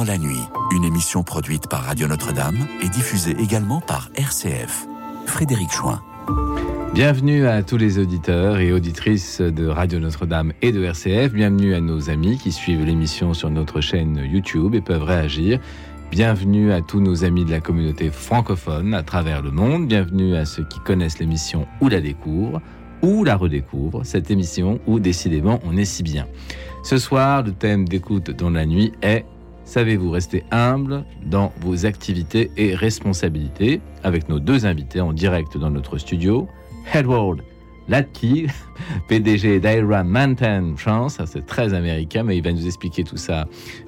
dans la nuit, une émission produite par Radio Notre-Dame et diffusée également par RCF. Frédéric Chouin. Bienvenue à tous les auditeurs et auditrices de Radio Notre-Dame et de RCF. Bienvenue à nos amis qui suivent l'émission sur notre chaîne YouTube et peuvent réagir. Bienvenue à tous nos amis de la communauté francophone à travers le monde. Bienvenue à ceux qui connaissent l'émission ou la découvrent ou la redécouvrent, cette émission où décidément on est si bien. Ce soir, le thème d'écoute dans la nuit est Savez-vous rester humble dans vos activités et responsabilités avec nos deux invités en direct dans notre studio? Edward Latke, PDG d'Ira Mountain France. C'est très américain, mais il va nous expliquer tout ça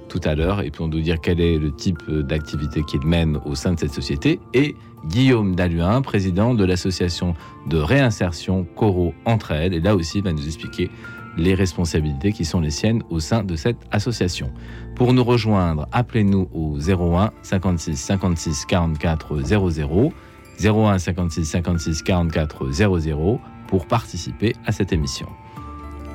tout à l'heure et puis on nous dire quel est le type d'activité qu'il mène au sein de cette société. Et Guillaume Daluin, président de l'association de réinsertion Coro Entraide. Et là aussi, il va nous expliquer les responsabilités qui sont les siennes au sein de cette association. Pour nous rejoindre, appelez-nous au 01 56 56 44 00 01 56 56 44 00 pour participer à cette émission.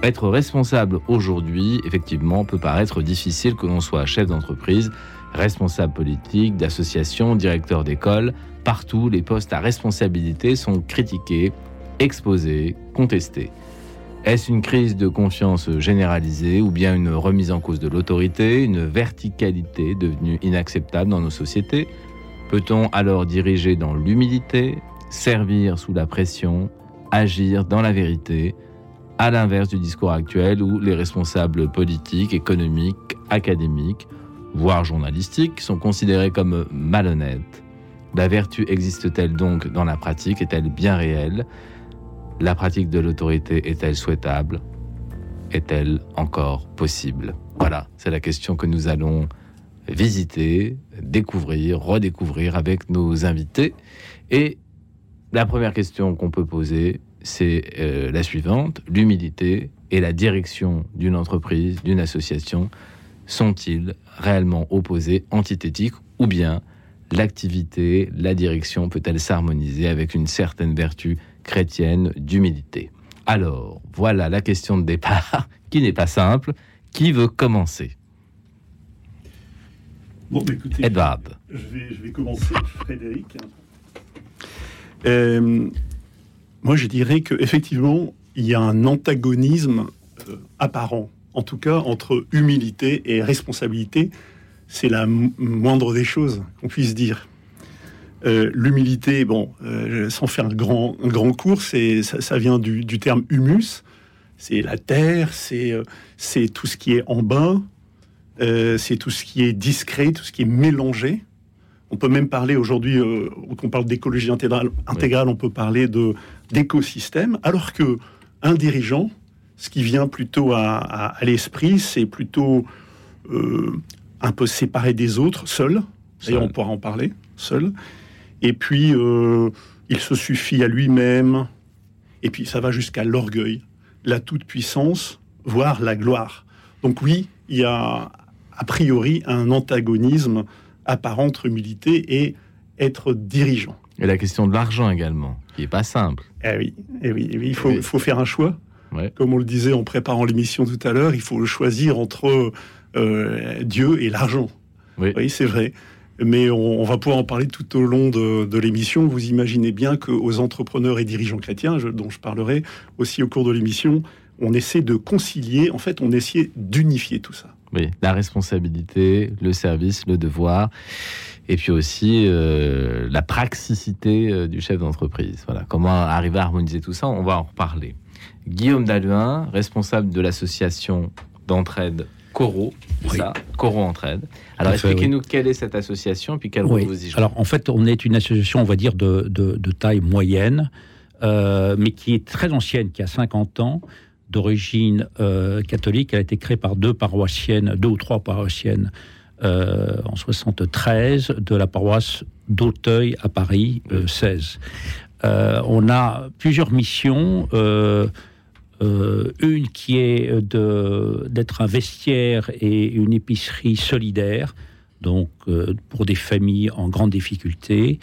Être responsable aujourd'hui, effectivement, peut paraître difficile que l'on soit chef d'entreprise, responsable politique, d'association, directeur d'école. Partout, les postes à responsabilité sont critiqués, exposés, contestés. Est-ce une crise de confiance généralisée ou bien une remise en cause de l'autorité, une verticalité devenue inacceptable dans nos sociétés? Peut-on alors diriger dans l'humilité, servir sous la pression, agir dans la vérité, à l'inverse du discours actuel où les responsables politiques, économiques, académiques, voire journalistiques sont considérés comme malhonnêtes? La vertu existe-t-elle donc dans la pratique? Est-elle bien réelle? La pratique de l'autorité est-elle souhaitable? Est-elle encore possible? Voilà, c'est la question que nous allons visiter, découvrir, redécouvrir avec nos invités. Et la première question qu'on peut poser, c'est euh, la suivante. L'humilité et la direction d'une entreprise, d'une association, sont-ils réellement opposés, antithétiques, ou bien l'activité, la direction peut-elle s'harmoniser avec une certaine vertu chrétienne d'humilité Alors, voilà la question de départ, qui n'est pas simple. Qui veut commencer? Bon, bah, écoutez, Edward. Je vais, je vais commencer, Frédéric. Euh, moi, je dirais qu'effectivement, il y a un antagonisme euh, apparent, en tout cas, entre humilité et responsabilité. C'est la moindre des choses qu'on puisse dire. Euh, L'humilité, bon, euh, sans faire un grand, un grand cours, c'est, ça, ça, vient du, du terme humus. C'est la terre, c'est, c'est tout ce qui est en bas, euh, c'est tout ce qui est discret, tout ce qui est mélangé. On peut même parler aujourd'hui, euh, quand on parle d'écologie intégrale, on peut parler de d'écosystème, alors que un dirigeant, ce qui vient plutôt à, à, à l'esprit, c'est plutôt euh, un peu séparé des autres, seul. D'ailleurs, on pourra en parler, seul. Et puis, euh, il se suffit à lui-même. Et puis, ça va jusqu'à l'orgueil, la toute-puissance, voire la gloire. Donc oui, il y a a priori un antagonisme apparent entre humilité et être dirigeant. Et la question de l'argent également, qui n'est pas simple. Eh oui, eh oui, eh oui, il faut, oui. faut, faire un choix. Ouais. Comme on le disait en préparant l'émission tout à l'heure, il faut choisir entre euh, Dieu et l'argent. Oui, oui c'est vrai. Mais on, va pouvoir en parler tout au long de, l'émission. Vous imaginez bien qu'aux entrepreneurs et dirigeants chrétiens, dont je parlerai aussi au cours de l'émission, on essaie de concilier, en fait, on essaie d'unifier tout ça. Oui, la responsabilité, le service, le devoir, et puis aussi euh, la praxicité euh, du chef d'entreprise. Voilà, comment arriver à harmoniser tout ça, on va en reparler. Guillaume Daluin, responsable de l'association d'entraide Coro, oui. ça, Coro Entraide. Alors expliquez-nous oui. quelle est cette association, puis quel rôle vous y jouez. Alors en fait, on est une association, on va dire, de, de, de taille moyenne, euh, mais qui est très ancienne, qui a 50 ans, d'origine euh, catholique. Elle a été créée par deux paroissiennes, deux ou trois paroissiennes euh, en 73 de la paroisse d'Auteuil à Paris, euh, 16. on a plusieurs missions. Une qui est d'être un vestiaire et une épicerie solidaire, donc pour des familles en grande difficulté.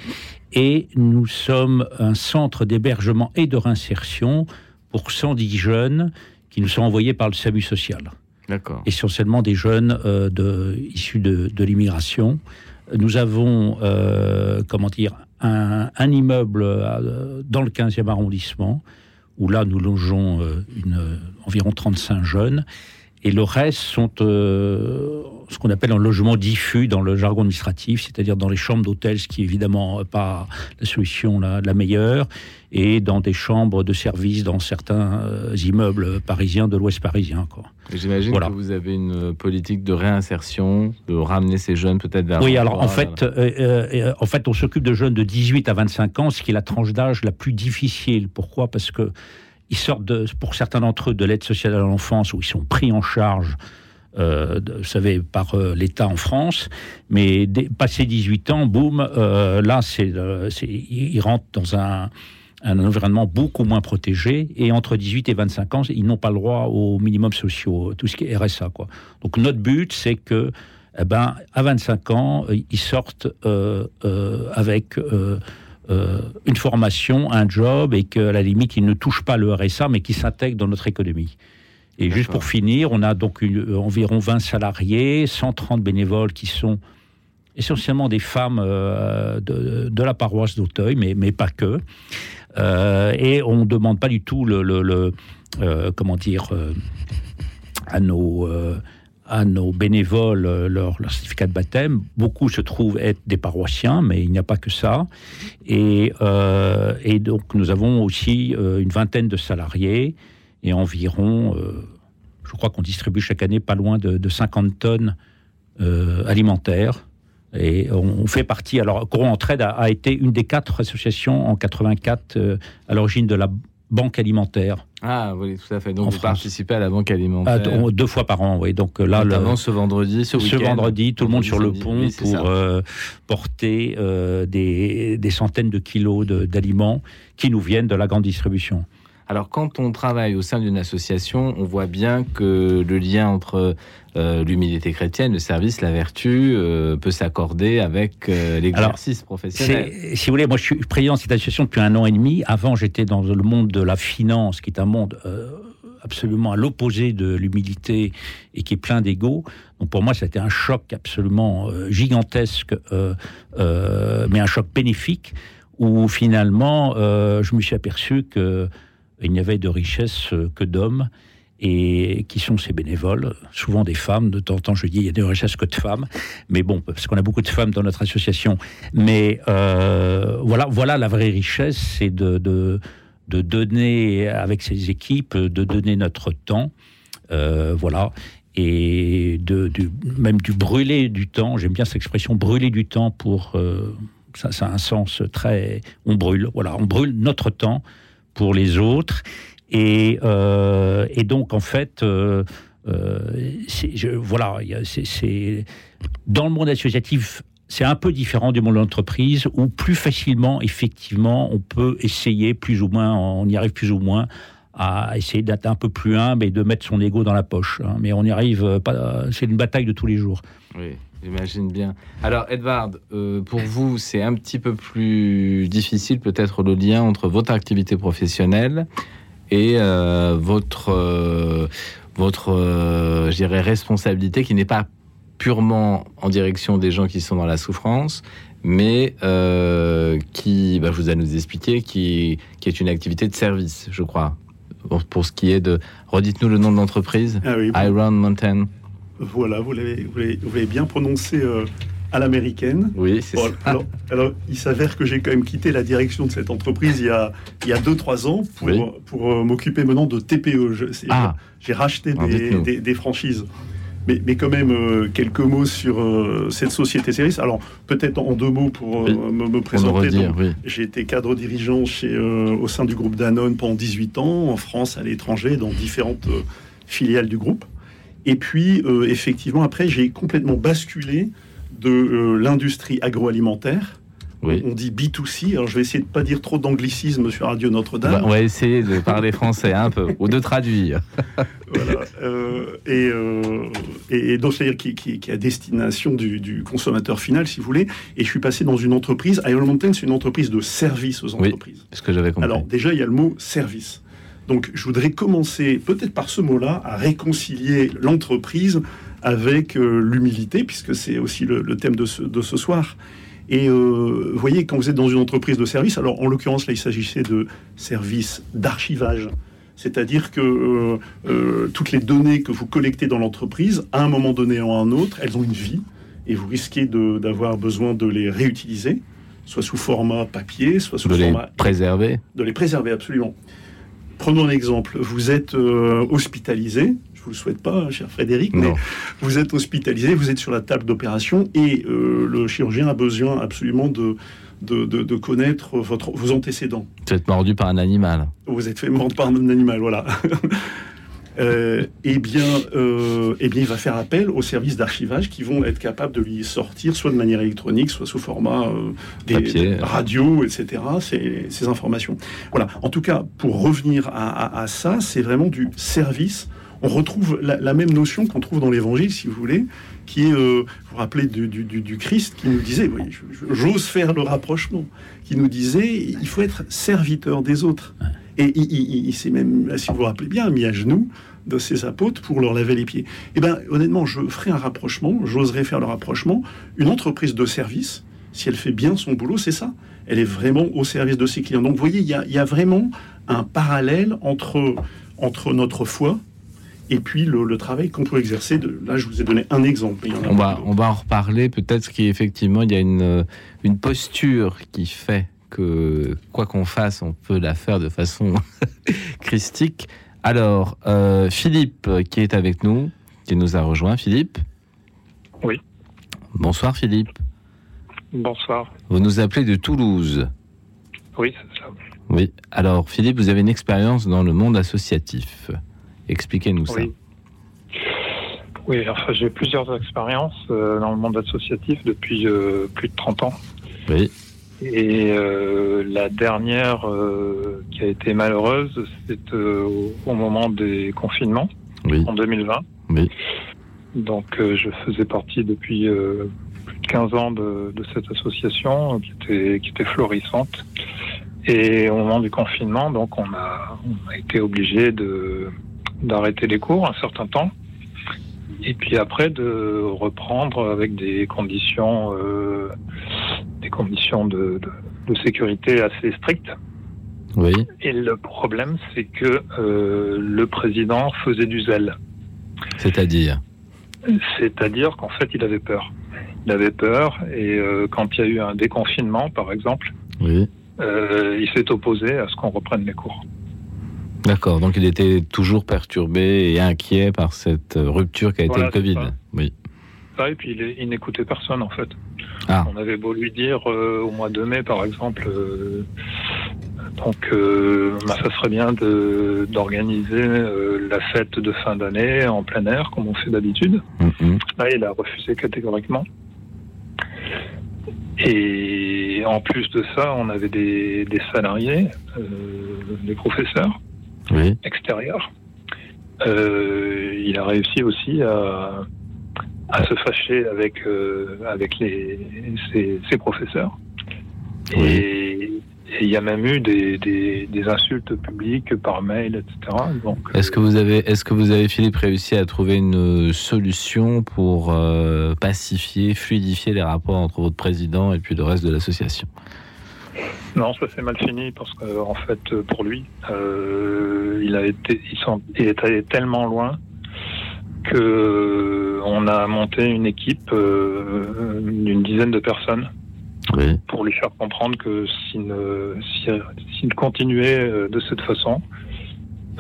Et nous sommes un centre d'hébergement et de réinsertion pour 110 jeunes qui nous sont envoyés par le SAMU social. essentiellement des jeunes de, issus de, de l'immigration. Nous avons, comment dire, un, un, immeuble dans le 15e arrondissement, où là nous logeons une, environ 35 jeunes, et le reste sont euh, ce qu'on appelle un logement diffus dans le jargon administratif, c'est-à-dire dans les chambres d'hôtel, ce qui est évidemment pas la solution la, la meilleure, et dans des chambres de service dans certains euh, immeubles parisiens de l'Ouest parisien. J'imagine que vous avez une politique de réinsertion, de ramener ces jeunes peut-être vers. Oui, alors en fait, euh, en fait, on s'occupe de jeunes de 18 à 25 ans, ce qui est la tranche d'âge la plus difficile. Pourquoi? Parce que ils sortent, de, pour certains d'entre eux, de l'aide sociale à l'enfance, où ils sont pris en charge, euh, vous savez, par euh, l'État en France. Mais passé 18 ans, boum, euh, là, c'est, ils rentrent dans un, environnement beaucoup moins protégé. Et entre 18 et 25 ans, ils n'ont pas le droit aux minimums sociaux, tout ce qui est RSA. Donc notre but, c'est que, eh ben, à 25 ans, ils sortent avec une formation, un job, et qu'à la limite, ils ne touchent pas le RSA, mais qui s'intègrent dans notre économie. Et juste pour finir, on a donc euh, environ 20 salariés, 130 bénévoles qui sont essentiellement des femmes euh, de, la paroisse d'Auteuil, mais, mais pas que. et on ne demande pas du tout le, le comment dire, à nos à nos bénévoles euh, leur, certificat de baptême. Beaucoup se trouvent être des paroissiens, mais il n'y a pas que ça. Et, euh, et donc nous avons aussi euh, une vingtaine de salariés et environ, je crois qu'on distribue chaque année pas loin de, 50 tonnes alimentaires. Et on fait partie. Alors, Courant Entraide a, a, été une des quatre associations en 84 à l'origine de la banque alimentaire. Ah oui, tout à fait. Donc vous participez à la banque alimentaire ah, deux fois par an, oui. Donc euh, là, le, ce vendredi, ce, ce vendredi, tout le monde sur le pont pour euh, porter euh, des, des, centaines de kilos d'aliments qui nous viennent de la grande distribution. Alors quand on travaille au sein d'une association, on voit bien que le lien entre euh, l'humilité chrétienne, le service, la vertu euh, peut s'accorder avec euh, l'exercice professionnel. Si vous voulez, moi je suis président de cette association depuis un an et demi. Avant j'étais dans le monde de la finance, qui est un monde absolument à l'opposé de l'humilité et qui est plein d'ego. Donc pour moi, c'était un choc absolument gigantesque, mais un choc bénéfique, où finalement, je me suis aperçu que il n'y avait de richesse euh, que d'hommes. Et qui sont ces bénévoles, souvent des femmes. De temps en temps, je dis il y a de richesse que de femmes, mais bon, parce qu'on a beaucoup de femmes dans notre association. Mais euh, voilà, voilà la vraie richesse, c'est de, de, donner avec ces équipes, de donner notre temps, euh, voilà, et de, même du brûler du temps. J'aime bien cette expression, brûler du temps pour ça, ça a un sens très. On brûle, voilà, on brûle notre temps pour les autres. Et, euh, et donc, en fait, euh, euh, voilà, c'est dans le monde associatif, c'est un peu différent du monde de l'entreprise où plus facilement, effectivement, on peut essayer plus ou moins, on y arrive plus ou moins à essayer d'être un peu plus humble et de mettre son ego dans la poche. Hein. Mais on y arrive pas. C'est une bataille de tous les jours. Oui. J'imagine bien. Alors, Edward, euh, pour vous, c'est un petit peu plus difficile peut-être le lien entre votre activité professionnelle et euh, votre, euh, votre je dirais, responsabilité qui n'est pas purement en direction des gens qui sont dans la souffrance, mais qui, bah, je vous ai nous expliquer, qui, qui est une activité de service, je crois. Pour, ce qui est de... Redites-nous le nom de l'entreprise. Ah Iron Mountain. Voilà, vous l'avez bien prononcé euh, à l'américaine. Oui, c'est ça. Alors, il s'avère que j'ai quand même quitté la direction de cette entreprise il y a 2-3 ans pour, pour euh, m'occuper maintenant de TPE. Ah. J'ai racheté des, franchises. Mais, mais, quand même, euh, quelques mots sur cette société service. Alors, peut-être en deux mots pour me, présenter. J'ai été cadre dirigeant chez, au sein du groupe Danone pendant 18 ans, en France, à l'étranger, dans différentes filiales du groupe. Et puis, euh, effectivement, après, j'ai complètement basculé de euh, l'industrie agroalimentaire. On dit B2C, alors je vais essayer de ne pas dire trop d'anglicisme sur Radio Notre-Dame. Bah, on va essayer de parler français un peu, ou de traduire. voilà. Euh, et, donc, c'est-à-dire qui, qui, est à destination du, consommateur final, si vous voulez. Et je suis passé dans une entreprise. Iron Mountain, c'est une entreprise de service aux entreprises. Oui, ce que j'avais compris. Alors, déjà, il y a le mot service. Donc je voudrais commencer peut-être par ce mot-là à réconcilier l'entreprise avec euh, l'humilité, puisque c'est aussi le, thème de ce, de ce soir. Et euh, vous voyez, quand vous êtes dans une entreprise de service, alors en l'occurrence là, il s'agissait de services d'archivage. C'est-à-dire que euh, toutes les données que vous collectez dans l'entreprise, à un moment donné ou à un autre, elles ont une vie et vous risquez d'avoir besoin de les réutiliser, soit sous format papier, soit sous de format... les préserver De les préserver, absolument. Prenons un exemple. Vous êtes hospitalisé, vous le souhaite pas, cher Frédéric, mais vous êtes hospitalisé, vous êtes sur la table d'opération et euh, le chirurgien a besoin absolument de, de, connaître votre, vos antécédents. Vous êtes mordu par un animal. Vous êtes fait mordre par un animal, voilà. euh, eh, bien, euh, eh bien, il va faire appel aux services d'archivage qui vont être capables de lui sortir, soit de manière électronique, soit sous format euh, des, radio, etc., ces, ces, informations. Voilà. En tout cas, pour revenir à, à ça, c'est vraiment du service on retrouve la, même notion qu'on trouve dans l'Évangile, si vous voulez, qui est, euh, vous vous rappelez du, Christ qui nous disait, oui, j'ose faire le rapprochement, qui nous disait, il faut être serviteur des autres. Et il, s'est même, si vous vous rappelez bien, mis à genoux de ses apôtres pour leur laver les pieds. Eh bien, honnêtement, je ferai un rapprochement, j'oserais faire le rapprochement. Une entreprise de service, si elle fait bien son boulot, c'est ça. Elle est vraiment au service de ses clients. Donc, vous voyez, il y a, il y a vraiment un parallèle entre, entre notre foi, et puis le, travail qu'on peut exercer. De, là, je vous ai donné un exemple. on, va, on va en reparler. Peut-être qu'effectivement, il y a une, une posture qui fait que, quoi qu'on fasse, on peut la faire de façon christique. Alors, euh, Philippe, qui est avec nous, qui nous a rejoint. Philippe Oui. Bonsoir, Philippe. Bonsoir. Vous nous appelez de Toulouse. Oui, c'est ça. Oui. Alors, Philippe, vous avez une expérience dans le monde associatif. Expliquez-nous ça. Oui, enfin, j'ai plusieurs expériences euh, dans le monde associatif depuis euh, plus de 30 ans. Oui. Et euh, la dernière qui a été malheureuse, c'est au moment des confinements, en 2020. Oui. Donc je faisais partie depuis plus de 15 ans de, de, cette association qui était, qui était florissante. Et au moment du confinement, donc on a, on a été obligé de d'arrêter les cours un certain temps, et puis après de reprendre avec des conditions, euh, des conditions de, sécurité assez strictes. Oui. Et le problème, c'est que euh, le président faisait du zèle. C'est-à-dire? C'est-à-dire qu'en fait, il avait peur. Il avait peur, et euh, quand il y a eu un déconfinement, par exemple, oui. il s'est opposé à ce qu'on reprenne les cours. D'accord, donc il était toujours perturbé et inquiet par cette rupture qui a été le Covid. Oui. Et puis il, n'écoutait personne en fait. Ah. On avait beau lui dire euh, au mois de mai par exemple, euh, donc euh, bah, ça serait bien d'organiser la fête de fin d'année en plein air comme on fait d'habitude. Mm-hmm. Là il a refusé catégoriquement. Et en plus de ça, on avait des, des salariés, des professeurs, oui. extérieur. Euh, il a réussi aussi à, à se fâcher avec, euh, avec les, ses, ses professeurs. Oui. Et il y a même eu des, des, des, insultes publiques par mail, etc. Est-ce que vous avez, est-ce que vous avez Philippe réussi à trouver une solution pour euh, pacifier, fluidifier les rapports entre votre président et puis le reste de l'association? Non, ça s'est mal fini parce que en fait, pour lui, euh, il a été, il, est allé tellement loin que on a monté une équipe euh, d'une dizaine de personnes pour lui faire comprendre que s'il ne, s'il continuait euh, de cette façon,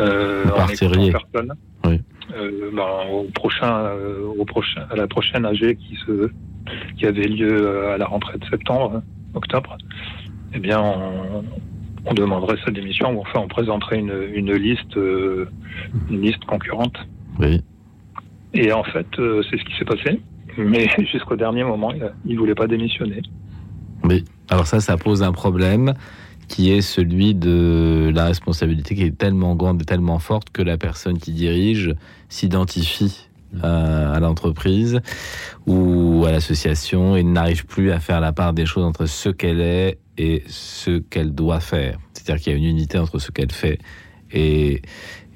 euh, en personne, oui. euh, ben, au prochain, euh, au prochain, à la prochaine AG qui se, qui avait lieu à la rentrée de septembre, octobre, eh bien, on, demanderait sa démission ou enfin on présenterait une, liste, euh, une liste concurrente. Oui. Et en fait, euh, c'est ce qui s'est passé. Mais jusqu'au dernier moment, il ne voulait pas démissionner. Oui. Alors ça, ça pose un problème qui est celui de la responsabilité qui est tellement grande et tellement forte que la personne qui dirige s'identifie à, l'entreprise ou à l'association et n'arrive plus à faire la part des choses entre ce qu'elle est et ce qu'elle doit faire. C'est-à-dire qu'il y a une unité entre ce qu'elle fait et,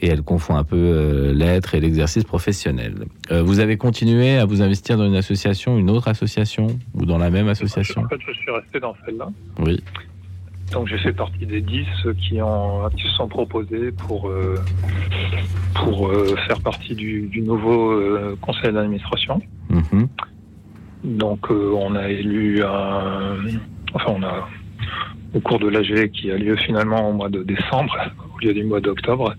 elle confond un peu euh, l'être et l'exercice professionnel. Euh, vous avez continué à vous investir dans une association, une autre association ou dans la même association? En fait, je suis resté dans celle-là. Oui. Donc j'ai fait partie des 10 qui, ont, qui se sont proposés pour, euh, pour faire partie du, nouveau conseil d'administration. Mhm. Donc on a élu un... Enfin on a au cours de l'AG qui a lieu finalement au mois de décembre au lieu du mois d'octobre.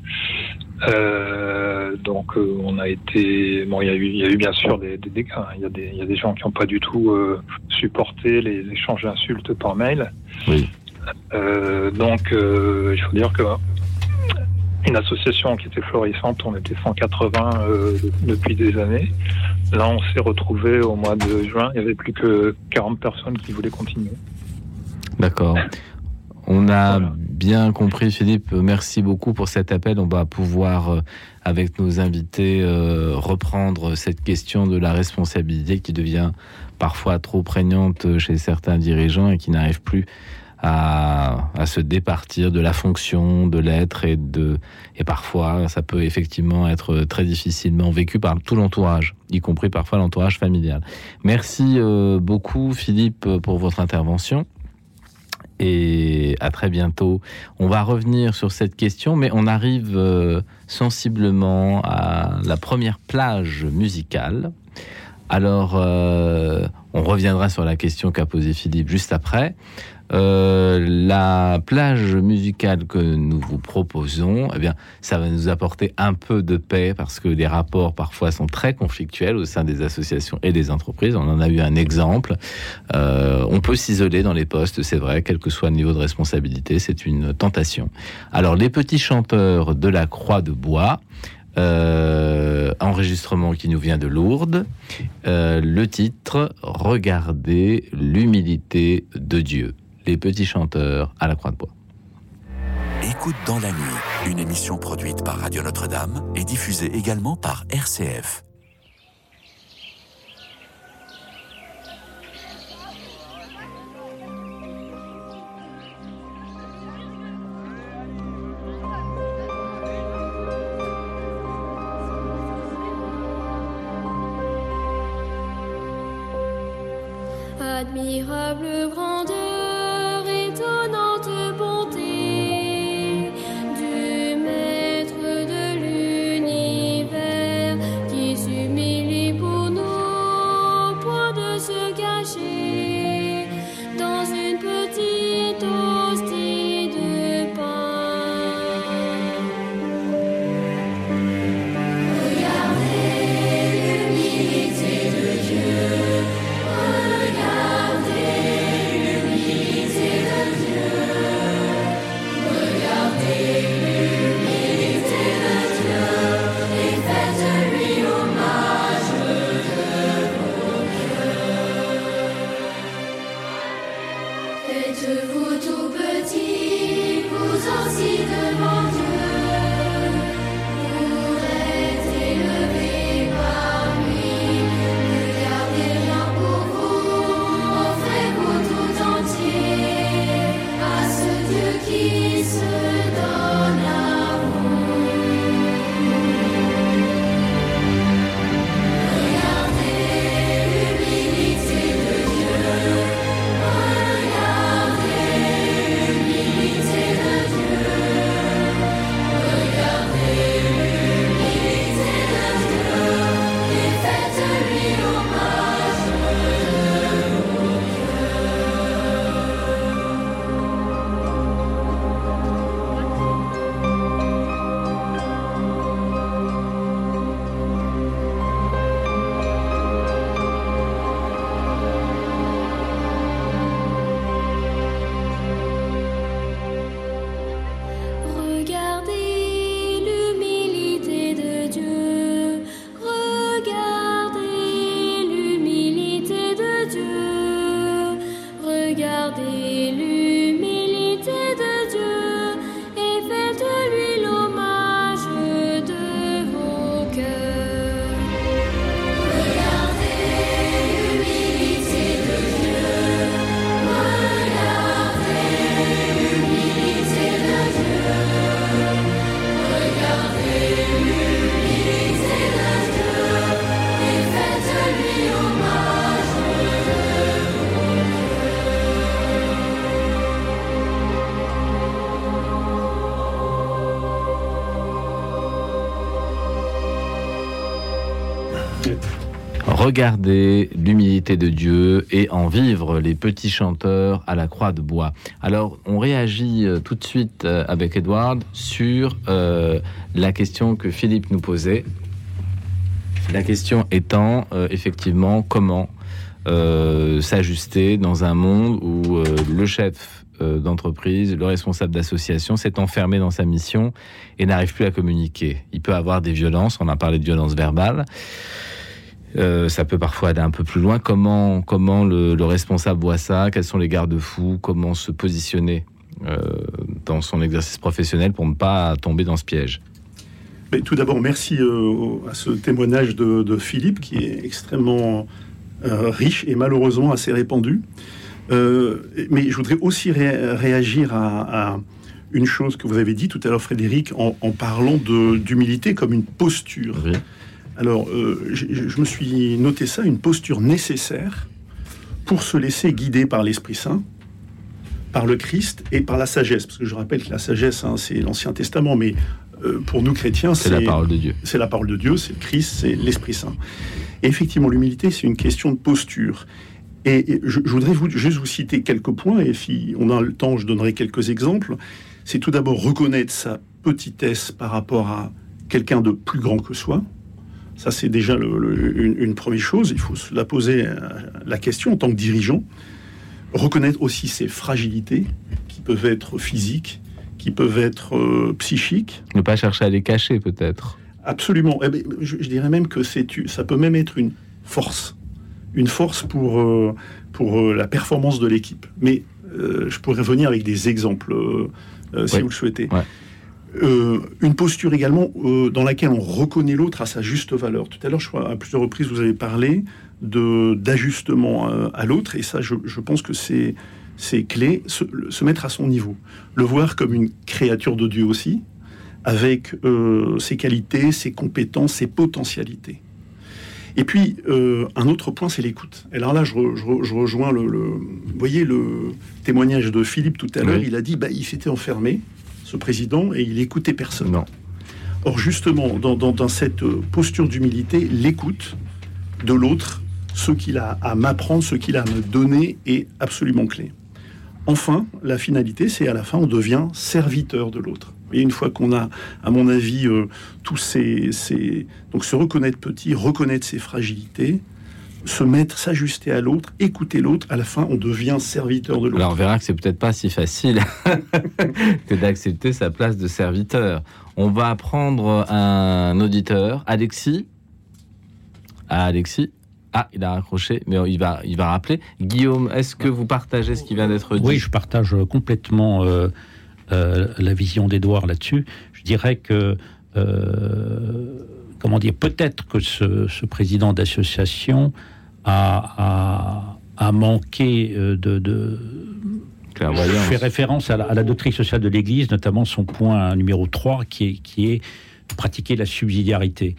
Euh, donc euh, on a été bon, il y a eu, il y a eu bien sûr des, des dégâts. Hein. Il y a des, il y a des gens qui n'ont pas du tout euh, supporté les échanges d'insultes par mail. Oui. Donc il faut dire que une association qui était florissante, on était 180 depuis des années. Là, on s'est retrouvé au mois de juin, il y avait plus que 40 personnes qui voulaient continuer. D'accord. On a bien compris, Philippe. Merci beaucoup pour cet appel. On va pouvoir, euh, avec nos invités, euh, reprendre cette question de la responsabilité qui devient parfois trop prégnante chez certains dirigeants et qui n'arrivent plus à, se départir de la fonction, de l'être et de et parfois ça peut effectivement être très difficilement vécu par tout l'entourage, y compris parfois l'entourage familial. Merci euh, beaucoup Philippe pour votre intervention et à très bientôt. On va revenir sur cette question, mais on arrive euh, sensiblement à la première plage musicale. Alors, euh, on reviendra sur la question qu'a posée Philippe juste après. Euh, la plage musicale que nous vous proposons, eh bien, ça va nous apporter un peu de paix parce que les rapports parfois sont très conflictuels au sein des associations et des entreprises. On en a eu un exemple. Euh, on peut s'isoler dans les postes, c'est vrai, quel que soit le niveau de responsabilité, c'est une tentation. Alors, les petits chanteurs de la Croix de Bois. Euh, enregistrement qui nous vient de Lourdes. le titre Regardez l'humilité de Dieu les petits chanteurs à la Croix de Bois. Écoute dans la nuit, une émission produite par Radio Notre-Dame et diffusée également par RCF. Admirable grandeur. Regarder l'humilité de Dieu et en vivre les petits chanteurs à la croix de bois. Alors, on réagit euh, tout de suite euh, avec Edward sur euh, la question que Philippe nous posait. La question étant effectivement comment s'ajuster dans un monde où le chef d'entreprise, le responsable d'association s'est enfermé dans sa mission et n'arrive plus à communiquer. Il peut avoir des violences, on a parlé de violences verbales. Euh, ça peut parfois aller un peu plus loin. Comment, comment le, responsable voit ça? Quels sont les garde-fous? Comment se positionner euh, dans son exercice professionnel pour ne pas tomber dans ce piège? Mais Tout d'abord, merci euh, à ce témoignage de, Philippe qui est extrêmement riche et malheureusement assez répandu. mais je voudrais aussi réagir à, une chose que vous avez dit tout à l'heure, Frédéric, en, parlant d'humilité comme une posture. Alors, euh, je, me suis noté ça, une posture nécessaire pour se laisser guider par l'Esprit Saint, par le Christ et par la sagesse. Parce que je rappelle que la sagesse, hein, c'est l'Ancien Testament, mais euh, pour nous chrétiens, c'est la parole de Dieu. C'est la parole de Dieu, c'est le Christ, c'est l'Esprit Saint. Et effectivement, l'humilité, c'est une question de posture. Et, je, voudrais vous, juste vous citer quelques points, et si on a le temps, je donnerai quelques exemples. C'est tout d'abord reconnaître sa petitesse par rapport à quelqu'un de plus grand que soi. Ça, c'est déjà une, première chose. Il faut se la poser euh, la question en tant que dirigeant. Reconnaître aussi ses fragilités, qui peuvent être physiques, qui peuvent être euh, psychiques. Ne pas chercher à les cacher, peut-être. Absolument. Eh ben, je, dirais même que ça peut même être une force. Une force pour, euh, pour la performance de l'équipe. Mais je pourrais venir avec des exemples, si vous le souhaitez. Euh, une posture également euh, dans laquelle on reconnaît l'autre à sa juste valeur. Tout à l'heure, je crois, à plusieurs reprises, vous avez parlé de d'ajustement euh, à l'autre, et ça, je, pense que c'est c'est clé, se, se, mettre à son niveau, le voir comme une créature de Dieu aussi, avec ses qualités, ses compétences, ses potentialités. Et puis, un autre point, c'est l'écoute. Et alors là, je, je, rejoins le, Vous voyez le témoignage de Philippe tout à l'heure, il a dit, bah, il s'était enfermé, ce président, et il écoutait personne. Non. Or, justement, dans, cette posture d'humilité, l'écoute de l'autre, ce qu'il a à m'apprendre, ce qu'il a à me donner est absolument clé. Enfin, la finalité, c'est à la fin, on devient serviteur de l'autre. Et une fois qu'on a, à mon avis, euh, tous ces, ces, Donc se reconnaître petit, reconnaître ses fragilités, se mettre, s'ajuster à l'autre, écouter l'autre, à la fin, on devient serviteur de l'autre. Alors, on verra que c'est peut-être pas si facile que d'accepter sa place de serviteur. On va prendre un auditeur, Alexis. Ah, Alexis. Ah, il a raccroché, mais il va, il va rappeler. Guillaume, est-ce que vous partagez ce qui vient d'être dit? Oui, je partage complètement euh, euh, la vision d'Edouard là-dessus. Je dirais que euh, comment dire, peut-être que ce, président d'association a, manqué euh, de, de fait référence à la, doctrine sociale de l'Église, notamment son point numéro 3, qui est, qui est pratiquer la subsidiarité.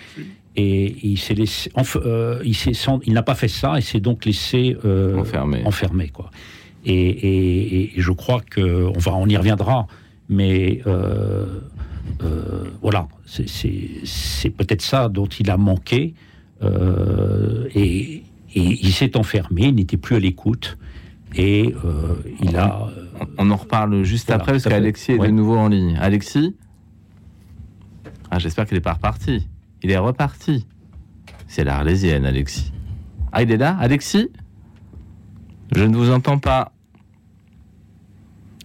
Et il s'est laissé, euh, il, il n'a pas fait ça et s'est donc laissé euh, enfermé. enfermé. quoi. Et, je crois que on va, on y reviendra, mais euh, voilà, c'est peut-être ça dont il a manqué. Euh, et, il s'est enfermé, il n'était plus à l'écoute. Et euh, il a. On en reparle juste après parce qu'Alexis est de nouveau en ligne. Alexis ah, J'espère qu'il n'est pas reparti. Il est reparti. C'est l'Arlésienne, Alexis. Ah, il est là Alexis? Je ne vous entends pas.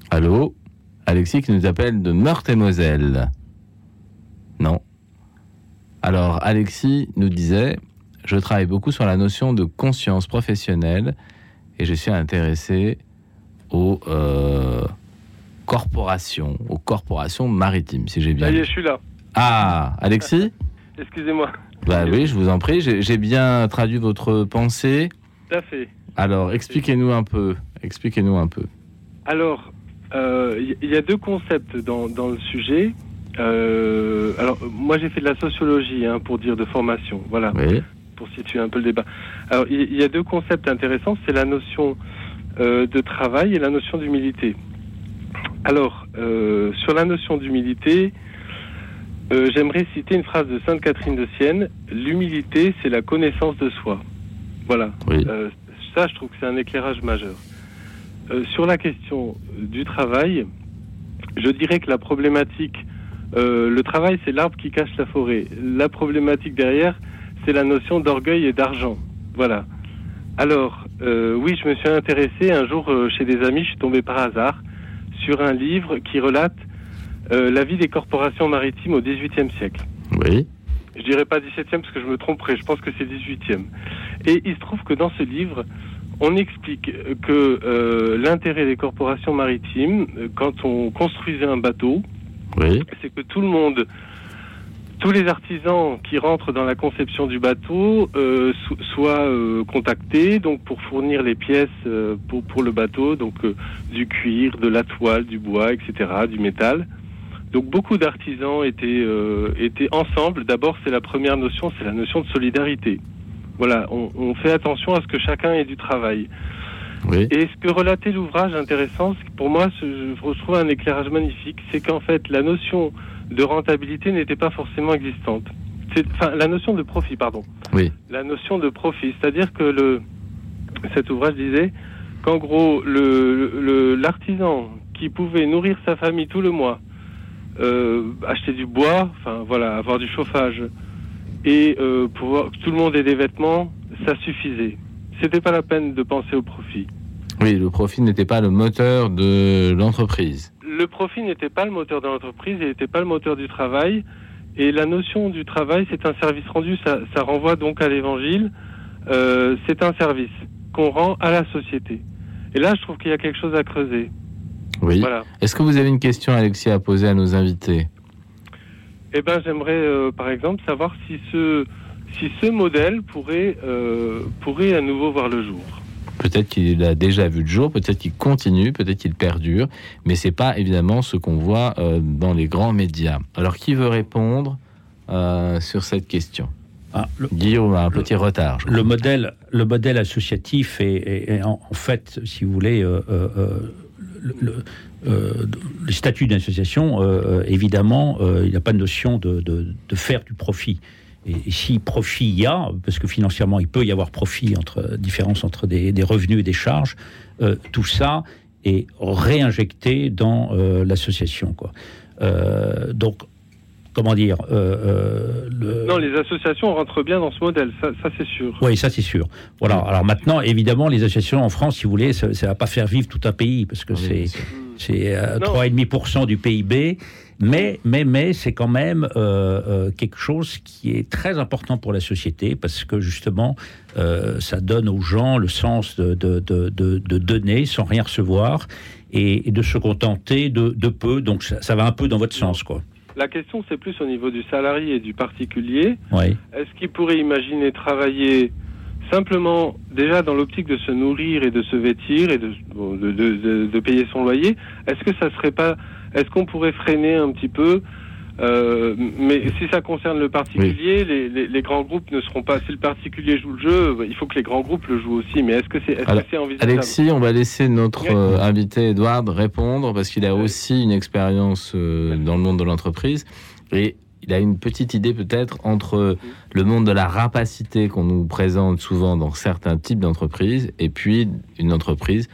Allô? Alexis qui nous appelle de Meurthe-et-Moselle. Non. Alors, Alexis nous disait, je travaille beaucoup sur la notion de conscience professionnelle et je suis intéressé aux euh, corporations, aux corporations maritimes, si j'ai bien. Ça je suis là. Ah, Alexis? Excusez-moi. Bah oui, je vous en prie, j'ai bien traduit votre pensée. Tout à fait. Alors, expliquez-nous un peu. Expliquez-nous un peu. Alors, il euh, y, a deux concepts dans, dans le sujet. Euh, alors, moi, j'ai fait de la sociologie, hein, pour dire de formation. Voilà. Pour situer un peu le débat. Alors, il y, a deux concepts intéressants. C'est la notion euh, de travail et la notion d'humilité. Alors, euh, sur la notion d'humilité, j'aimerais citer une phrase de Sainte Catherine de Sienne. L'humilité, c'est la connaissance de soi. Voilà. ça, je trouve que c'est un éclairage majeur. sur la question du travail, je dirais que la problématique, le travail, c'est l'arbre qui cache la forêt. La problématique derrière, c'est la notion d'orgueil et d'argent. Voilà. Alors, euh, oui, je me suis intéressé un jour euh, chez des amis, je suis tombé par hasard sur un livre qui relate euh, la vie des corporations maritimes au XVIIIe siècle. Oui. Je dirais pas XVIIe parce que je me tromperais, je pense que c'est XVIIIe. Et il se trouve que dans ce livre, on explique que l'intérêt des corporations maritimes, quand on construisait un bateau, oui. c'est que tout le monde tous les artisans qui rentrent dans la conception du bateau euh, soient euh, contactés donc pour fournir les pièces euh, pour, pour le bateau, donc du cuir, de la toile, du bois, etc., du métal. Donc beaucoup d'artisans étaient, étaient ensemble. D'abord, c'est la première notion, c'est la notion de solidarité. Voilà, on, on, fait attention à ce que chacun ait du travail. Oui. Et ce que relatait l'ouvrage intéressant, pour moi, je retrouve un éclairage magnifique, c'est qu'en fait, la notion de rentabilité n'était pas forcément existante. Enfin, la notion de profit, pardon. Oui. La notion de profit, c'est-à-dire que le, cet ouvrage disait qu'en gros, le, l'artisan qui pouvait nourrir sa famille tout le mois, euh, acheter du bois, enfin voilà, avoir du chauffage et euh, pouvoir que tout le monde ait des vêtements, ça suffisait. C'était pas la peine de penser au profit. Oui, le profit n'était pas le moteur de l'entreprise le profit n'était pas le moteur de l'entreprise, il n'était pas le moteur du travail. Et la notion du travail, c'est un service rendu, ça, renvoie donc à l'évangile. Euh, c'est un service qu'on rend à la société. Et là, je trouve qu'il y a quelque chose à creuser. Oui. Est-ce que vous avez une question, Alexis, à poser à nos invités? Eh bien, j'aimerais, euh, par exemple, savoir si ce, si ce modèle pourrait, euh, pourrait à nouveau voir le jour. Peut-être qu'il a déjà vu le jour, peut-être qu'il continue, peut-être qu'il perdure, mais c'est pas évidemment ce qu'on voit euh, dans les grands médias. Alors, qui veut répondre euh, sur cette question? Ah, le, Guillaume a un petit retard. Le modèle, le modèle associatif est, en, fait, si vous voulez, euh, le, le, statut d'association, évidemment, il n'y a pas de notion de, de faire du profit. Et, si profit il y a, parce que financièrement il peut y avoir profit entre différence entre des, revenus et des charges, euh, tout ça est réinjecté dans euh, l'association. Quoi. Euh, donc, comment dire le... Non, les associations rentrent bien dans ce modèle, ça, c'est sûr. Oui, ça c'est sûr. Voilà. Alors maintenant, évidemment, les associations en France, si vous voulez, ça, ne va pas faire vivre tout un pays parce que c'est c'est 3,5% du PIB. Mais, mais, mais c'est quand même euh, euh, quelque chose qui est très important pour la société parce que justement, euh, ça donne aux gens le sens de, de, de, de donner sans rien recevoir et, de se contenter de, peu. Donc ça, va un peu dans votre sens, quoi. La question, c'est plus au niveau du salarié et du particulier. Oui. Est-ce qu'il pourrait imaginer travailler simplement déjà dans l'optique de se nourrir et de se vêtir et de, de, de payer son loyer? Est-ce que ça serait pas est-ce qu'on pourrait freiner un petit peu euh, mais si ça concerne le particulier, les, grands groupes ne seront pas. Si le particulier joue le jeu, il faut que les grands groupes le jouent aussi. Mais est-ce que c'est est envisageable? Alexis, on va laisser notre euh, invité Edouard répondre parce qu'il a aussi une expérience euh, dans le monde de l'entreprise et il a une petite idée peut-être entre le monde de la rapacité qu'on nous présente souvent dans certains types d'entreprises et puis une entreprise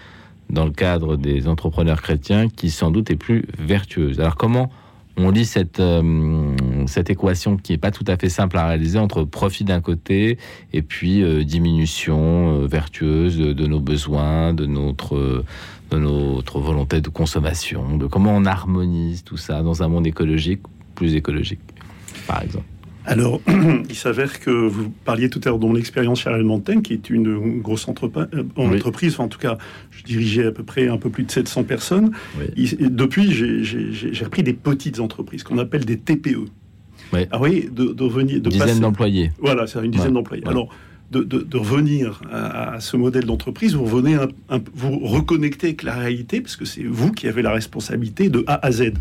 dans le cadre des entrepreneurs chrétiens qui sans doute est plus vertueuse. Alors comment on lit cette, euh, cette équation qui n'est pas tout à fait simple à réaliser entre profit d'un côté et puis euh, diminution euh, vertueuse de, nos besoins, de notre, de notre volonté de consommation, de comment on harmonise tout ça dans un monde écologique, plus écologique, par exemple? Alors, il s'avère que vous parliez tout à l'heure de mon expérience chez Ariel Montaigne, qui est une grosse euh, entreprise, en tout cas, je dirigeais à peu près un peu plus de 700 personnes. depuis, j'ai repris des petites entreprises, qu'on appelle des TPE. Ah oui, de, de revenir... De dizaine d'employés. Voilà, c'est une dizaine d'employés. Alors, de, revenir à, ce modèle d'entreprise, vous revenez vous reconnectez avec la réalité, parce que c'est vous qui avez la responsabilité de A à Z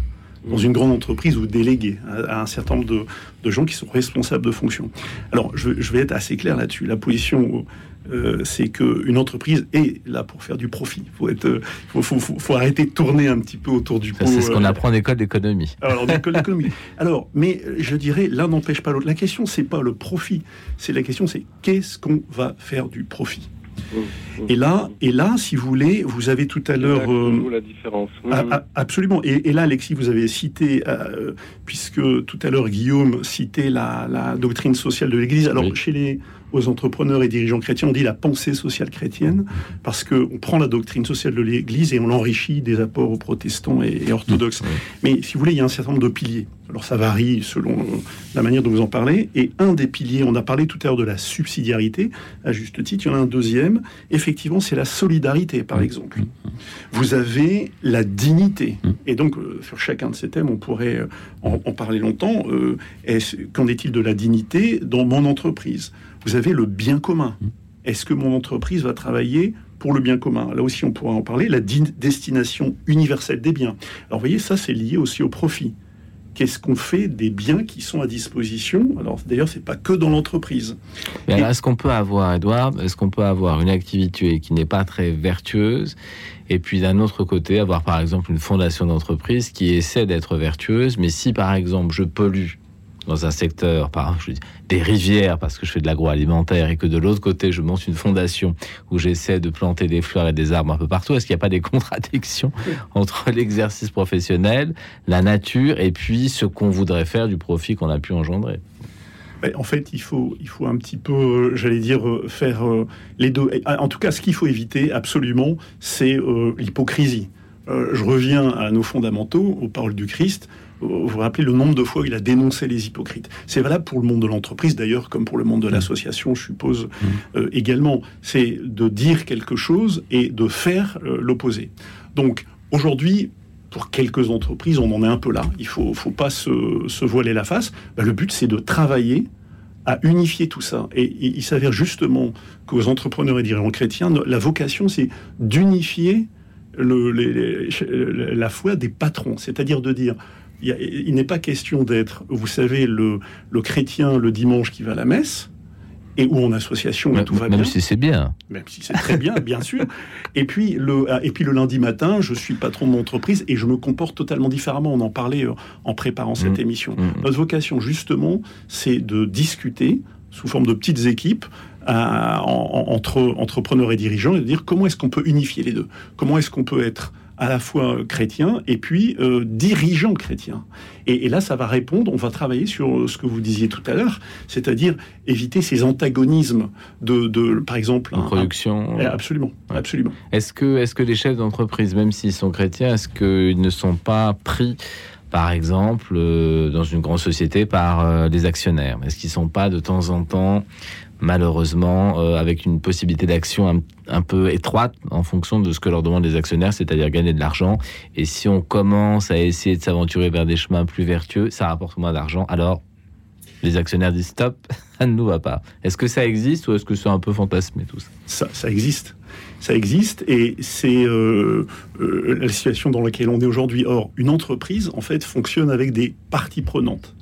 dans une grande entreprise, vous déléguez à, un certain nombre de, gens qui sont responsables de fonctions. Alors, je, vais être assez clair là-dessus. La position, euh, c'est qu'une entreprise est là pour faire du profit. Il faut, être, faut, arrêter de tourner un petit peu autour du pot. C'est ce qu'on apprend en école d'économie. Alors, école d'économie. Alors, mais je dirais, l'un n'empêche pas l'autre. La question, c'est pas le profit. C'est la question, c'est qu'est-ce qu'on va faire du profit? Et là, et là, si vous voulez, vous avez tout à l'heure euh, la différence. absolument. Et, là, Alexis, vous avez cité, euh, puisque tout à l'heure Guillaume citait la, doctrine sociale de l'Église. Alors chez les aux entrepreneurs et dirigeants chrétiens, on dit la pensée sociale chrétienne, parce qu'on prend la doctrine sociale de l'Église et on l'enrichit des apports aux protestants et, orthodoxes. Mais si vous voulez, il y a un certain nombre de piliers. Alors ça varie selon la manière dont vous en parlez. Et un des piliers, on a parlé tout à l'heure de la subsidiarité, à juste titre, il y en a un deuxième, effectivement, c'est la solidarité, par exemple. Vous avez la dignité. Et donc, euh, sur chacun de ces thèmes, on pourrait euh, en, parler longtemps. Euh, qu'en est-il de la dignité dans mon entreprise? Vous avez le bien commun. Est-ce que mon entreprise va travailler pour le bien commun? Là aussi, on pourra en parler. La destination universelle des biens. Alors, vous voyez, ça, c'est lié aussi au profit. Qu'est-ce qu'on fait des biens qui sont à disposition? Alors, d'ailleurs, c'est pas que dans l'entreprise. Est-ce qu'on peut avoir, Edouard, est-ce qu'on peut avoir une activité qui n'est pas très vertueuse et puis d'un autre côté, avoir par exemple une fondation d'entreprise qui essaie d'être vertueuse, mais si par exemple je pollue dans un secteur, par exemple, des rivières parce que je fais de l'agroalimentaire et que de l'autre côté je monte une fondation où j'essaie de planter des fleurs et des arbres un peu partout, est-ce qu'il n'y a pas des contradictions entre l'exercice professionnel, la nature et puis ce qu'on voudrait faire du profit qu'on a pu engendrer? En fait, il faut, il faut un petit peu, euh, j'allais dire, euh, faire euh, les deux. En tout cas, ce qu'il faut éviter absolument, c'est l'hypocrisie. je reviens à nos fondamentaux, aux paroles du Christ vous vous rappelez le nombre de fois où il a dénoncé les hypocrites. C'est valable pour le monde de l'entreprise d'ailleurs, comme pour le monde de mmh. l'association, je suppose mmh. euh, également. C'est de dire quelque chose et de faire euh, l'opposé. Donc aujourd'hui, pour quelques entreprises, on en est un peu là. Il faut, faut pas se, voiler la face. Bah, le but, c'est de travailler à unifier tout ça. Et, il s'avère justement qu'aux entrepreneurs et dirigeants chrétiens, la vocation, c'est d'unifier le, la foi des patrons, c'est-à-dire de dire il, n'est pas question d'être, vous savez, le, chrétien le dimanche qui va à la messe, et où en association même, tout va bien. Même si c'est bien. Même si c'est très bien, bien sûr. Et puis, le, et puis le lundi matin, je suis patron de mon entreprise et je me comporte totalement différemment. On en parlait euh, en préparant cette mmh. émission. Mmh. Notre vocation, justement, c'est de discuter sous forme de petites équipes euh, entre entrepreneurs et dirigeants et de dire comment est-ce qu'on peut unifier les deux? Comment est-ce qu'on peut être à la fois chrétien et puis euh, dirigeant chrétien. Et, là, ça va répondre, on va travailler sur ce que vous disiez tout à l'heure, c'est-à-dire éviter ces antagonismes de, de par exemple... En production. Eh, absolument, absolument. Est-ce que, est que les chefs d'entreprise, même s'ils sont chrétiens, est-ce qu'ils ne sont pas pris par exemple, euh, dans une grande société par euh, les actionnaires? Est-ce qu'ils ne sont pas de temps en temps malheureusement, euh, avec une possibilité d'action un, peu étroite en fonction de ce que leur demandent les actionnaires, c'est-à-dire gagner de l'argent. Et si on commence à essayer de s'aventurer vers des chemins plus vertueux, ça rapporte moins d'argent. Alors, les actionnaires disent stop, ça ne nous va pas. Est-ce que ça existe ou est-ce que c'est un peu fantasmé tout ça ça, existe. Ça existe et c'est euh, euh, la situation dans laquelle on est aujourd'hui. Or, une entreprise, en fait, fonctionne avec des parties prenantes.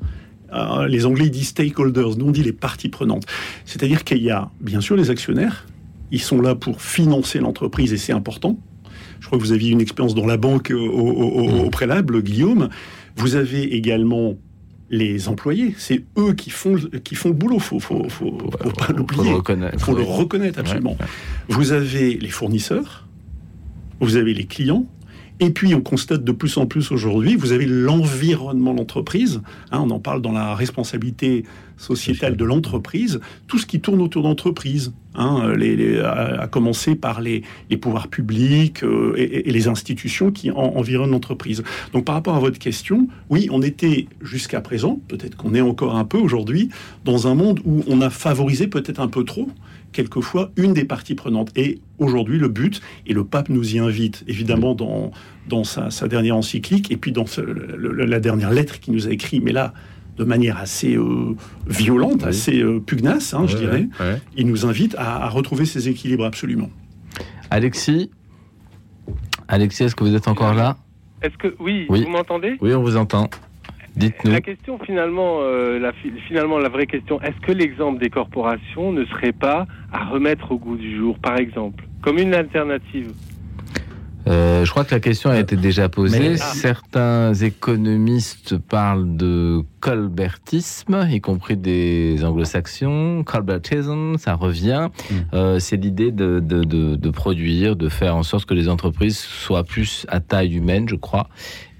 Euh, les Anglais disent stakeholders, nous on dit les parties prenantes. C'est-à-dire qu'il y a bien sûr les actionnaires, ils sont là pour financer l'entreprise et c'est important. Je crois que vous aviez une expérience dans la banque au, mmh. préalable, Guillaume. Vous avez également les employés, c'est eux qui font, qui font le boulot. Faut, faut, faut, pas l'oublier. Il faut le reconnaître absolument. Vous avez les fournisseurs, vous avez les clients, et puis, on constate de plus en plus aujourd'hui, vous avez l'environnement de l'entreprise. Hein, on en parle dans la responsabilité sociétale de l'entreprise. Tout ce qui tourne autour d'entreprise, hein, les, à, commencer par les, pouvoirs publics euh, et, les institutions qui environnent l'entreprise. Donc, par rapport à votre question, oui, on était jusqu'à présent, peut-être qu'on est encore un peu aujourd'hui, dans un monde où on a favorisé peut-être un peu trop quelquefois une des parties prenantes. Et aujourd'hui, le but, et le pape nous y invite évidemment dans, dans sa, dernière encyclique, et puis dans la dernière lettre qu'il nous a écrite, mais là, de manière assez euh, violente, assez euh, pugnace, hein, je dirais, il nous invite à, retrouver ces équilibres absolument. Alexis? Alexis, est-ce que vous êtes encore là? Est-ce que oui, vous m'entendez? Oui, on vous entend. Dites-nous. La question finalement, euh, la, finalement, la vraie question, est-ce que l'exemple des corporations ne serait pas à remettre au goût du jour, par exemple, comme une alternative? Euh, je crois que la question a été déjà posée. Ah. Certains économistes parlent de colbertisme, y compris des anglo-saxons. Colbertism, ça revient. Hmm. Euh, c'est l'idée de, de, de, de, produire, de faire en sorte que les entreprises soient plus à taille humaine, je crois,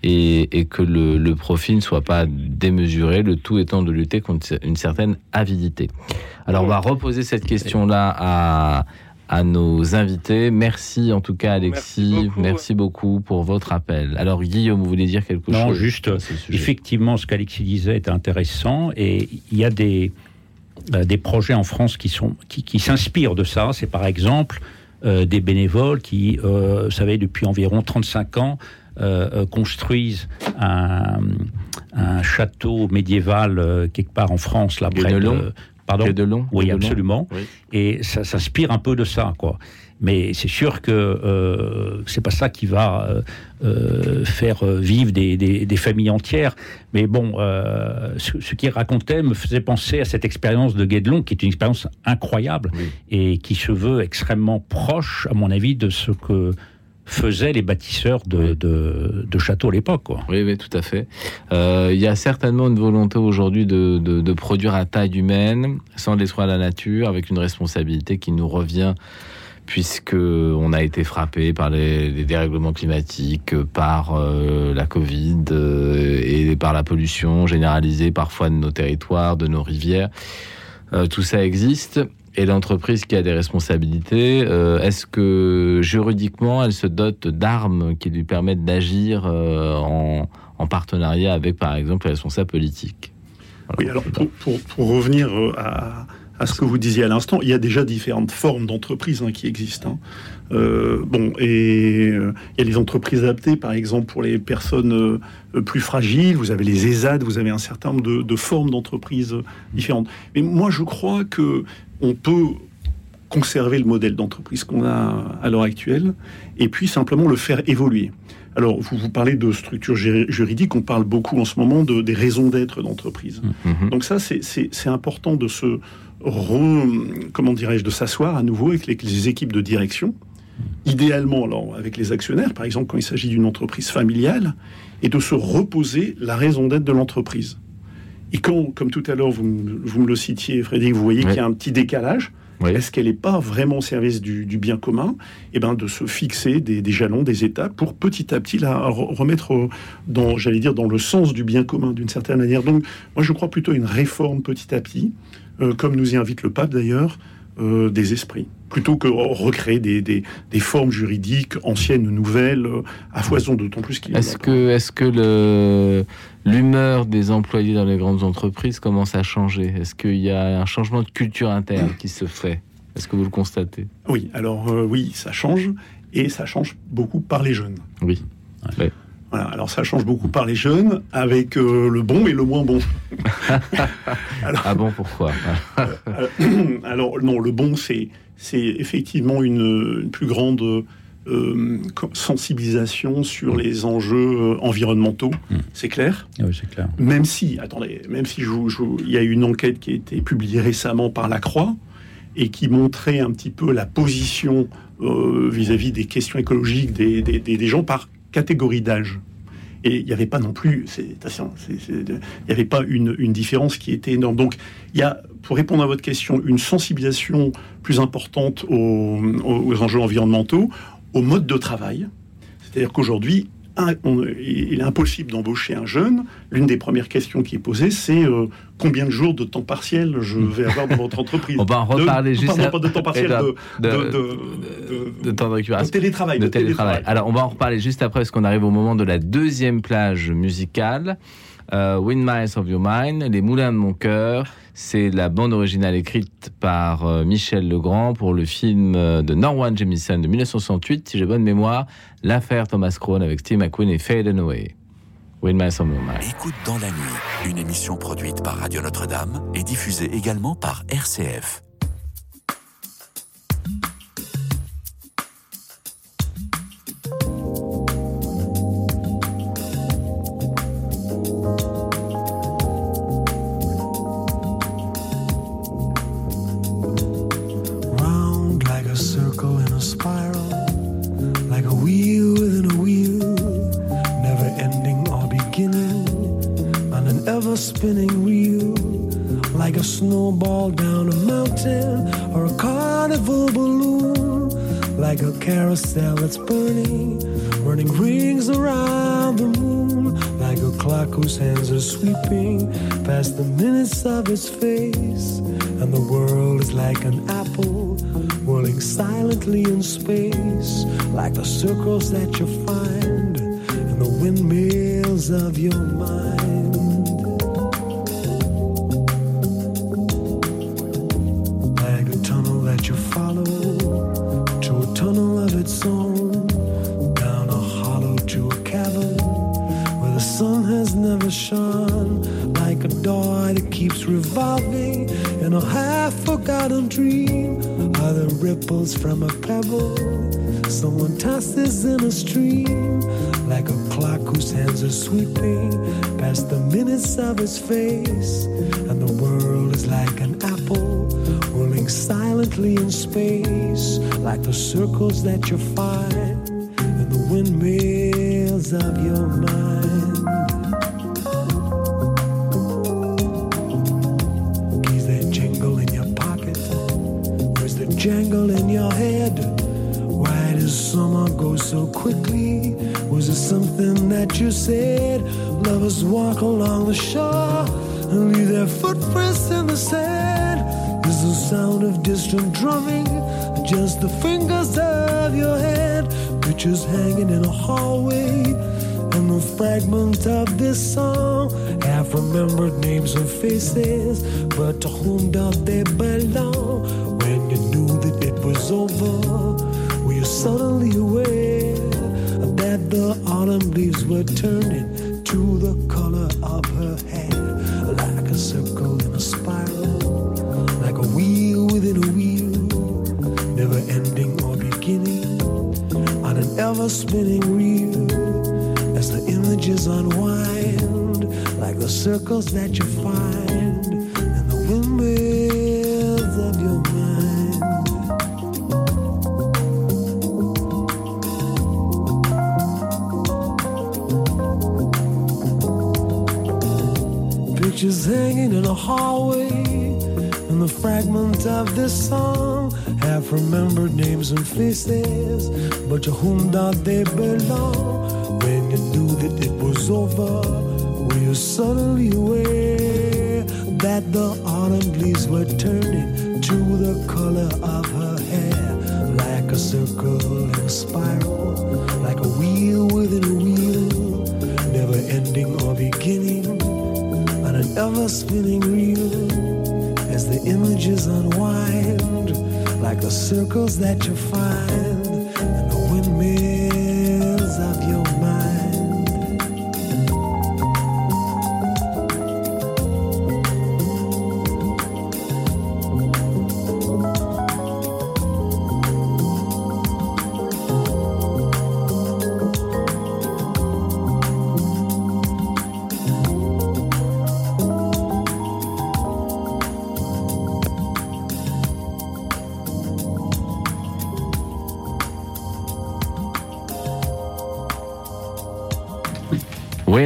et, et que le, le, profit ne soit pas démesuré, le tout étant de lutter contre une certaine avidité. Alors, on va reposer cette question-là à à nos invités. Merci en tout cas Alexis, merci beaucoup, pour votre appel. Alors Guillaume, vous voulez dire quelque chose Non, juste, effectivement, ce qu'Alexis disait est intéressant et il y a des, euh, des projets en France qui, sont, qui, qui s'inspirent de ça. C'est par exemple euh, des bénévoles qui, euh, vous savez, depuis environ 35 ans, euh, construisent un, un, château médiéval quelque part en France, là, près de, Pardon de long Oui, absolument. Et ça s'inspire un peu de ça, quoi. Mais c'est sûr que euh, c'est pas ça qui va euh, euh, faire vivre des, familles entières. Mais bon, euh, ce, qu'il racontait me faisait penser à cette expérience de Guédelon, qui est une expérience incroyable et qui se veut extrêmement proche, à mon avis, de ce que faisaient les bâtisseurs de, de, châteaux à l'époque. Oui, oui, tout à fait. Euh, il y a certainement une volonté aujourd'hui de, de, produire à taille humaine, sans détruire la nature, avec une responsabilité qui nous revient puisque on a été frappé par les, dérèglements climatiques, par euh, la Covid euh, et par la pollution généralisée parfois de nos territoires, de nos rivières. tout ça existe et l'entreprise qui a des responsabilités, euh, est-ce que juridiquement, elle se dote d'armes qui lui permettent d'agir euh, en, partenariat avec, par exemple, les responsables politiques Oui, alors pour, revenir euh, à, ce que vous disiez à l'instant, il y a déjà différentes formes d'entreprises hein, qui existent. Hein. bon, et il y a les entreprises adaptées, par exemple, pour les personnes plus fragiles. Vous avez les ESAD, vous avez un certain nombre de, de formes d'entreprises différentes. Mais moi, je crois que on peut conserver le modèle d'entreprise qu'on a à l'heure actuelle et puis simplement le faire évoluer. Alors, vous, vous parlez de structure juridique, on parle beaucoup en ce moment de, des raisons d'être d'entreprise. Mm-hmm. Donc ça, c'est important de se, comment dirais-je, de s'asseoir à nouveau avec les, équipes de direction, idéalement alors, avec les actionnaires, par exemple quand il s'agit d'une entreprise familiale, et de se reposer la raison d'être de l'entreprise. Et quand, comme tout à l'heure, vous, me le citiez, Frédéric, vous voyez qu'il y a un petit décalage. Est-ce qu'elle n'est pas vraiment au service du, bien commun? Eh ben, de se fixer des, jalons, des étapes pour petit à petit la remettre dans, j'allais dire, dans le sens du bien commun d'une certaine manière. Donc, moi, je crois plutôt à une réforme petit à petit, euh, comme nous y invite le pape d'ailleurs, euh, des esprits, plutôt que recréer des, des, des formes juridiques anciennes, nouvelles, euh, à foison, d'autant plus qu'il Est-ce que, est-ce que le, l'humeur des employés dans les grandes entreprises commence à changer Est-ce qu'il y a un changement de culture interne qui se fait? Est-ce que vous le constatez? Oui, alors euh, oui, ça change, et ça change beaucoup par les jeunes. Oui. Voilà, alors ça change beaucoup par les jeunes, avec euh, le bon et le moins bon. ah bon, pourquoi? Euh, Alors non, le bon, c'est c'est effectivement une, plus grande euh, sensibilisation sur les enjeux environnementaux, hmm. c'est clair? Ah oui, c'est clair. Même si, attendez, même si il y a une enquête qui a été publiée récemment par la Croix et qui montrait un petit peu la position vis-à-vis des questions écologiques des, des, des gens par catégorie d'âge. Et il n'y avait pas non plus, il n'y avait pas une, différence qui était énorme. Donc, il y a, pour répondre à votre question, une sensibilisation plus importante aux, aux enjeux environnementaux, au mode de travail. C'est-à-dire qu'aujourd'hui, il est impossible d'embaucher un jeune. L'une des premières questions qui est posée, c'est euh, combien de jours de temps partiel je vais avoir dans votre entreprise On va en reparler juste après. de temps partiel, de, temps de récupération. De télétravail. Alors, on va en reparler juste après, parce qu'on arrive au moment de la deuxième plage musicale. Euh, Windmills of Your Mind, Les Moulins de mon cœur. C'est la bande originale écrite par euh, Michel Legrand pour le film euh, de Norwan Jemison de 1968, si j'ai bonne mémoire, l'affaire Thomas Crown avec Steve McQueen et Fade Away. Windmills of Your Mind. Écoute dans la nuit, une émission produite par Radio Notre-Dame et diffusée également par RCF. Carousel that's burning, running rings around the moon, like a clock whose hands are sweeping past the minutes of its face, and the world is like an apple whirling silently in space, like the circles that you find in the windmills of your mind. That you're find faces but to whom do they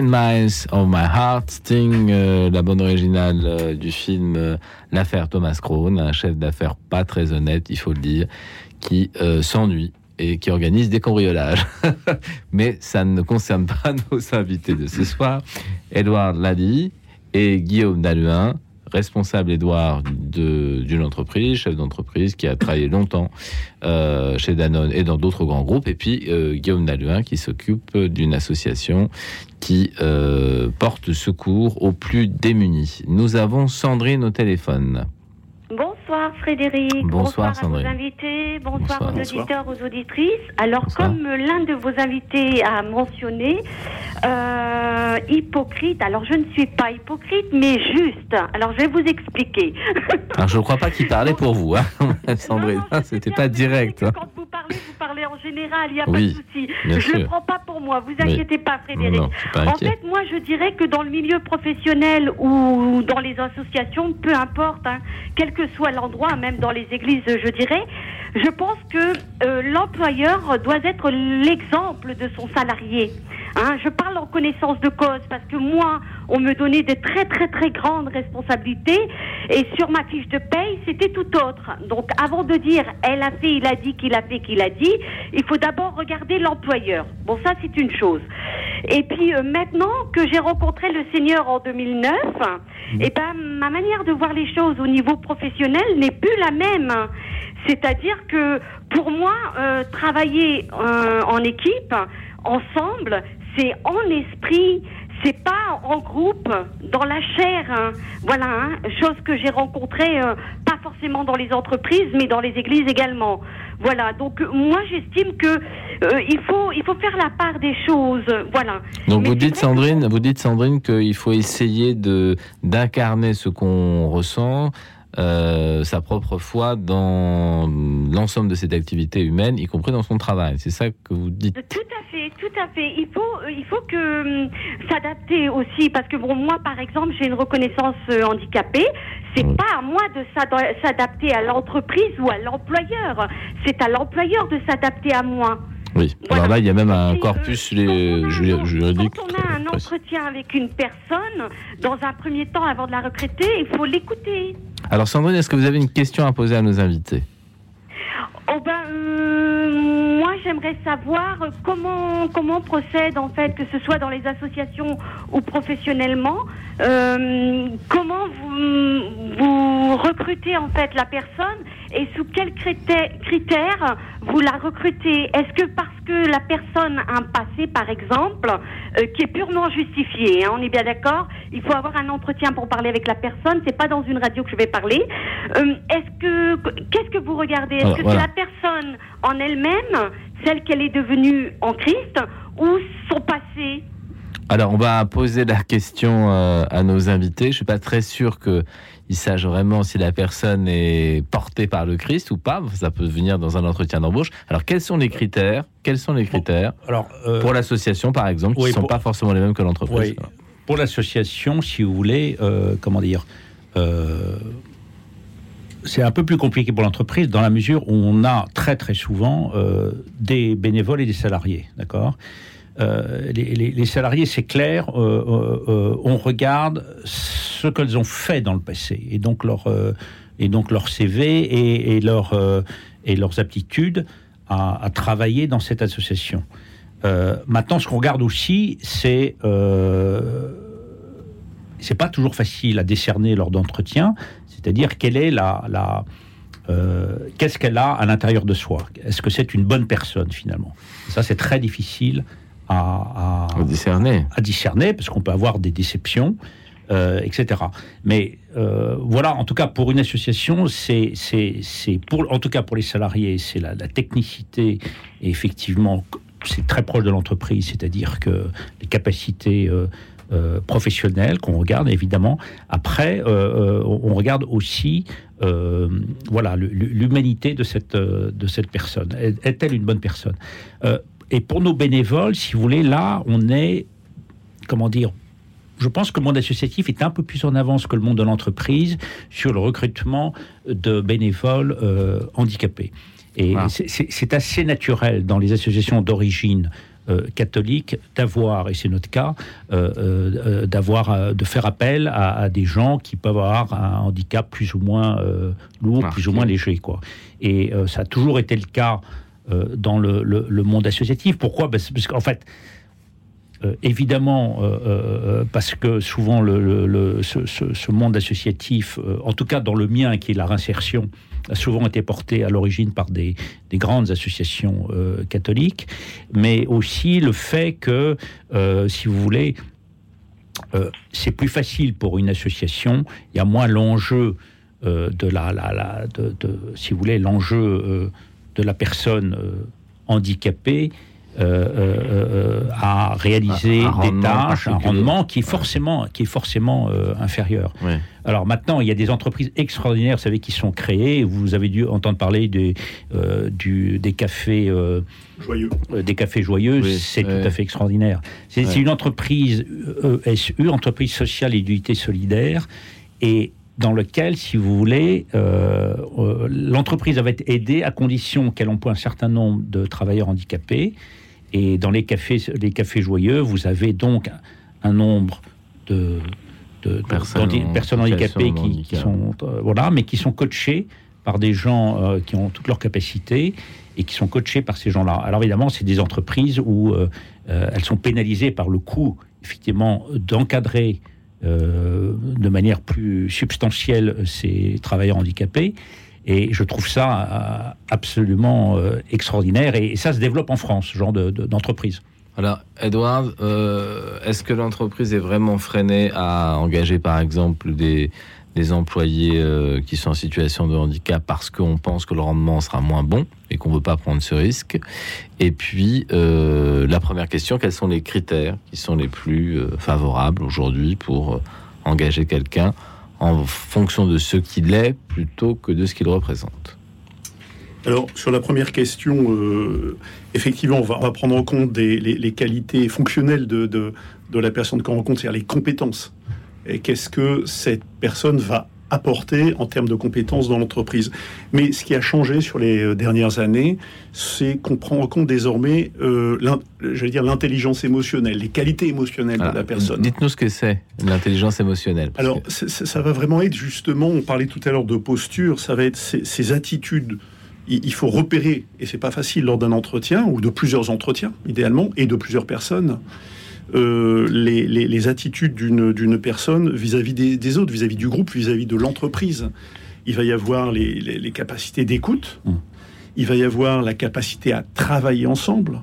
Windmills of My Heart, Sting, euh, la bande originale euh, du film euh, L'affaire Thomas Crown, un chef d'affaires pas très honnête, il faut le dire, qui s'ennuie et qui organise des cambriolages. Mais ça ne concerne pas nos invités de ce soir, Edouard Lady et Guillaume Daluin, responsable Edouard d'une entreprise, chef d'entreprise qui a travaillé longtemps euh, chez Danone et dans d'autres grands groupes, et puis euh, Guillaume Daluin qui s'occupe d'une association qui euh, porte secours aux plus démunis. Nous avons Sandrine au téléphone. Bonsoir Frédéric. Bonsoir, à Sandrine. vos invités. Bonsoir, Bonsoir. aux Bonsoir. auditeurs, aux auditrices. Alors, Bonsoir. comme l'un de vos invités a mentionné, euh, hypocrite. Alors, je ne suis pas hypocrite, mais juste. Alors, je vais vous expliquer. Alors, je ne crois pas qu'il parlait pour vous, hein, Sandrine. C'était pas direct. hein. Quand vous parlez, vous parlez en général. Il n'y a Oui, pas de souci. Je ne le prends pas pour moi. Vous inquiétez pas, Frédéric. Non, pas En fait, moi, je dirais que dans le milieu professionnel ou dans les associations, peu importe, hein, quel que soit l'endroit, même dans les églises, je dirais, Je pense que l'employeur doit être l'exemple de son salarié. Hein, je parle en connaissance de cause parce que moi, on me donnait des très très très grandes responsabilités et sur ma fiche de paye, c'était tout autre. Donc avant de dire elle a fait, il a dit, qu'il a fait, qu'il a dit, il faut d'abord regarder l'employeur. Bon, ça c'est une chose. Et puis euh, maintenant que j'ai rencontré le Seigneur en 2009, mmh. et eh ben ma manière de voir les choses au niveau professionnel n'est plus la même. C'est-à-dire que pour moi, euh, travailler euh, en équipe, ensemble, c'est en esprit, c'est pas en groupe, dans la chair. Hein. Voilà, hein, chose que j'ai rencontrée, euh, pas forcément dans les entreprises, mais dans les églises également. Voilà, donc moi j'estime que euh, il faut il faut faire la part des choses. Voilà. Donc vous dites Sandrine, vous dites Sandrine qu'il faut essayer de d'incarner ce qu'on ressent euh, sa propre foi dans l'ensemble de cette activité humaine, y compris dans son travail. C'est ça que vous dites Tout à fait, tout à fait. Il faut, euh, il faut que hum, s'adapter aussi, parce que bon, moi, par exemple, j'ai une reconnaissance euh, handicapée. C'est pas à moi de s'adapter à l'entreprise ou à l'employeur. C'est à l'employeur de s'adapter à moi. Oui, alors là, il y a même un corpus juridique. Quand on a un entretien avec une personne, dans un premier temps, avant de la recruter, il faut l'écouter. Alors Sandrine, est-ce que vous avez une question à poser à nos invités? Oh ben, euh, moi j'aimerais savoir comment comment procède en fait, que ce soit dans les associations ou professionnellement, euh, comment vous, vous recrutez en fait la personne et sous quels critères, vous la recrutez Est-ce que parce que la personne a un passé, par exemple, euh, qui est purement justifié, hein, on est bien d'accord Il faut avoir un entretien pour parler avec la personne. C'est pas dans une radio que je vais parler. Euh, est-ce que qu'est-ce que vous regardez? Est-ce que c'est la personne en elle-même, celle qu'elle est devenue en Christ, ou son passé? Alors, on va poser la question euh, à nos invités. Je ne suis pas très sûr que il sache vraiment si la personne est portée par le Christ ou pas. Ça peut venir dans un entretien d'embauche. Alors, quels sont les critères? Quels sont les critères? Alors, euh, pour l'association, par exemple, qui ne sont pas forcément les mêmes que l'entreprise. Pour l'association, si vous voulez, euh, comment dire euh, c'est un peu plus compliqué pour l'entreprise dans la mesure où on a très très souvent des bénévoles et des salariés, d'accord? Euh, les, salariés, c'est clair, euh, euh, on regarde ce qu'elles ont fait dans le passé et donc leur et donc leur CV et, leur, et leurs aptitudes à, travailler dans cette association. maintenant, ce qu'on regarde aussi, c'est c'est pas toujours facile à décerner lors d'entretien, c'est-à-dire quelle est la, la qu'est-ce qu'elle a à l'intérieur de soi? Est-ce que c'est une bonne personne finalement? Ça, c'est très difficile à, discerner. à discerner, parce qu'on peut avoir des déceptions, euh, etc. Mais euh, voilà, en tout cas, pour une association, c'est, c'est, pour, en tout cas pour les salariés, c'est la, technicité, et effectivement, c'est très proche de l'entreprise, c'est-à-dire que les capacités euh, professionnelles qu'on regarde, évidemment. Après, on regarde aussi voilà, l'humanité de cette, de cette personne. Est-elle une bonne personne? Et pour nos bénévoles, si vous voulez, là, on est, comment dire, je pense que le monde associatif est un peu plus en avance que le monde de l'entreprise sur le recrutement de bénévoles euh, handicapés. Et ah. c'est assez naturel dans les associations d'origine euh, catholique d'avoir, et c'est notre cas, euh, d'avoir, de faire appel à, des gens qui peuvent avoir un handicap plus ou moins lourd, plus ou moins léger, quoi. Et ça a toujours été le cas dans le, monde associatif. Pourquoi? Parce, qu'en fait, euh, évidemment, euh, parce que souvent le, ce, monde associatif, en tout cas dans le mien, qui est la réinsertion, a souvent été porté à l'origine par des, grandes associations catholiques, mais aussi le fait que, si vous voulez, c'est plus facile pour une association, il y a moins l'enjeu de la, de, si vous voulez, l'enjeu de la personne euh, handicapée euh, euh, à réaliser des tâches, un rendement qui est forcément, qui est forcément inférieur. Alors maintenant, il y a des entreprises extraordinaires, vous savez, qui sont créées. Vous avez dû entendre parler des, du, des cafés joyeux. des cafés joyeux, c'est tout à fait extraordinaire. C'est une entreprise ESU, entreprise sociale et d'unité solidaire, et dans lequel, si vous voulez, euh, euh, l'entreprise va être aidée à condition qu'elle emploie un certain nombre de travailleurs handicapés. Et dans les cafés, les cafés joyeux, vous avez donc un nombre de, personnes, handicapées qui, sont euh, voilà, mais qui sont coachés par des gens qui ont toutes leurs capacités et qui sont coachés par ces gens-là. Alors évidemment, c'est des entreprises où elles sont pénalisées par le coût, effectivement, d'encadrer euh, de manière plus substantielle ces travailleurs handicapés. Et je trouve ça euh, absolument euh, extraordinaire. Et, ça se développe en France, ce genre d'entreprise. Alors, Edouard, est-ce que l'entreprise est vraiment freinée à engager, par exemple, des, des employés euh, qui sont en situation de handicap parce qu'on pense que le rendement sera moins bon et qu'on ne veut pas prendre ce risque. Et puis, euh, la première question, quels sont les critères qui sont les plus euh, favorables aujourd'hui pour engager quelqu'un en fonction de ce qu'il est plutôt que de ce qu'il représente? Alors, sur la première question, effectivement, on va, prendre en compte les, qualités fonctionnelles de, de la personne qu'on rencontre, c'est-à-dire les compétences et qu'est-ce que cette personne va apporter en termes de compétences dans l'entreprise? Mais ce qui a changé sur les euh, dernières années, c'est qu'on prend en compte désormais, euh, l'intelligence émotionnelle, les qualités émotionnelles de la personne. Dites-nous ce que c'est l'intelligence émotionnelle. Alors, ça va vraiment être justement, on parlait tout à l'heure de posture, ça va être ces, attitudes. Il, faut repérer, et c'est pas facile lors d'un entretien ou de plusieurs entretiens, idéalement, et de plusieurs personnes. Euh, les, attitudes d'une personne vis-à-vis des, autres, vis-à-vis du groupe, vis-à-vis de l'entreprise. Il va y avoir les, capacités d'écoute, mmh. il va y avoir la capacité à travailler ensemble,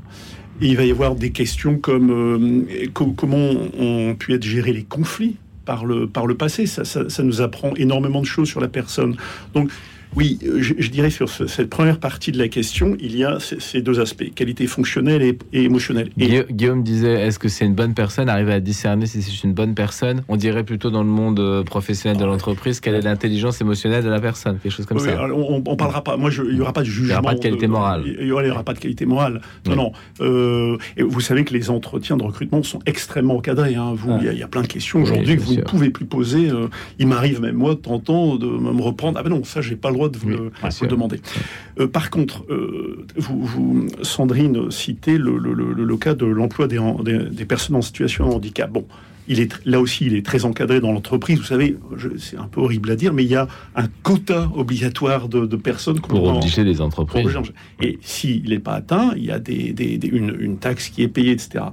et il va y avoir des questions comme euh, comment ont pu être gérés les conflits par le, par le passé. Ça, ça, nous apprend énormément de choses sur la personne. Donc, oui, euh, je, dirais sur cette première partie de la question, il y a ces deux aspects, qualité fonctionnelle et, émotionnelle. Guillaume disait, est-ce que c'est une bonne personne Arriver à discerner si c'est une bonne personne? On dirait plutôt dans le monde euh, professionnel de l'entreprise quelle est l'intelligence émotionnelle de la personne, quelque chose comme ça. On, on, parlera pas. Moi, il n'y aura pas de jugement. Il n'y aura pas de qualité morale. Il n'y aura, pas de qualité morale. Non, non. Euh, et vous savez que les entretiens de recrutement sont extrêmement encadrés. Hein. Vous, il y, a plein de questions aujourd'hui que vous ne pouvez plus poser. il m'arrive même moi de temps en temps de me reprendre. Ah ben non, ça j'ai pas le de vous, le, demander. Euh, par contre, euh, vous, Sandrine citait le, cas de l'emploi des, des, personnes en situation de handicap. Bon, il est là aussi, il est très encadré dans l'entreprise. Vous savez, c'est un peu horrible à dire, mais il y a un quota obligatoire de, personnes pour obliger les entreprises. et s'il n'est pas atteint, il y a des, une, taxe qui est payée, etc.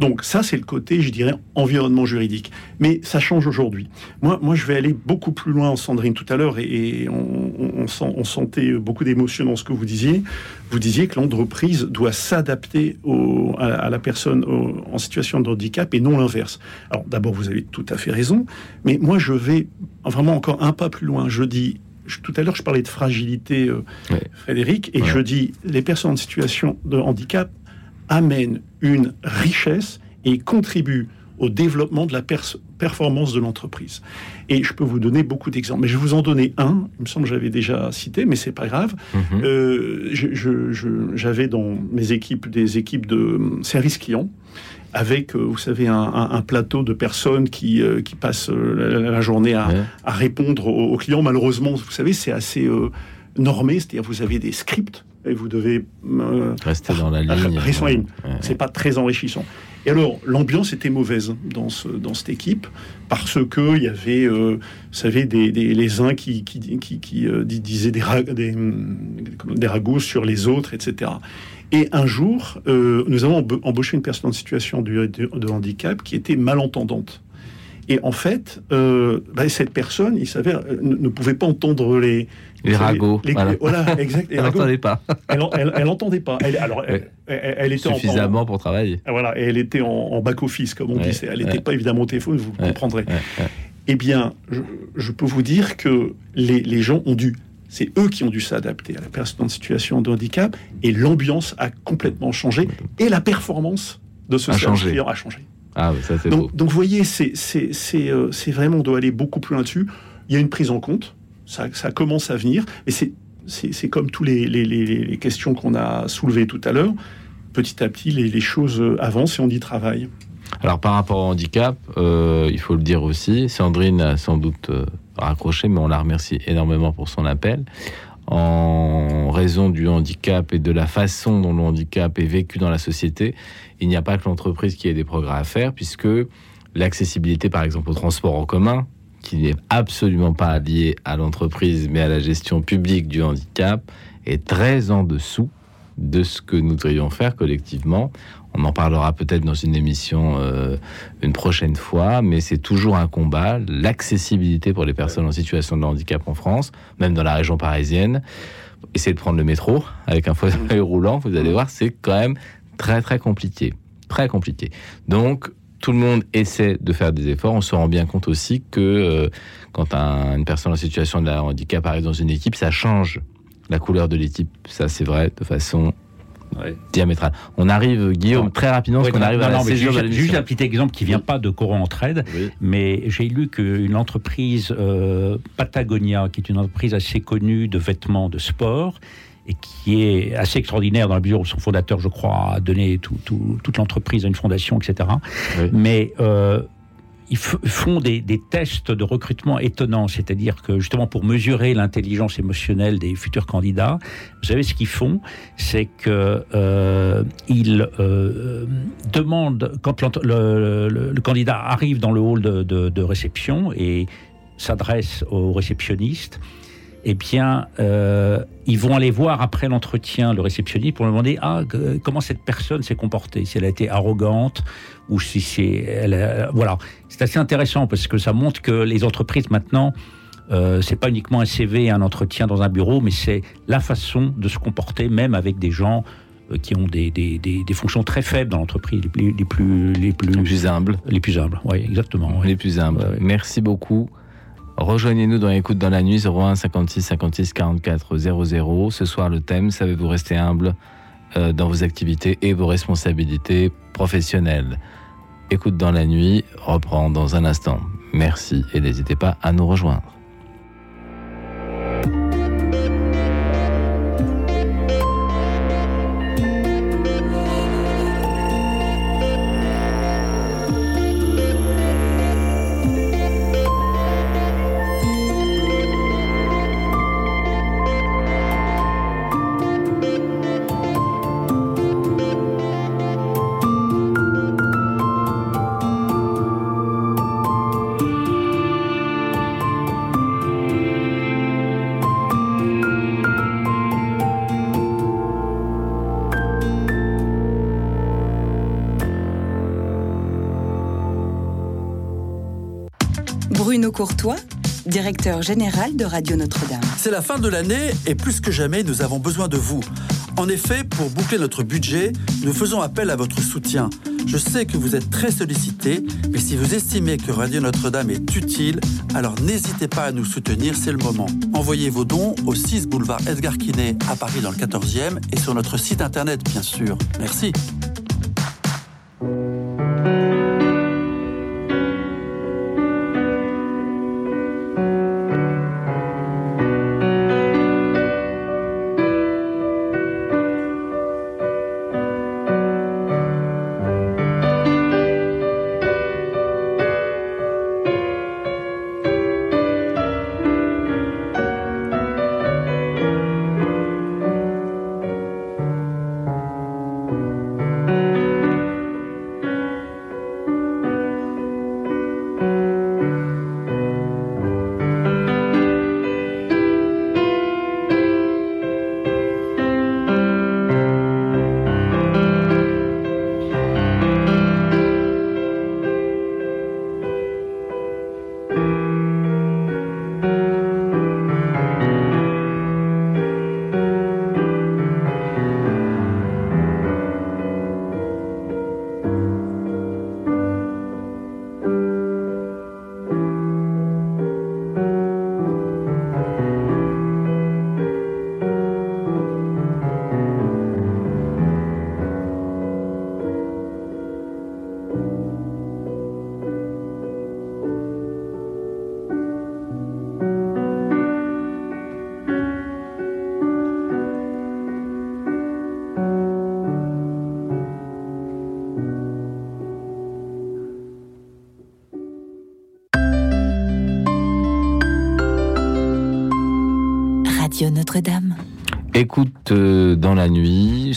Donc ça, c'est le côté, je dirais, environnement juridique. Mais ça change aujourd'hui. Moi, moi, je vais aller beaucoup plus loin, Sandrine, tout à l'heure, et, on, on, sentait beaucoup d'émotion dans ce que vous disiez. Vous disiez que l'entreprise doit s'adapter à, à, la personne en situation de handicap et non l'inverse. Alors d'abord, vous avez tout à fait raison, mais moi je vais vraiment encore un pas plus loin. Je dis, tout à l'heure je parlais de fragilité, euh, Frédéric, et je dis, les personnes en situation de handicap amènent une richesse et contribuent au développement de la performance de l'entreprise. Et je peux vous donner beaucoup d'exemples. Mais je vais vous en donner un. Il me semble que j'avais déjà cité, mais c'est pas grave. Mhm. Euh, j'avais dans mes équipes des équipes de euh, service client avec, euh, vous savez, un, plateau de personnes qui, qui passent la, journée à, répondre aux, clients. Malheureusement, vous savez, c'est assez normé, c'est-à-dire vous avez des scripts et vous devez rester dans la ligne. Rester ligne. C'est pas très enrichissant. Et alors, l'ambiance était mauvaise dans, ce, dans cette équipe, parce qu'il y avait, euh, vous savez, des, les uns qui, qui, qui, euh, disaient des, des, des, ragots sur les autres, etc. Et un jour, euh, nous avons embauché une personne en situation de, de handicap qui était malentendante. Et en fait, euh, bah, cette personne, il s'avère, euh, ne, pouvait pas entendre les, les ragots. voilà. exact. Elle n'entendait pas. Elle n'entendait pas. Elle, alors, elle, était suffisamment pour travailler. Voilà, et elle était en, back office, comme on dit. Elle n'était pas évidemment au téléphone, vous comprendrez. Eh bien, je, peux vous dire que les, les gens ont dû c'est eux qui ont dû s'adapter à la personne en situation de handicap et l'ambiance a complètement changé et la performance de ce service client a changé. Ah, ça, donc, donc, vous voyez, euh, c'est vraiment, on doit aller beaucoup plus là-dessus. Il y a une prise en compte, ça, ça commence à venir, mais c'est comme toutes les, les, les, questions qu'on a soulevées tout à l'heure. Petit à petit, les, choses avancent et on y travaille. Alors par rapport au handicap, euh, il faut le dire aussi, Sandrine a sans doute euh, raccroché, mais on la remercie énormément pour son appel. En raison du handicap et de la façon dont le handicap est vécu dans la société, il n'y a pas que l'entreprise qui ait des progrès à faire, puisque l'accessibilité, par exemple, au transport en commun, qui n'est absolument pas lié à l'entreprise, mais à la gestion publique du handicap, est très en dessous de ce que nous devrions faire collectivement. On en parlera peut-être dans une émission euh, une prochaine fois, mais c'est toujours un combat, l'accessibilité pour les personnes en situation de handicap en France, même dans la région parisienne. Essayez de prendre le métro avec un fauteuil roulant, vous allez voir, c'est quand même très très compliqué. Très compliqué. Donc, tout le monde essaie de faire des efforts. On se rend bien compte aussi que euh, quand une personne en situation de handicap arrive dans une équipe, ça change la couleur de l'équipe. Ça, c'est vrai, de façon diamétrale. On arrive, Guillaume, très rapidement, parce qu'on arrive à la juste, juste, un petit exemple qui vient pas de Coran Entraide, mais j'ai lu qu'une entreprise euh, Patagonia, qui est une entreprise assez connue de vêtements de sport, et qui est assez extraordinaire dans la mesure où son fondateur, je crois, a donné toute l'entreprise à une fondation, etc. Mais euh, ils font des, tests de recrutement étonnants, c'est-à-dire que justement pour mesurer l'intelligence émotionnelle des futurs candidats, vous savez ce qu'ils font, c'est que euh, euh, demandent quand le, candidat arrive dans le hall de, de réception et s'adresse au réceptionniste eh bien, euh, ils vont aller voir après l'entretien le réceptionniste pour lui demander ah, comment cette personne s'est comportée, si elle a été arrogante ou si c'est. Elle voilà. C'est assez intéressant parce que ça montre que les entreprises maintenant. Euh, c'est pas uniquement un CV et un entretien dans un bureau, mais c'est la façon de se comporter, même avec des gens euh, qui ont des, des, des, des, fonctions très faibles dans l'entreprise, les plus, les plus, les plus, humbles. Les plus humbles, oui, exactement. Les plus humbles. Merci beaucoup. Rejoignez-nous dans l'écoute dans la nuit 01 56 56 44 00. Ce soir, le thème, savez-vous rester humble euh, dans vos activités et vos responsabilités professionnelles? Écoute dans la nuit reprend dans un instant. Merci et n'hésitez pas à nous rejoindre. Courtois, directeur général de Radio Notre-Dame. C'est la fin de l'année et plus que jamais, nous avons besoin de vous. En effet, pour boucler notre budget, nous faisons appel à votre soutien. Je sais que vous êtes très sollicité, mais si vous estimez que Radio Notre-Dame est utile, alors n'hésitez pas à nous soutenir, c'est le moment. Envoyez vos dons au 6 boulevard Edgar Quinet à Paris dans le 14e et sur notre site internet, bien sûr. Merci.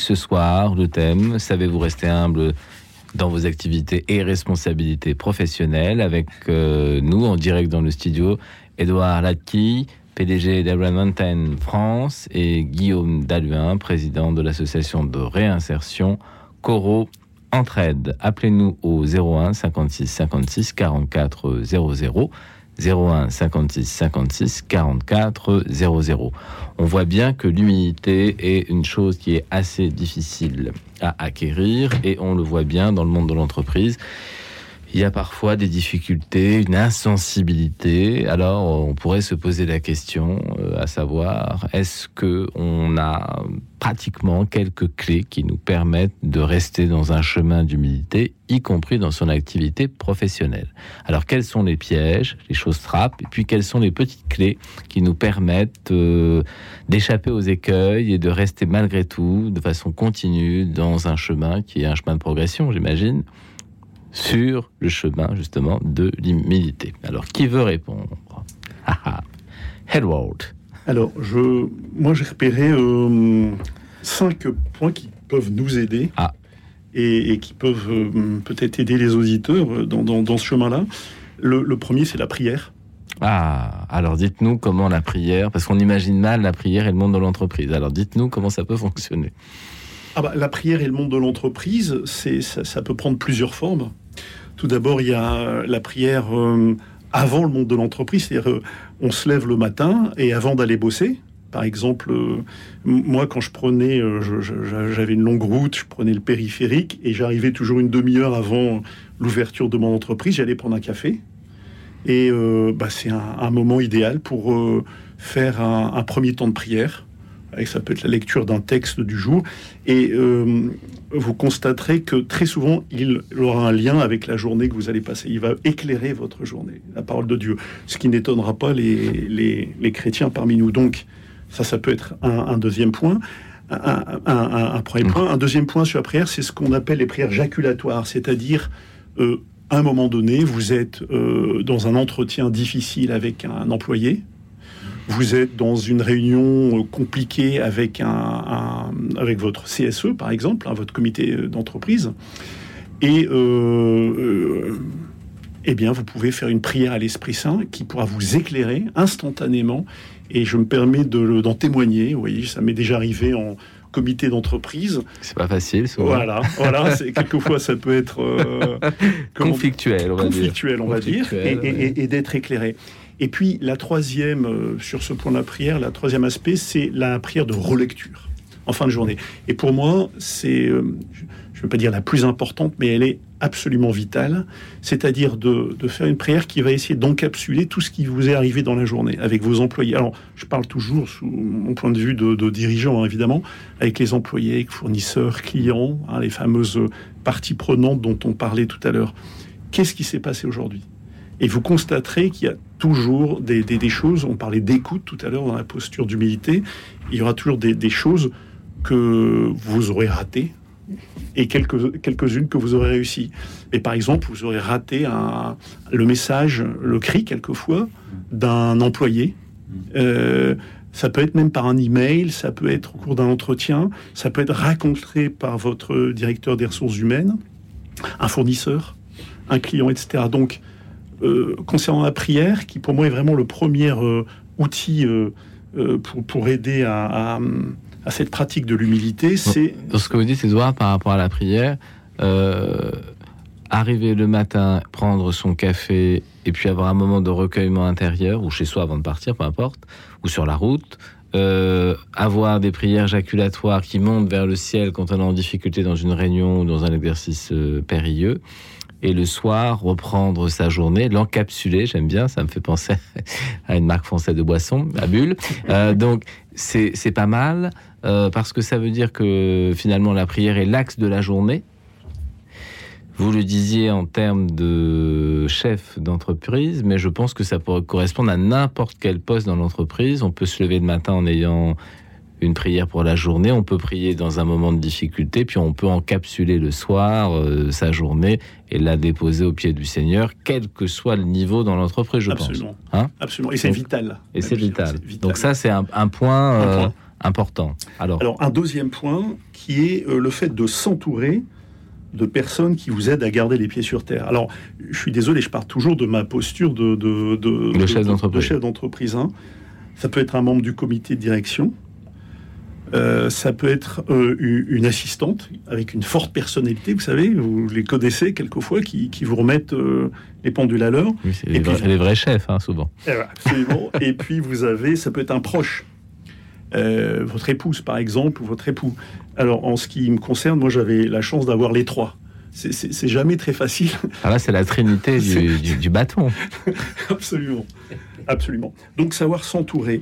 Ce soir, le thème, savez-vous rester humble dans vos activités et responsabilités professionnelles avec euh, nous en direct dans le studio, Edouard Latki, PDG d'Abraham Mountain France et Guillaume Daluin, président de l'association de réinsertion Coro Entraide. Appelez-nous au 01 56 56 44 00. 01 56 56 44 00. On voit bien que l'humilité est une chose qui est assez difficile à acquérir et on le voit bien dans le monde de l'entreprise il y a parfois des difficultés, une insensibilité. Alors, on pourrait se poser la question, euh, à savoir, est-ce que on a pratiquement quelques clés qui nous permettent de rester dans un chemin d'humilité, y compris dans son activité professionnelle? Alors, quels sont les pièges, les choses trappes, et puis quelles sont les petites clés qui nous permettent euh, d'échapper aux écueils et de rester malgré tout, de façon continue, dans un chemin qui est un chemin de progression, j'imagine? Sur le chemin justement de l'humilité. Alors, qui veut répondre? Edward. Alors, je, moi, j'ai repéré euh, cinq points qui peuvent nous aider ah. et, qui peuvent euh, peut-être aider les auditeurs dans, dans, ce chemin-là. Le, premier, c'est la prière. Ah, alors dites-nous comment la prière, parce qu'on imagine mal la prière et le monde de l'entreprise. Alors dites-nous comment ça peut fonctionner. Ah bah, la prière et le monde de l'entreprise, c'est ça, ça, peut prendre plusieurs formes. Tout d'abord, il y a la prière euh, avant le monde de l'entreprise, c'est-à-dire euh, on se lève le matin et avant d'aller bosser. Par exemple, euh, moi, quand je prenais, j'avais une longue route, je prenais le périphérique et j'arrivais toujours une demi-heure avant l'ouverture de mon entreprise. J'allais prendre un café et bah, c'est un, moment idéal pour faire un premier temps de prière ça peut être la lecture d'un texte du jour, et euh, vous constaterez que très souvent, il aura un lien avec la journée que vous allez passer. Il va éclairer votre journée, la parole de Dieu, ce qui n'étonnera pas les, les, chrétiens parmi nous. Donc, ça, ça peut être un, deuxième point. Un, premier point. Un deuxième point sur la prière, c'est ce qu'on appelle les prières jaculatoires, c'est-à-dire euh, à un moment donné, vous êtes euh, dans un entretien difficile avec un employé, vous êtes dans une réunion euh, compliquée avec, un, avec votre CSE, par exemple, hein, votre comité euh, d'entreprise, et euh, eh bien, vous pouvez faire une prière à l'Esprit Saint qui pourra vous éclairer instantanément. Et je me permets d'en témoigner. Vous voyez, ça m'est déjà arrivé en comité d'entreprise. C'est pas facile, souvent. Voilà, voilà. quelquefois, ça peut être conflictuel, on va conflictuel, on va dire, et d'être éclairé. Et puis la troisième, euh, sur ce point de la prière, la troisième aspect, c'est la prière de relecture en fin de journée. Et pour moi, c'est, euh, je ne veux pas dire la plus importante, mais elle est absolument vitale, c'est-à-dire de, faire une prière qui va essayer d'encapsuler tout ce qui vous est arrivé dans la journée avec vos employés. Alors, je parle toujours sous mon point de vue de, dirigeant, hein, évidemment, avec les employés, fournisseurs, clients, hein, les fameuses parties prenantes dont on parlait tout à l'heure. Qu'est-ce qui s'est passé aujourd'hui? Et vous constaterez qu'il y a toujours des, choses, on parlait d'écoute tout à l'heure dans la posture d'humilité, il y aura toujours des, choses que vous aurez ratées et quelques, quelques-unes que vous aurez réussi. Et par exemple, vous aurez raté le message, le cri quelquefois d'un employé. Euh, ça peut être même par un email, ça peut être au cours d'un entretien, ça peut être raconté par votre directeur des ressources humaines, un fournisseur, un client, etc. Donc, euh, concernant la prière, qui pour moi est vraiment le premier euh, outil euh, pour, pour, aider à, à, cette pratique de l'humilité, c'est... Dans ce que vous dites, Edouard, par rapport à la prière, arriver le matin, prendre son café et puis avoir un moment de recueillement intérieur, ou chez soi avant de partir, peu importe, ou sur la route, avoir des prières jaculatoires qui montent vers le ciel quand on est en difficulté dans une réunion ou dans un exercice périlleux, et le soir reprendre sa journée, l'encapsuler, j'aime bien, ça me fait penser à une marque française de boisson, à Bulle. Euh, donc c'est pas mal, euh, parce que ça veut dire que finalement la prière est l'axe de la journée. Vous le disiez en termes de chef d'entreprise, mais je pense que ça pourrait correspondre à n'importe quel poste dans l'entreprise. On peut se lever le matin en ayant une prière pour la journée, on peut prier dans un moment de difficulté, puis on peut encapsuler le soir euh, sa journée et la déposer au pied du Seigneur, quel que soit le niveau dans l'entreprise, je Absolument. pense. Hein Absolument. Et c'est vital. Et c'est vital. Donc ça, c'est un, point, Un euh, point. important. Alors, Alors, un deuxième point qui est euh, le fait de s'entourer de personnes qui vous aident à garder les pieds sur terre. Alors, je suis désolé, je pars toujours de ma posture de, de, de, de chef d'entreprise. hein. Ça peut être un membre du comité de direction. Euh, ça peut être euh, une assistante avec une forte personnalité, vous savez, vous les connaissez quelquefois, qui, qui vous remettent euh, les pendules à l'heure. oui, c'est les, vrais, les vrais chefs, hein, souvent. Eh Absolument. Et puis vous avez, ça peut être un proche, votre épouse par exemple ou votre époux. Alors en ce qui me concerne, moi j'avais la chance d'avoir les trois. C'est- jamais très facile. Ah là, c'est la trinité du- du bâton. absolument, absolument. Donc savoir s'entourer.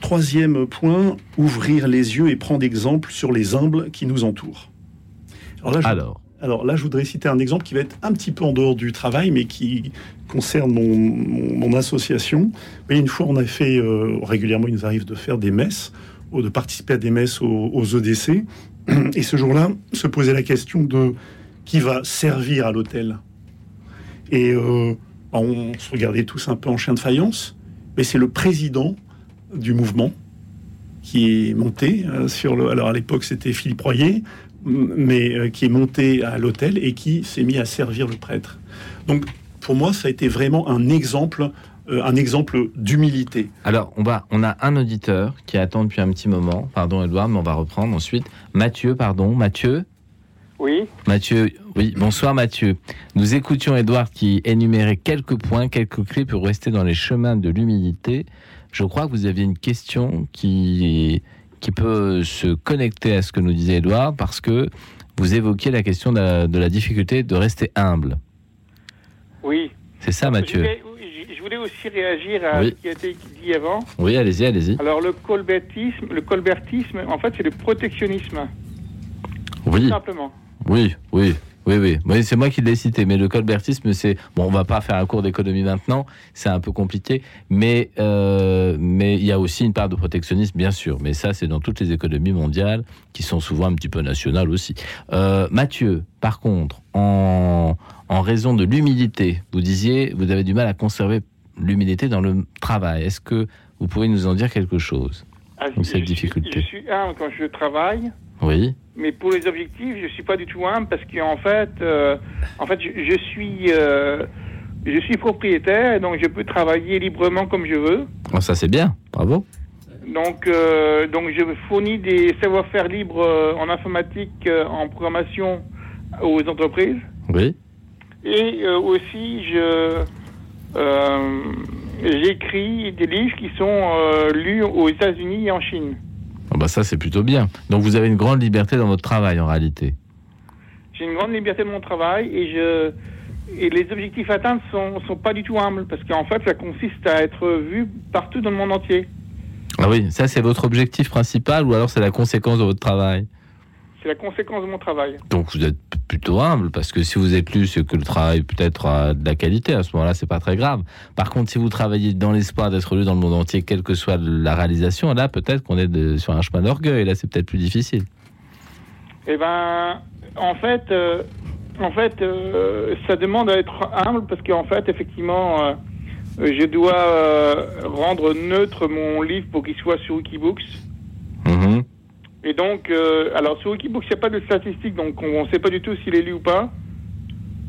Troisième point, ouvrir les yeux et prendre exemple sur les humbles qui nous entourent. Alors là, je, Alors, alors là, je voudrais citer un exemple qui va être un petit peu en dehors du travail, mais qui concerne mon, mon- mon association. Mais une fois, on a fait euh, régulièrement, il nous arrive de faire des messes, ou de participer à des messes aux, aux EDC. Et ce jour-là, se posait la question de qui va servir à l'hôtel. Et euh, on se regardait tous un peu en chien de faïence, mais c'est le président du mouvement qui est monté euh, sur le. Alors à l'époque, c'était Philippe Royer, mais euh, qui est monté à l'hôtel et qui s'est mis à servir le prêtre. Donc pour moi, ça a été vraiment un exemple, euh, un exemple d'humilité. alors on, va, on a un auditeur qui attend depuis un petit moment. Pardon, Edouard, mais on va reprendre ensuite. Mathieu, pardon. Mathieu? Oui, Mathieu, oui, bonsoir Mathieu. Nous écoutions Edouard qui énumérait quelques points, quelques clés pour rester dans les chemins de l'humilité. Je crois que vous aviez une question qui, qui peut se connecter à ce que nous disait Edouard parce que vous évoquiez la question de la, de la difficulté de rester humble. oui. C'est ça Mathieu je- je voulais aussi réagir à Oui. ce qui a été dit avant. Oui, allez-y, allez-y. Alors le colbertisme, le colbertisme, en fait, c'est le protectionnisme, Oui, tout simplement. oui, oui. Oui, oui, oui c'est moi qui l'ai cité, mais le colbertisme, c'est... Bon, on va pas faire un cours d'économie maintenant, c'est un peu compliqué, mais euh, mais il y a aussi une part de protectionnisme, bien sûr, mais ça, c'est dans toutes les économies mondiales, qui sont souvent un petit peu nationales aussi. Euh, Mathieu, par contre, en, en raison de l'humilité, vous disiez, vous avez du mal à conserver l'humilité dans le travail. Est-ce que vous pouvez nous en dire quelque chose Ah, cette je, difficulté? Je suis quand je travaille, Oui, mais pour les objectifs, je suis pas du tout humble parce qu'en fait, euh, en fait, je, je suis, euh, je suis propriétaire, et donc je peux travailler librement comme je veux. Oh, ça c'est bien, bravo. Donc, euh, donc je fournis des savoir-faire libres en informatique, en programmation aux entreprises. Oui, Et aussi, je j'écris des livres qui sont lus aux États-Unis et en Chine. Ah bah ça c'est plutôt bien. Donc vous avez une grande liberté dans votre travail en réalité. J'ai une grande liberté de mon travail et je et les objectifs atteints sont sont pas du tout humbles parce qu'en fait, ça consiste à être vu partout dans le monde entier. Ah oui, ça c'est votre objectif principal ou alors c'est la conséquence de votre travail? C'est la conséquence de mon travail. Donc vous êtes plutôt humble parce que si vous êtes lu, c'est que le travail peut-être a de la qualité. À ce moment-là, c'est pas très grave. Par contre, si vous travaillez dans l'espoir d'être lu dans le monde entier, quelle que soit la réalisation, là peut-être qu'on est de- sur un chemin d'orgueil. Là, c'est peut-être plus difficile. Eh ben, en fait, euh, en fait, euh, ça demande à être humble parce qu'en fait, effectivement, euh, je dois rendre neutre mon livre pour qu'il soit sur Wikibooks. Mhm. Et donc, euh, alors sur Wikibooks, il n'y a pas de statistiques, donc on ne sait pas du tout s'il est lu ou pas.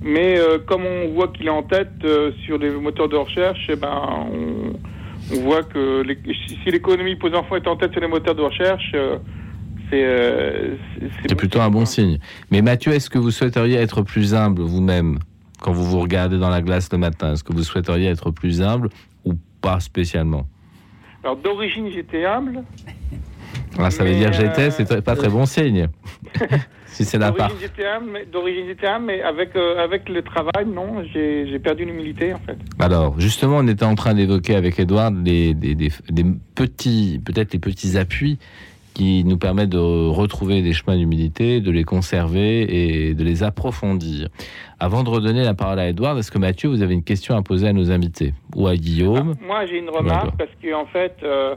Mais euh, comme on voit qu'il est en tête euh, sur les moteurs de recherche, eh ben, on, on voit que les- si l'économie pose enfants est en tête sur les moteurs de recherche, c'est C'est plutôt un bon signe. Mais Mathieu, est-ce que vous souhaiteriez être plus humble vous-même quand vous vous regardez dans la glace le matin? Est-ce que vous souhaiteriez être plus humble ou pas spécialement? Alors d'origine j'étais humble. Ah, Ça veut dire j'étais, euh, c'est pas très bon signe. si c'est la part. D'origine mais avec euh, avec le travail, non, j'ai perdu l'humilité en fait. Alors, justement, on était en train d'évoquer avec Edouard les, des, des- des petits, peut-être les petits appuis qui nous permettent de retrouver des chemins d'humilité, de les conserver et de les approfondir. Avant de redonner la parole à Edouard, est-ce que Mathieu, vous avez une question à poser à nos invités? Ou à Guillaume? Moi j'ai une remarque parce que en fait, euh,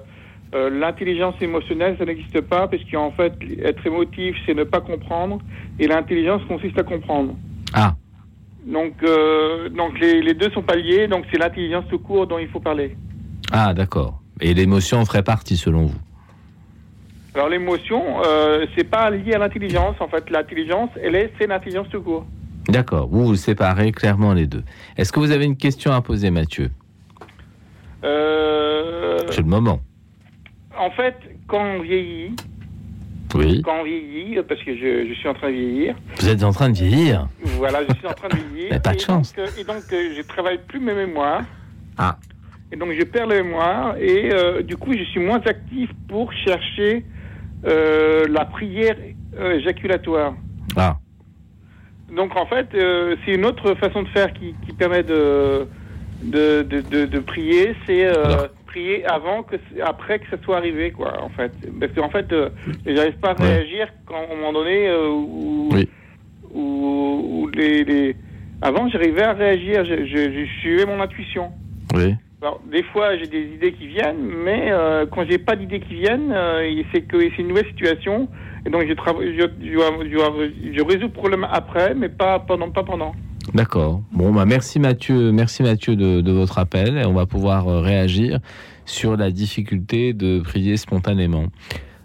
Euh, l'intelligence émotionnelle, ça n'existe pas, parce qu'en fait, être émotif, c'est ne pas comprendre, et l'intelligence consiste à comprendre. Ah. Donc, euh, donc les, les, deux sont pas liés, donc c'est l'intelligence tout court dont il faut parler. Ah, d'accord. Et l'émotion ferait partie, selon vous? Alors, l'émotion, euh, c'est pas lié à l'intelligence. En fait, l'intelligence, elle est, c'est l'intelligence tout court. D'accord. Vous, vous séparez clairement les deux. Est-ce que vous avez une question à poser, Mathieu? Euh... C'est le moment en fait, quand on vieillit, oui. quand on vieillit, parce que je, je, suis en train de vieillir. Vous êtes en train de vieillir Voilà, je suis en train de vieillir. pas de et chance. Donc, et donc, euh, je travaille plus mes mémoires. Ah. Et donc, je perds la mémoire. Et euh, du coup, je suis moins actif pour chercher euh, la prière euh, éjaculatoire. Ah. Donc, en fait, euh, c'est une autre façon de faire qui, qui permet de, de, de, de, de prier. C'est prier avant que après que ça soit arrivé quoi en fait. Parce qu'en fait euh, j'arrive pas à réagir quand à un moment donné euh, où, Oui. où, où les, les- avant j'arrivais à réagir je, je, je suivais mon intuition. Oui. alors des fois j'ai des idées qui viennent mais euh, quand j'ai pas d'idées qui viennent euh, c'est que c'est une nouvelle situation et donc je travaille je, je, je- je résous le problème après mais pas pendant pas pendant D'accord. Bon, bah merci Mathieu, merci Mathieu de, de votre appel. Et on va pouvoir euh, réagir sur la difficulté de prier spontanément.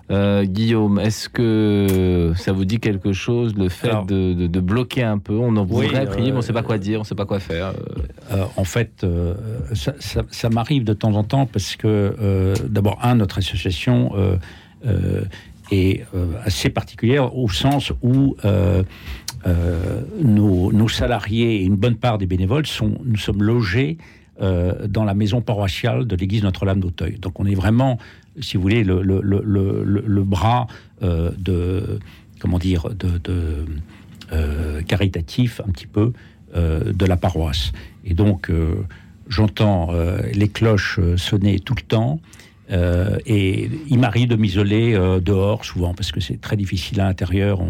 Euh, Guillaume, est-ce que ça vous dit quelque chose, le fait Alors- de, de- de bloquer un peu? On en Oui, voudrait prier, mais on ne euh, sait pas quoi dire, on ne sait pas quoi faire. euh. Euh, en fait, euh, ça, ça- ça m'arrive de temps en temps parce que, euh, d'abord, un, notre association euh, euh, est euh, assez particulière au sens où euh, nos, salariés et une bonne part des bénévoles sont, nous sommes logés euh, dans la maison paroissiale de l'église Notre-Dame d'Auteuil. Donc, on est vraiment, si vous voulez, le, bras euh, de, comment dire, de, caritatif un petit peu de la paroisse. Et donc, j'entends les cloches sonner tout le temps. et il m'arrive de m'isoler dehors souvent parce que c'est très difficile à l'intérieur.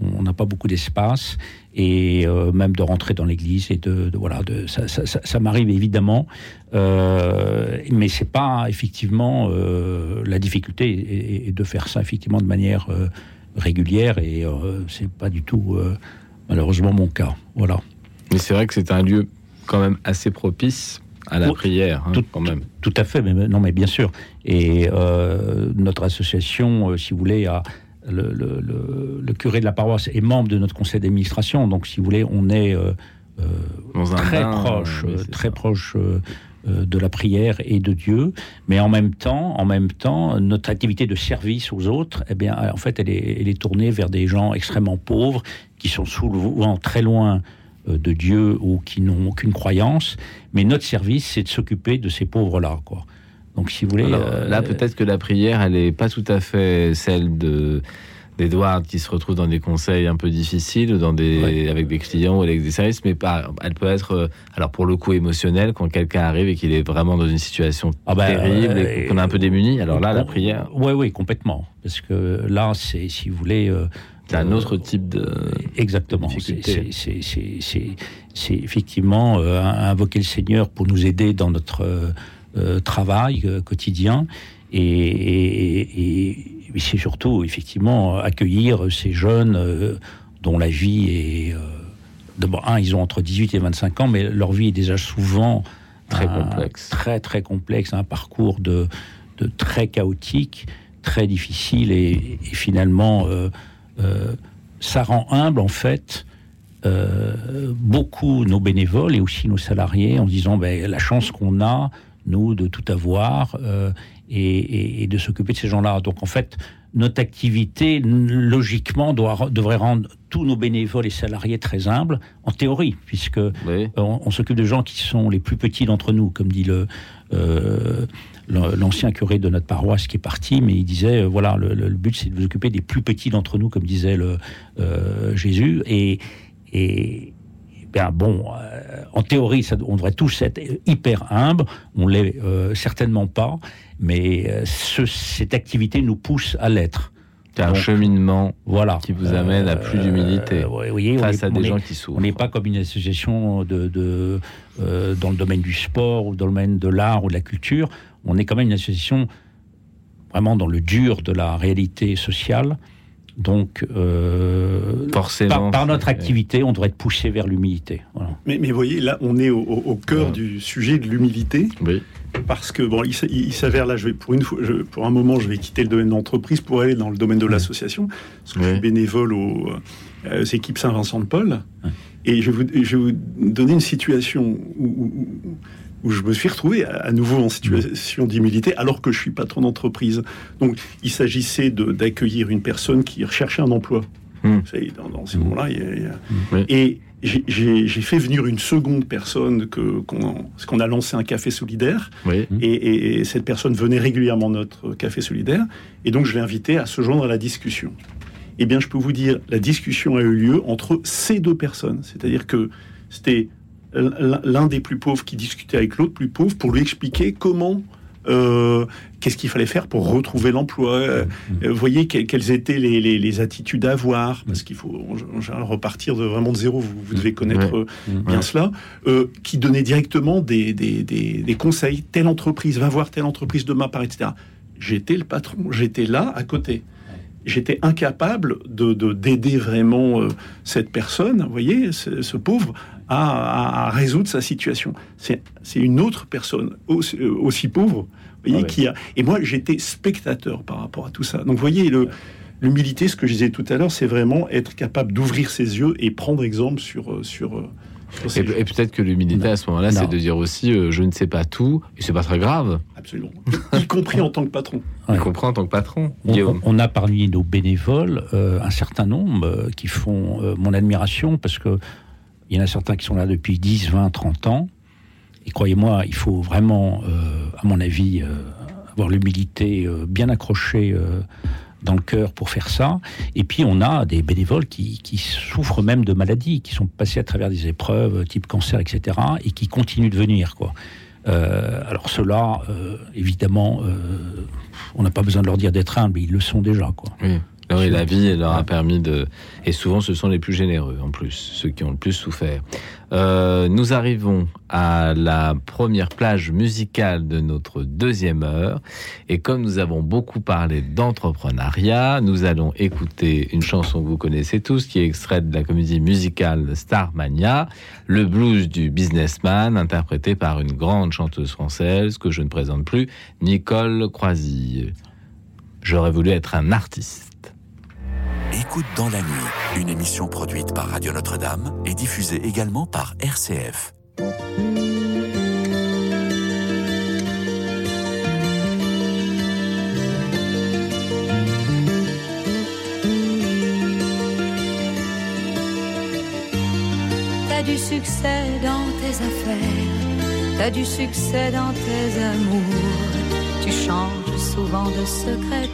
On n'a pas beaucoup d'espace et euh, même de rentrer dans l'église et de, de- voilà de, ça, ça- ça- ça m'arrive évidemment euh, mais c'est pas effectivement euh, la difficulté de faire ça effectivement de manière euh, régulière et c'est pas du tout malheureusement mon cas voilà Mais c'est vrai que c'est un lieu quand même assez propice à la Oui, prière, hein, tout- quand même. Tout à fait, mais non, mais bien sûr. Et notre association, si vous voulez, a le, le- le- le curé de la paroisse est membre de notre conseil d'administration. Donc, si vous voulez, on est euh, Dans un très bain, proche, oui, très ça. proche de la prière et de Dieu. Mais en même temps, en même temps, notre activité de service aux autres, eh bien, en fait, elle est, elle est tournée vers des gens extrêmement pauvres qui sont souvent très loin euh, de Dieu ou qui n'ont aucune croyance. Mais notre service, c'est de s'occuper de ces pauvres-là, quoi. Donc, si vous voulez, Alors, euh, là, peut-être que la prière, elle n'est pas tout à fait celle de d'Edward qui se retrouve dans des conseils un peu difficiles, ou dans des, avec des clients ou avec des services, mais pas, elle peut être, euh, alors pour le coup, émotionnelle quand quelqu'un arrive et qu'il est vraiment dans une situation Ah ben, terrible euh, et qu'on est un peu démuni. Alors là, la prière, Oui, oui, complètement. Parce que là, c'est, si vous voulez. euh, c'est un euh, autre type de. Exactement. C'est, effectivement euh, invoquer le Seigneur pour nous aider dans notre euh, euh, travail euh, quotidien. Et, et- et- et c'est surtout, effectivement, accueillir ces jeunes euh, dont la vie est. euh, D'abord, un, ils ont entre 18 et 25 ans, mais leur vie est déjà souvent Très un- complexe. Très, très complexe, un parcours de, de très chaotique, très difficile, et, et finalement, euh, euh, ça rend humble, en fait, euh, beaucoup nos bénévoles et aussi nos salariés en disant ben, la chance qu'on a, nous, de tout avoir euh, et, et- et de s'occuper de ces gens-là. Donc en fait, notre activité, logiquement, doit, devrait rendre tous nos bénévoles et salariés très humbles, en théorie, puisque Oui. on, on s'occupe de gens qui sont les plus petits d'entre nous, comme dit le... euh, l'ancien curé de notre paroisse qui est parti, mais il disait, euh, voilà, le, le- le but c'est de vous occuper des plus petits d'entre nous, comme disait le, euh, Jésus. Et, et ben bon, euh, en théorie, ça, on devrait tous être hyper humbles. On l'est euh, certainement pas, mais euh, ce- cette activité nous pousse à l'être. C'est un Donc, cheminement Voilà. qui vous amène à plus d'humilité Euh, face est- à des est- gens qui souffrent. on n'est pas comme une association de, de, euh, dans le domaine du sport ou dans le domaine de l'art ou de la culture. On est quand même une association vraiment dans le dur de la réalité sociale. Donc, euh, Forcément, par, notre activité, on devrait être poussé vers l'humilité. Voilà. Mais, mais vous voyez, là, on est au, cœur Ouais. du sujet de l'humilité. Oui. Parce que, bon, il, s- il- il s'avère là, je vais, pour, une fois, je- pour un moment, je vais quitter le domaine de l'entreprise pour aller dans le domaine de l'association. Parce que je suis bénévole aux, euh, aux équipes Saint-Vincent de Paul. Et je vais, vous, je vais vous donner une situation où, où- où je me suis retrouvé à, à nouveau en situation d'humilité alors que je suis patron d'entreprise. Donc, il s'agissait d'accueillir une personne qui recherchait un emploi. Hmm. Vous savez, dans, dans ces moments-là, et j'ai- fait venir une seconde personne que qu'on parce qu'on a lancé un café solidaire Oui. et, et- et cette personne venait régulièrement à notre café solidaire et donc je l'ai invité à se joindre à la discussion. Eh bien, je peux vous dire, la discussion a eu lieu entre ces deux personnes, c'est-à-dire que c'était l'un des plus pauvres qui discutait avec l'autre plus pauvre pour lui expliquer comment euh, qu'est-ce qu'il fallait faire pour retrouver l'emploi euh, euh, Vous voyez que- quelles étaient les, les- les attitudes à avoir Parce qu'il faut en général repartir de vraiment de zéro. Vous, vous devez connaître euh, bien Ouais. cela. Qui donnait directement des, des- des- des conseils. Telle entreprise, va voir telle entreprise demain, par etc. J'étais le patron. J'étais là à côté. J'étais incapable de de- d'aider vraiment cette personne, vous voyez, ce, ce pauvre, à, à- à résoudre sa situation. C'est une autre personne aussi, euh, aussi pauvre, vous voyez, Ah ouais. qui a. Et moi, j'étais spectateur par rapport à tout ça. Donc, vous voyez, le, l'humilité, ce que je disais tout à l'heure, c'est vraiment être capable d'ouvrir ses yeux et prendre exemple sur euh, sur. euh, sur ces Et, peut-être que l'humilité à ce moment-là, c'est de dire aussi euh, je ne sais pas tout, et c'est pas très grave. Absolument. y compris en tant que patron. Ouais. Tu comprends en tant que patron, On, a parmi nos bénévoles euh, un certain nombre euh, qui font euh, mon admiration parce que il y en a certains qui sont là depuis 10, 20, 30 ans. Et croyez-moi, il faut vraiment, euh, à mon avis, euh, avoir l'humilité euh, bien accrochée dans le cœur pour faire ça. Et puis, on a des bénévoles qui, souffrent même de maladies, qui sont passés à travers des épreuves type cancer, etc., et qui continuent de venir, alors ceux-là, évidemment, on n'a pas besoin de leur dire d'être humbles, ils le sont déjà. Oui. Ah oui, la vie leur a permis de. Et souvent, ce sont les plus généreux, en plus, ceux qui ont le plus souffert. Euh, nous arrivons à la première plage musicale de notre deuxième heure. Et comme nous avons beaucoup parlé d'entrepreneuriat, nous allons écouter une chanson que vous connaissez tous, qui est extraite de la comédie musicale Starmania, le blues du businessman, interprété par une grande chanteuse française que je ne présente plus, Nicole Croisille. J'aurais voulu être un artiste. Écoute dans la nuit, une émission produite par Radio Notre-Dame et diffusée également par RCF. T'as du succès dans tes affaires, t'as du succès dans tes amours, tu changes souvent de secrétaire.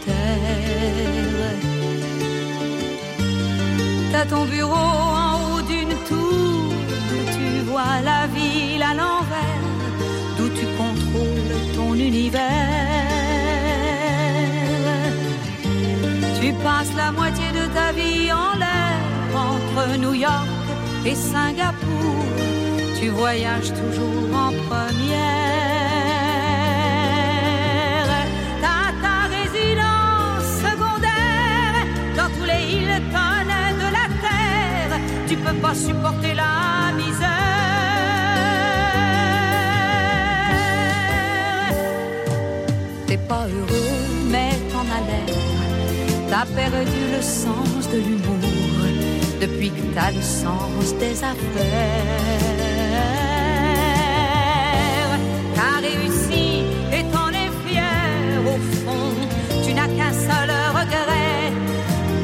T'as ton bureau en haut d'une tour, tu vois la ville à l'envers, d'où tu contrôles ton univers. Tu passes la moitié de ta vie en l'air entre New York et Singapour. Tu voyages toujours en première. Pas supporter la misère. T'es pas heureux, mais t'en as l'air. T'as perdu le sens de l'humour depuis que t'as le sens des affaires. T'as réussi et t'en es fier au fond. Tu n'as qu'un seul regret.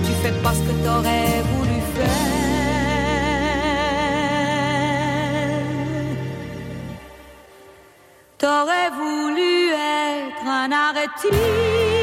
Tu fais pas ce que t'aurais voulu faire. T'aurais voulu être un artiste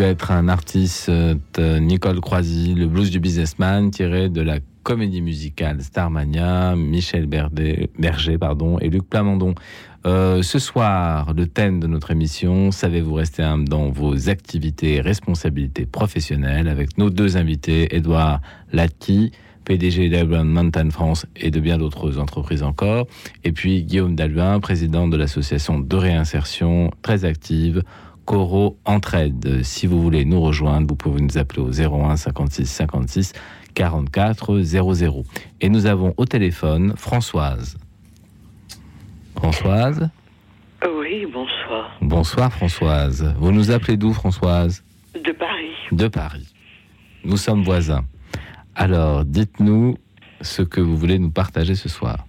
Être un artiste, euh, Nicole Croisy, le blues du businessman, tiré de la comédie musicale Starmania, Michel Berger pardon, et Luc Plamondon. Euh, ce soir, le thème de notre émission, savez-vous rester dans vos activités et responsabilités professionnelles avec nos deux invités, Edouard Latki, PDG d'Albin Mountain France et de bien d'autres entreprises encore, et puis Guillaume Dalvin, président de l'association de réinsertion très active Coro Entraide. Si vous voulez nous rejoindre, vous pouvez nous appeler au 01 56 56 44 00. Et nous avons au téléphone Françoise. Françoise? Oui, bonsoir. Bonsoir Françoise. Vous nous appelez d'où Françoise? De Paris. De Paris. Nous sommes voisins. Alors, dites-nous ce que vous voulez nous partager ce soir.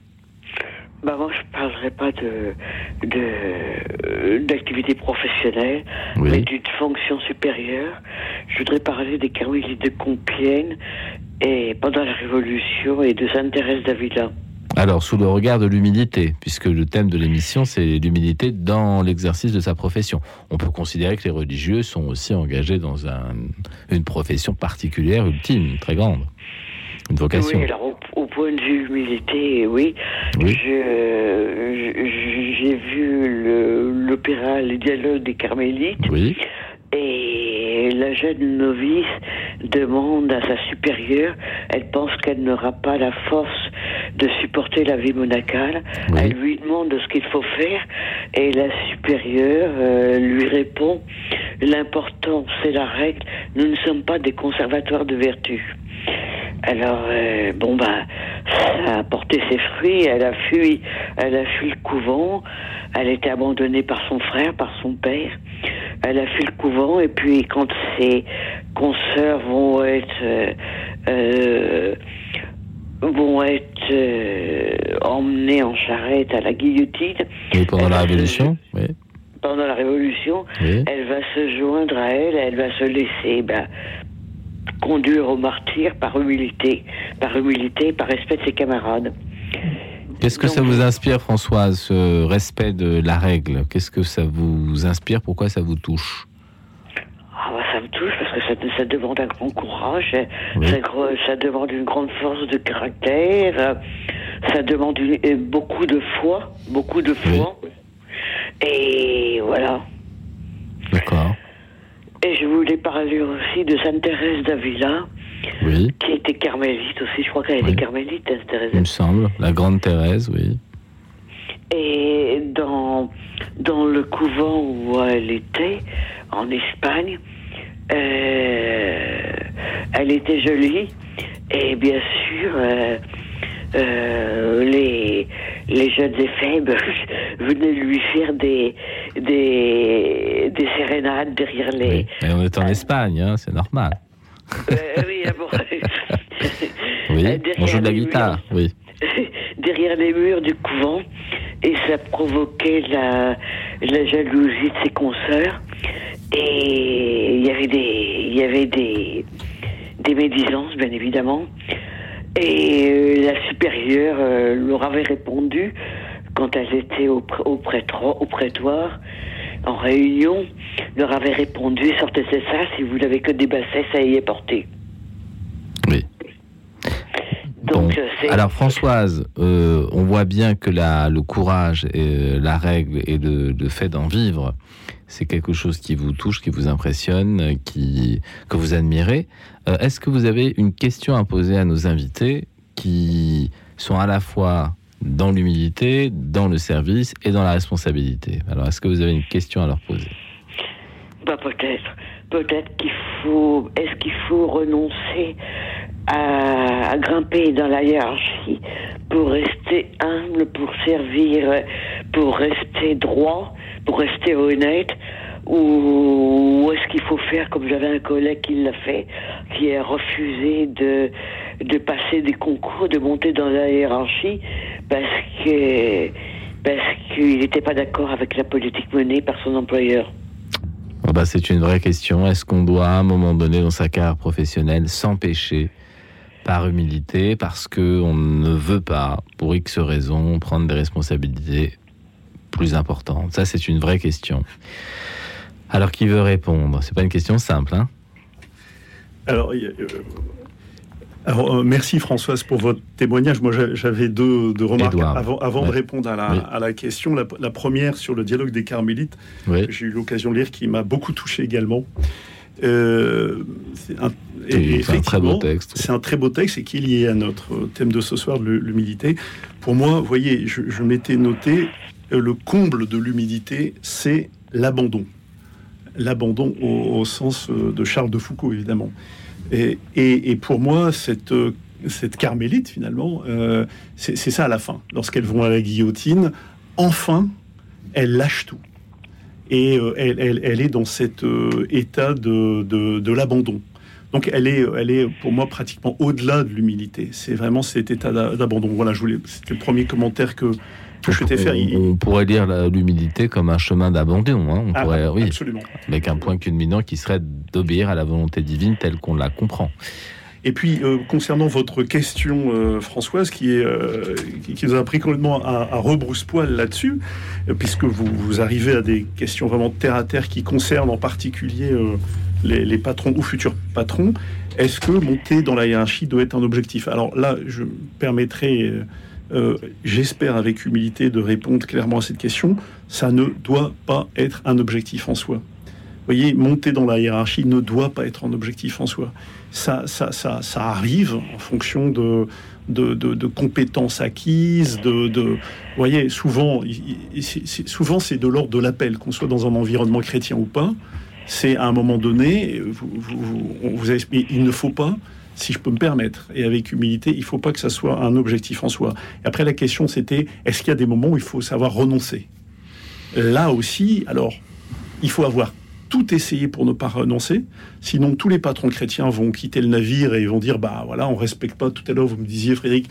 Bah moi, je parlerai pas de d'activité professionnelle, mais d'une fonction supérieure. Je voudrais parler des carmélites de Compiègne et pendant la Révolution et de Sainte-Thérèse d'Avila. Alors, sous le regard de l'humilité, puisque le thème de l'émission, c'est l'humilité dans l'exercice de sa profession. On peut considérer que les religieux sont aussi engagés dans un, une profession particulière, ultime, très grande, une vocation. Oui, alors vue humilité, oui. J'ai vu l'opéra Les dialogues des carmélites. Oui. Et la jeune novice demande à sa supérieure, elle pense qu'elle n'aura pas la force de supporter la vie monacale. Elle lui demande ce qu'il faut faire et la supérieure euh, lui répond, l'important c'est la règle, nous ne sommes pas des conservatoires de vertu. Alors, euh, bon, bah, a porté ses fruits. Elle a fui, elle a fui le couvent. Elle a été abandonnée par son frère, par son père. Elle a fui le couvent. Et puis, quand ses consoeurs vont être, euh, euh vont être euh, emmenées en charrette à la guillotine. Pendant la Révolution, oui. Pendant la Révolution, elle va se joindre à elle, elle va se laisser bah, conduire au martyr par humilité, par humilité, par respect de ses camarades. Qu'est-ce que ça vous inspire, Françoise, ce respect de la règle? Qu'est-ce que ça vous inspire? Pourquoi ça vous touche? Ah bah, ça me touche parce que ça, ça demande un grand courage, ça, ça, demande une grande force de caractère, ça demande beaucoup de foi, beaucoup de foi. Et voilà. D'accord. Et je voulais parler aussi de Sainte Thérèse d'Avila, oui. qui était carmélite aussi. Je crois qu'elle était carmélite, Sainte Thérèse. Il me semble, la grande Thérèse, oui. Et dans, dans le couvent où elle était, en Espagne, euh, elle était jolie. Et bien sûr, euh, euh, les, les jeunes et faibles venaient lui faire des, des, des sérénades derrière les. Oui. on est en Espagne, hein, c'est normal. Euh, oui, ah bon. oui, on joue de la guitare, oui. derrière les murs du couvent, et ça provoquait la, la jalousie de ses consoeurs. Et il y avait des, il y avait des, des médisances, bien évidemment. Et euh, la supérieure euh, leur avait répondu quand elles étaient au, au, au prétoire, en réunion, leur avait répondu sortez c'est ça, si vous n'avez que des bassets, ça y est porté. Oui. Donc, alors Françoise, euh, on voit bien que la, le courage, et la règle et le, le fait d'en vivre, c'est quelque chose qui vous touche, qui vous impressionne, qui, que vous admirez. Euh, Est-ce que vous avez une question à poser à nos invités qui sont à la fois dans l'humilité, dans le service et dans la responsabilité? Alors, est-ce que vous avez une question à leur poser? Bah, Peut-être. Peut-être qu'il faut. Est-ce qu'il faut renoncer à, à, grimper dans la hiérarchie pour rester humble, pour servir, pour rester droit, pour rester honnête ou, est-ce qu'il faut faire comme j'avais un collègue qui l'a fait, qui a refusé de, de passer des concours, de monter dans la hiérarchie parce que parce qu'il n'était pas d'accord avec la politique menée par son employeur? Oh bah c'est une vraie question. Est-ce qu'on doit à un moment donné dans sa carrière professionnelle s'empêcher par humilité parce que on ne veut pas, pour X raisons, prendre des responsabilités plus importantes? Ça, c'est une vraie question. Alors, qui veut répondre? C'est pas une question simple, hein? Alors, euh, alors, euh, merci Françoise pour votre témoignage. Moi, j'avais deux, remarques avant, avant de répondre à la, à la question. La, première sur le dialogue des carmélites, j'ai eu l'occasion de lire, qui m'a beaucoup touché également. Euh, c'est un, très beau texte. C'est un très beau texte et qui est lié à notre thème de ce soir, l'humilité. Pour moi, vous voyez, je, m'étais noté le comble de l'humilité, c'est l'abandon. L'abandon au, sens de Charles de Foucault, évidemment. Et, pour moi, cette, cette carmélite, finalement, euh, c'est ça à la fin. Lorsqu'elles vont à la guillotine, enfin, elle lâche tout. Et euh, elle, est dans cet euh, état de, de, l'abandon. Donc elle est, elle est pour moi pratiquement au-delà de l'humilité. C'est vraiment cet état d'abandon. Voilà, je voulais, c'était le premier commentaire que, je faire. On, pourrait lire l'humilité comme un chemin d'abandon. Hein. On ah, pourrait, oui, absolument. Avec un point culminant qui serait d'obéir à la volonté divine telle qu'on la comprend. Et puis, euh, concernant votre question, euh, Françoise, qui, est, euh, qui, nous a pris complètement à, à rebrousse-poil là-dessus, puisque vous, vous, arrivez à des questions vraiment terre à terre qui concernent en particulier les, les, patrons ou futurs patrons, est-ce que monter dans la hiérarchie doit être un objectif? Alors là, je me permettrai, j'espère avec humilité, de répondre clairement à cette question. Ça ne doit pas être un objectif en soi. Voyez, monter dans la hiérarchie ne doit pas être un objectif en soi ça, ça, ça, ça arrive en fonction de, de, compétences acquises, de, vous voyez, souvent, c'est, souvent c'est de l'ordre de l'appel, qu'on soit dans un environnement chrétien ou pas. C'est à un moment donné, vous, vous, il ne faut pas, si je peux me permettre, et avec humilité, il ne faut pas que ça soit un objectif en soi. Et après, la question, c'était, est-ce qu'il y a des moments où il faut savoir renoncer? Là aussi, alors, il faut avoir tout essayer pour ne pas renoncer. Sinon, tous les patrons chrétiens vont quitter le navire et vont dire bah voilà, on respecte pas. Tout à l'heure, vous me disiez, Frédéric,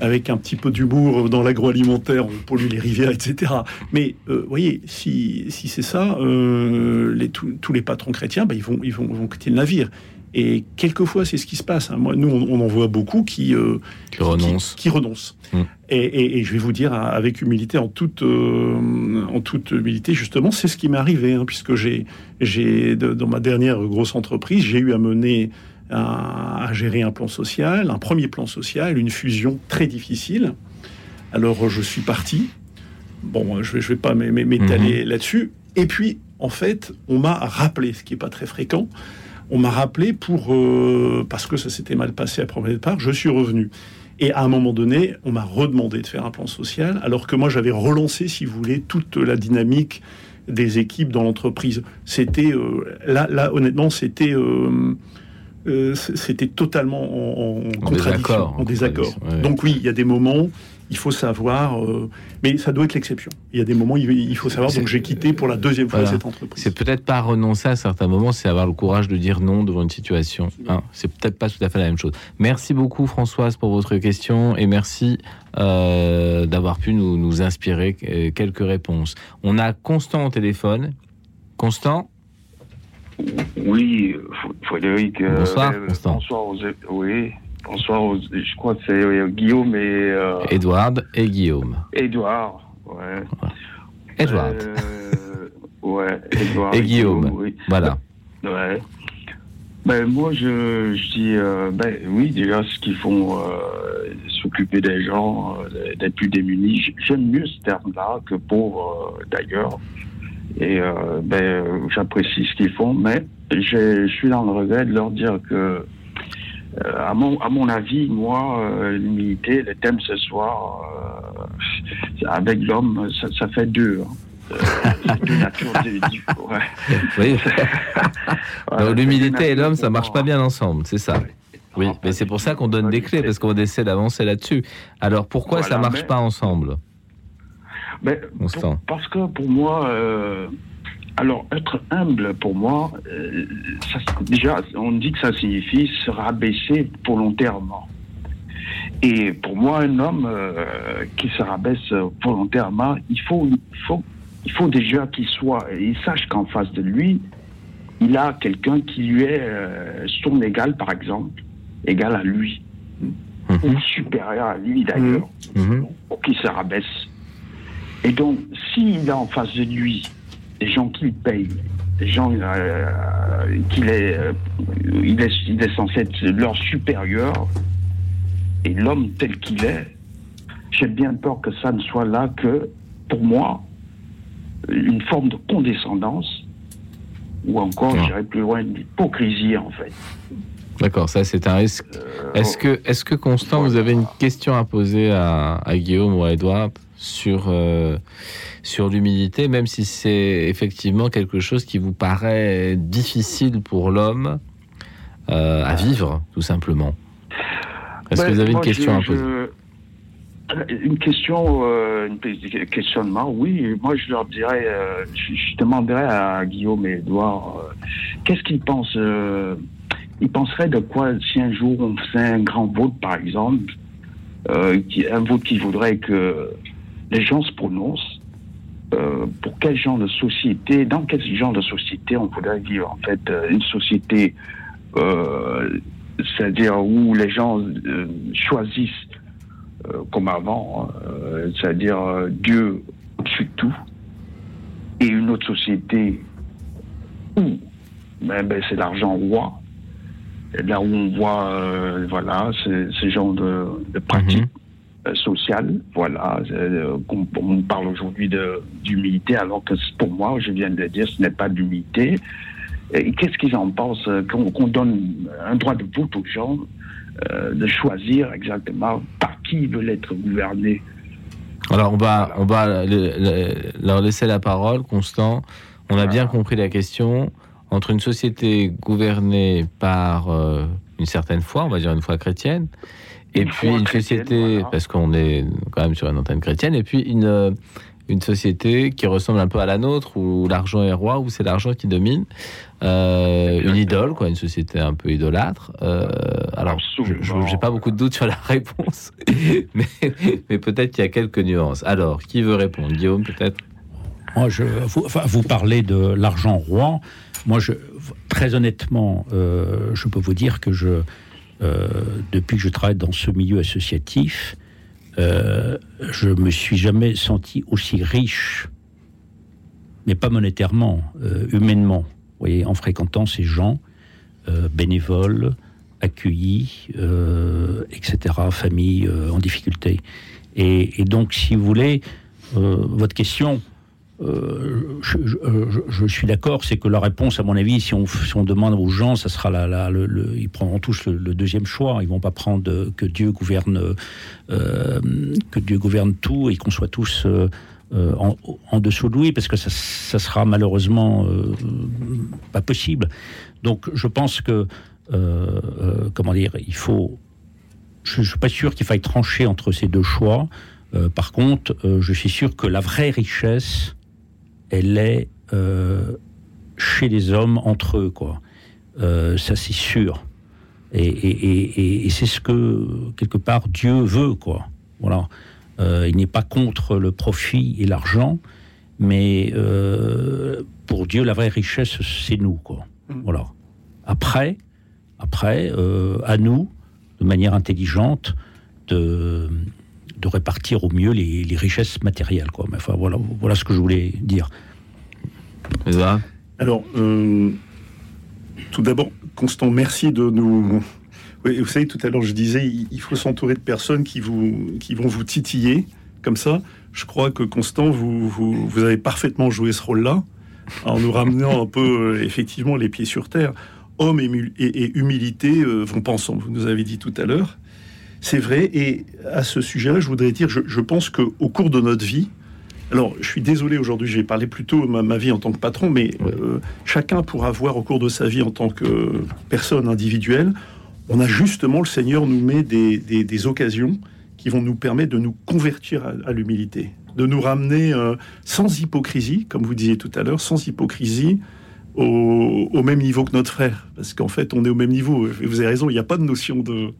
avec un petit peu d'humour dans l'agroalimentaire, on pollue les rivières, etc. Mais euh, voyez, si, c'est ça, euh, tous les patrons chrétiens, bah, ils, vont, ils, vont quitter le navire. Et quelquefois, c'est ce qui se passe. Hein. Moi, nous, on, en voit beaucoup qui, euh, qui, renoncent. Qui, renoncent. Hum. Et, je vais vous dire avec humilité, en toute, euh, en toute humilité, justement, c'est ce qui m'est arrivé, hein, puisque j'ai, j'ai dans ma dernière grosse entreprise, j'ai eu à mener à gérer un plan social, un premier plan social, une fusion très difficile. Alors, je suis parti. Bon, je ne vais, pas m'étaler hum. là-dessus. Et puis, en fait, on m'a rappelé, ce qui n'est pas très fréquent, on m'a rappelé pour euh, parce que ça s'était mal passé à premier départ, je suis revenu. Et à un moment donné, on m'a redemandé de faire un plan social, alors que moi j'avais relancé, si vous voulez, toute la dynamique des équipes dans l'entreprise. C'était euh, là, là, honnêtement, c'était euh, c'était totalement en, contradiction, en désaccord. Donc oui, il y a des moments il faut savoir, euh, mais ça doit être l'exception. Il y a des moments, il faut savoir. Donc j'ai quitté pour la deuxième fois cette entreprise. C'est peut-être pas renoncer à certains moments, c'est avoir le courage de dire non devant une situation. Hein, c'est peut-être pas tout à fait la même chose. Merci beaucoup Françoise pour votre question et merci euh, d'avoir pu nous, nous, inspirer euh, quelques réponses. On a Constant au téléphone. Constant. Oui, Frédéric. Bonsoir, Constant. Bonsoir, oui. Bonsoir, je crois que c'est euh, Guillaume et. Edouard euh, et Guillaume. Edouard, ouais. Edouard. Euh, ouais, Edouard. Et, Guillaume, oui. Voilà. Ouais. Ben, moi, je, je dis, ben, oui, déjà, ce qu'ils font, s'occuper des gens, d'être plus démunis. J'aime mieux ce terme-là que pauvre, d'ailleurs. Et ben, j'apprécie ce qu'ils font, mais je suis dans le regret de leur dire que euh, à, mon, à mon avis, moi, euh, l'humilité, le thème ce soir, euh, avec l'homme, ça, ça, fait deux. Hein. deux natures Oui. L'humilité et l'homme, ça marche pas bien ensemble, c'est ça. Oui, mais c'est pour ça qu'on donne des clés, parce qu'on essaie d'avancer là-dessus. Alors pourquoi ça marche pas ensemble? Mais Parce que pour moi, alors, être humble, pour moi, euh, déjà, on dit que ça signifie se rabaisser volontairement. Et pour moi, un homme euh, qui se rabaisse volontairement, il faut, il faut, il faut déjà qu'il soit, il sache qu'en face de lui, il a quelqu'un qui lui est euh, son égal, par exemple, égal à lui, mhm. ou supérieur à lui d'ailleurs, mmh. pour qu'il se rabaisse. Et donc, s'il a en face de lui des gens qui payent, des gens qu'il est, il est, il est censé être leur supérieur, et l'homme tel qu'il est, j'ai bien peur que ça ne soit là que, pour moi, une forme de condescendance, ou encore, j'irais plus loin, d'hypocrisie, en fait. D'accord, ça c'est un risque. Euh, est-ce que, est que Constant, vous avez une question à poser à, Guillaume ou à Edouard sur, euh, sur l'humilité, même si c'est effectivement quelque chose qui vous paraît difficile pour l'homme euh, à vivre, tout simplement Est-ce que vous avez une question à poser une question, euh, un questionnement, oui. Moi, je leur dirais, euh, je, demanderais à Guillaume et Edouard, euh, qu'est-ce qu'ils pensent Ils penseraient de quoi si un jour on faisait un grand vote, par exemple, un vote qui voudrait que les gens se prononcent pour quel genre de société, dans quel genre de société on voudrait vivre En fait, une société, c'est-à-dire où les gens choisissent euh, comme avant, euh, c'est-à-dire euh, Dieu au-dessus de tout, et une autre société où ben, ben, c'est l'argent roi, là où on voit voilà, ce genre de, de pratiques mhm. Sociales, voilà, on, parle aujourd'hui d'humilité, alors que pour moi, je viens de le dire, ce n'est pas d'humilité. Qu'est-ce qu'ils en pensent qu'on donne un droit de vote aux gens euh, de choisir exactement par qui ils veulent être gouvernés. Alors on va, on va leur laisser la parole, Constant. On a bien compris la question. Entre une société gouvernée par euh, une certaine foi, on va dire une foi chrétienne, et puis une société, parce qu'on est quand même sur une antenne chrétienne, et puis une, une société qui ressemble un peu à la nôtre, où l'argent est roi, où c'est l'argent qui domine. Euh, une idole, quoi, une société un peu idolâtre. Euh, alors, je n'ai pas beaucoup de doutes sur la réponse, mais, mais peut-être qu'il y a quelques nuances. Alors, qui veut répondre? Guillaume, peut-être? Moi, je, vous, vous, parlez de l'argent roi. Moi, je, très honnêtement, euh, je peux vous dire que je, depuis que je travaille dans ce milieu associatif, euh, je me suis jamais senti aussi riche, mais pas monétairement, euh, humainement. Vous voyez, en fréquentant ces gens euh, bénévoles, accueillis, etc., familles en difficulté. et, donc, si vous voulez, votre question, euh, je, suis d'accord, c'est que la réponse, à mon avis, si on, demande aux gens, ça sera ils prendront tous le, deuxième choix. Ils vont pas prendre que Dieu gouverne, euh, que Dieu gouverne tout et qu'on soit tous euh, en, dessous de lui, parce que ça, sera malheureusement pas possible. Donc, je pense que, comment dire, il faut. Je, suis pas sûr qu'il faille trancher entre ces deux choix. par contre, je suis sûr que la vraie richesse, elle est euh, chez les hommes entre eux, quoi. Euh, ça, c'est sûr. Et, c'est ce que, quelque part, Dieu veut, quoi. Voilà. Euh, il n'est pas contre le profit et l'argent, mais pour Dieu, la vraie richesse, c'est nous, quoi. Mm. Voilà. Après, après à nous, de manière intelligente, de, de répartir au mieux les, richesses matérielles. Quoi. Mais enfin, voilà, voilà ce que je voulais dire. Alors, euh, tout d'abord, Constant, merci de nous. vous savez, tout à l'heure, je disais, il faut s'entourer de personnes qui, vous, qui vont vous titiller comme ça. Je crois que Constant, vous, vous, avez parfaitement joué ce rôle-là, en nous ramenant un peu, euh, effectivement, les pieds sur terre. Homme et, humilité euh, vont pas ensemble, vous nous avez dit tout à l'heure. C'est vrai, et à ce sujet-là, je voudrais dire, je, je pense qu'au cours de notre vie, alors, je suis désolé aujourd'hui, j'ai parlé plutôt de ma, vie en tant que patron, mais euh, chacun pourra voir au cours de sa vie en tant que personne individuelle. On a justement, le Seigneur nous met des, occasions qui vont nous permettre de nous convertir à, l'humilité, de nous ramener euh, sans hypocrisie, comme vous disiez tout à l'heure, sans hypocrisie, au, même niveau que notre frère. Parce qu'en fait, on est au même niveau. vous avez raison, il n'y a pas de notion de,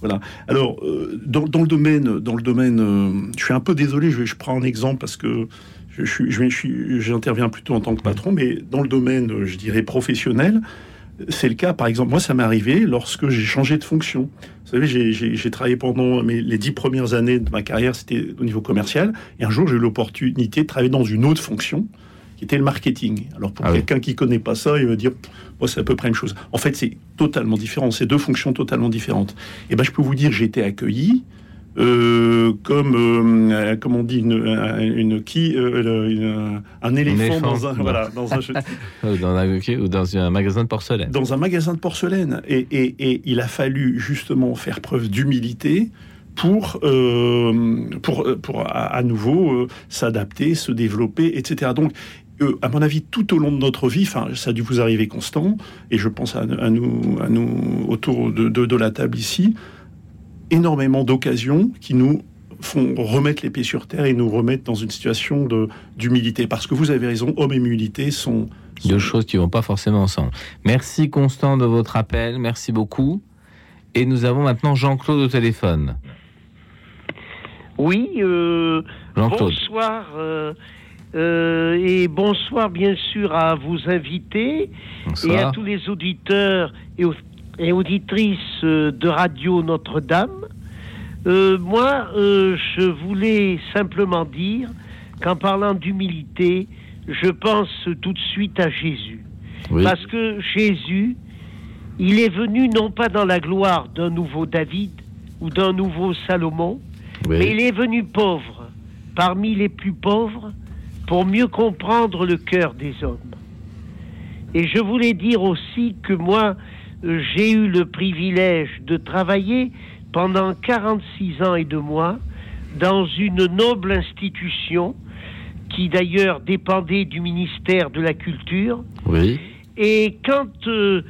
voilà. Alors, euh, dans, le domaine, dans le domaine, euh, je suis un peu désolé. Je, je prends un exemple parce que je, je, j'interviens plutôt en tant que patron, mais dans le domaine, je dirais professionnel, c'est le cas. Par exemple, moi, ça m'est arrivé lorsque j'ai changé de fonction. Vous savez, j'ai travaillé pendant mes, les dix premières années de ma carrière, c'était au niveau commercial, et un jour, j'ai eu l'opportunité de travailler dans une autre fonction qui était le marketing. Alors pour Ah oui. quelqu'un qui connaît pas ça, il va dire, c'est à peu près une chose. En fait, c'est totalement différent. C'est deux fonctions totalement différentes. Et ben, je peux vous dire, j'ai été accueilli. euh, comme euh, comme on dit une, une qui euh, une- un éléphant, éléphant. dans un voilà dans un Ou dans un, ok, ou dans un magasin de porcelaine. dans un magasin de porcelaine. Et, et- et il a fallu justement faire preuve d'humilité pour, euh, pour, pour à, à nouveau euh, s'adapter, se développer, etc. Donc, euh, à mon avis, tout au long de notre vie, enfin, ça a dû vous arriver constant, et je pense à, à nous, à nous autour de, de- de la table ici, énormément d'occasions qui nous font remettre les pieds sur terre et nous remettre dans une situation de- d'humilité. Parce que vous avez raison, homme et humilité sont, Deux choses qui vont pas forcément ensemble. Merci Constant de votre appel, merci beaucoup. Et nous avons maintenant Jean-Claude au téléphone. Oui, euh, Jean-Claude. bonsoir. euh, euh, et bonsoir bien sûr à vos invités Bonsoir. et à tous les auditeurs et, au- et auditrices euh, de Radio Notre-Dame. Euh, moi, euh, je voulais simplement dire qu'en parlant d'humilité, je pense tout de suite à Jésus. Oui. Parce que Jésus, il est venu non pas dans la gloire d'un nouveau David ou d'un nouveau Salomon, Oui. mais il est venu pauvre, parmi les plus pauvres, pour mieux comprendre le cœur des hommes. Et je voulais dire aussi que moi, j'ai eu le privilège de travailler pendant 46 ans et deux mois dans une noble institution qui d'ailleurs dépendait du ministère de la Culture. Oui. Et quand euh,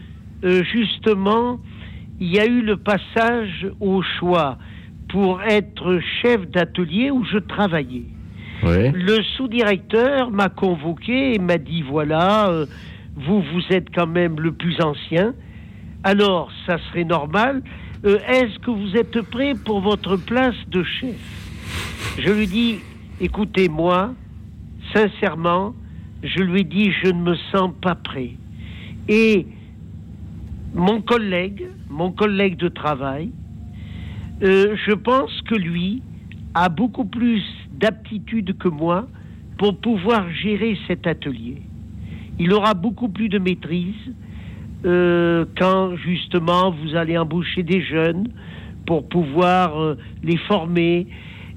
euh, justement il y a eu le passage au choix pour être chef d'atelier où je travaillais, Le sous-directeur m'a convoqué et m'a dit voilà, euh, vous, vous êtes quand même le plus ancien, alors ça serait normal. Euh, Est-ce que vous êtes prêt pour votre place de chef? Je lui dis écoutez, moi, sincèrement, je lui dit je ne me sens pas prêt. Et mon collègue, mon collègue de travail, euh, je pense que lui a beaucoup plus d'aptitude que moi pour pouvoir gérer cet atelier. Il aura beaucoup plus de maîtrise euh, quand justement vous allez embaucher des jeunes pour pouvoir euh, les former.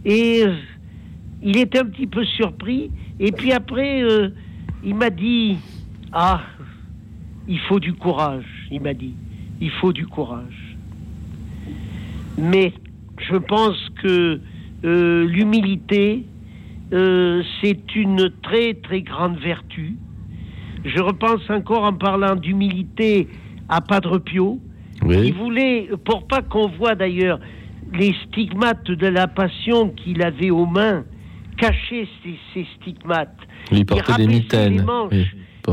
Et euh, il était un petit peu surpris. Et puis après, il m'a dit, ah, il faut du courage, il m'a dit, il faut du courage. Mais je pense que euh, l'humilité, euh, c'est une très très grande vertu. Je repense encore en parlant d'humilité à Padre Pio. Il voulait, pour pas qu'on voit d'ailleurs les stigmates de la passion qu'il avait aux mains, cacher ces, ces stigmates. Il portait des rabaissait mitaines. Oui,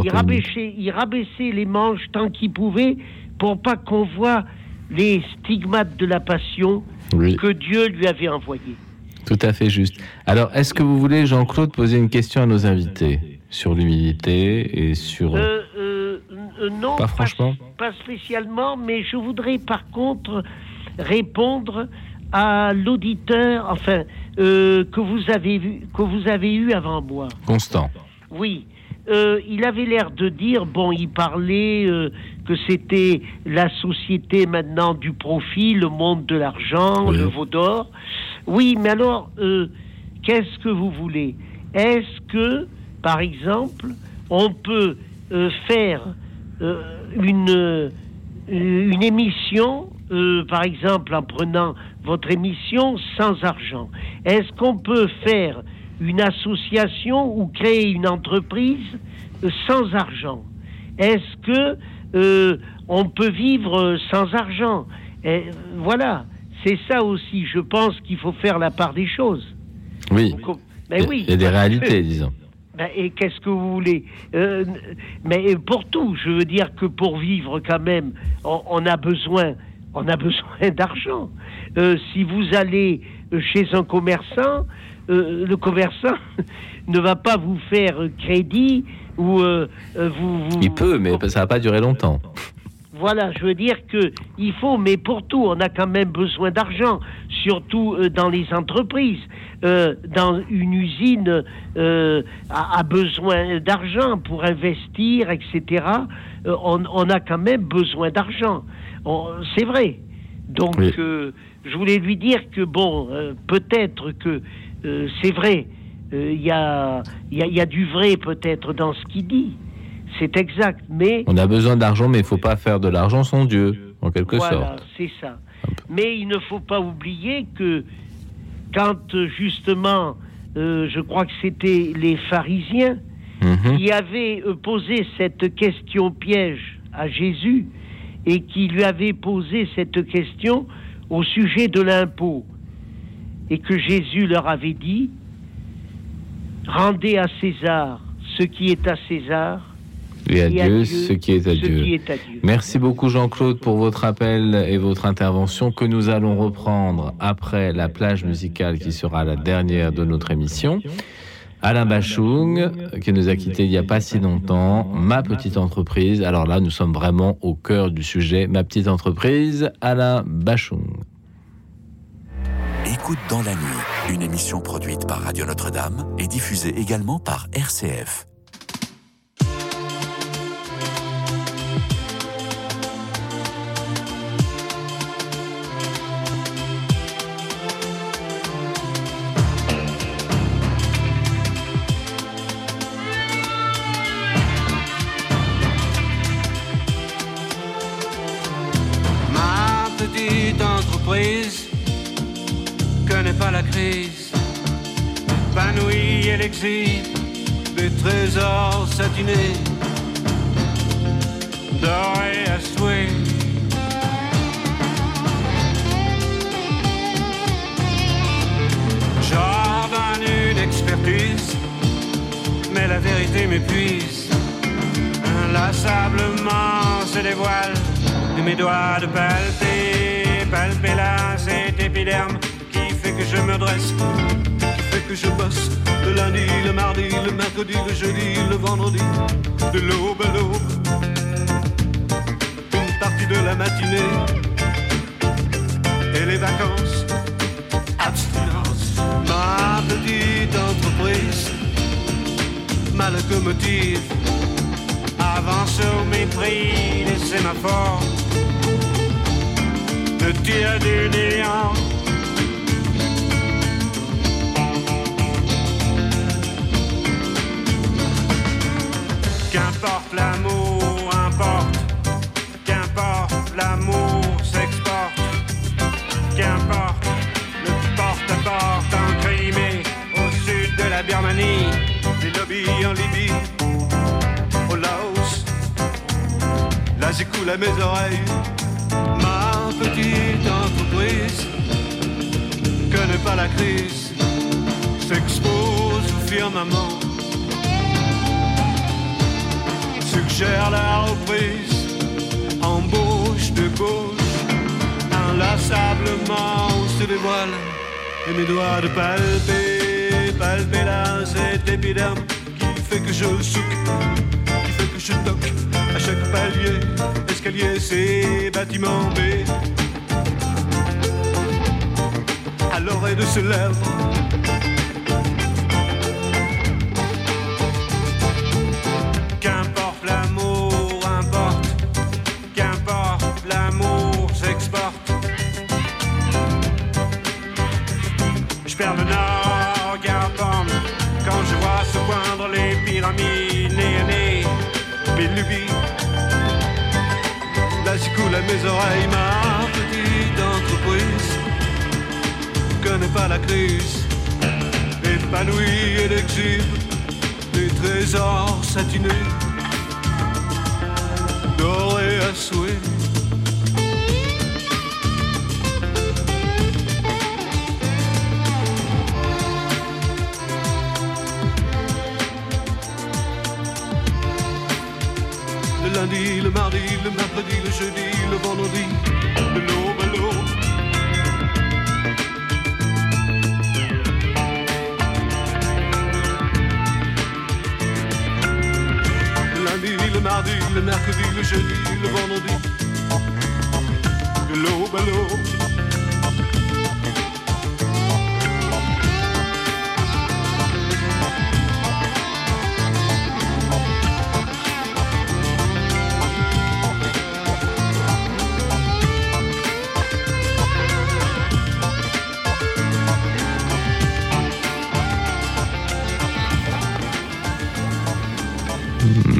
il, rabaissait, il rabaissait les manches tant qu'il pouvait pour pas qu'on voit les stigmates de la passion Oui. que Dieu lui avait envoyés. Tout à fait juste. Alors, est-ce que vous voulez, Jean-Claude, poser une question à nos invités sur l'humilité et sur... Euh, euh, euh, non, Pas franchement pas spécialement, mais je voudrais par contre répondre à l'auditeur, enfin, que vous avez vu, que vous avez eu avant moi. Constant. Oui. Euh, il avait l'air de dire, bon, il parlait euh, que c'était la société maintenant du profit, le monde de l'argent, le veau d'or. Oui, mais alors, euh, qu'est-ce que vous voulez? Est-ce que, par exemple, on peut euh, faire euh, une, émission, par exemple, en prenant votre émission sans argent? Est-ce qu'on peut faire une association ou créer une entreprise sans argent? Est-ce que on peut vivre sans argent? Voilà, c'est ça aussi. Je pense qu'il faut faire la part des choses. Oui. Com- Ben oui. il y a des réalités, disons. Ben, et qu'est-ce que vous voulez Euh, Mais pour tout, je veux dire que pour vivre quand même, on, on a besoin, on a besoin d'argent. Euh, si vous allez chez un commerçant, euh, le commerçant ne va pas vous faire crédit ou vous, vous- Il peut, mais ça va pas durer longtemps. Voilà, je veux dire que il faut, mais pour tout, on a quand même besoin d'argent, surtout euh, dans les entreprises. Euh, dans une usine euh, a, besoin d'argent pour investir, etc. On, a quand même besoin d'argent. C'est vrai. Donc, je voulais lui dire que bon, peut-être que c'est vrai. Il y a, y a du vrai peut-être dans ce qu'il dit c'est exact, mais... On a besoin d'argent, mais il ne faut pas faire de l'argent son Dieu, en quelque voilà, sorte. c'est ça. Mais il ne faut pas oublier que quand justement, euh, je crois que c'était les pharisiens mhm. qui avaient euh, posé cette question piège à Jésus et qui lui avaient posé cette question au sujet de l'impôt et que Jésus leur avait dit, rendez à César ce qui est à César et à, Dieu, ce qui est à Dieu. Merci beaucoup Jean-Claude pour votre appel et votre intervention que nous allons reprendre après la plage musicale qui sera la dernière de notre émission. Alain Bachung, qui nous a quittés il n'y a pas si longtemps, ma petite entreprise. Alors là, nous sommes vraiment au cœur du sujet, ma petite entreprise, Alain Bachung. Écoute dans la nuit, une émission produite par Radio Notre-Dame et diffusée également par RCF. Et l'exil des trésors satinés, dorés à souhait. J'ordonne une expertise, mais la vérité m'épuise. Inlassablement se dévoile de mes doigts de palper, palper là cet épiderme que je me dresse que je bosse le lundi, le mardi, le mercredi, le jeudi, le vendredi, de l'aube à l'aube. Une partie de la matinée et les vacances, abstinence. Ma petite entreprise, ma locomotive avance au mépris des sémaphores, me tire du néant Qu'importe l'amour, importe. Qu'importe l'amour s'exporte. Qu'importe le porte-à-porte en Crimée, au sud de la Birmanie, les lobbies en Libye, au Laos. Là j'écoule à mes oreilles ma petite entreprise. Connaît pas la crise, s'expose firmament suggère la reprise, embauche de gauche, inlassablement se dévoile, et mes doigts de palper, palper là cet épiderme qui fait que je souque, qui fait que je toque à chaque palier, escalier, c'est bâtiment B. À l'oreille de ce lèvre à mes oreilles ma petite entreprise. Connaît pas la crise? Épanouie et exhibe des trésors satinés dorés à souhait lundi, le mardi, le mercredi, le jeudi, le vendredi, de l'aube à l'aube. Le lundi, le mardi, le mercredi, le jeudi, le vendredi, below, below.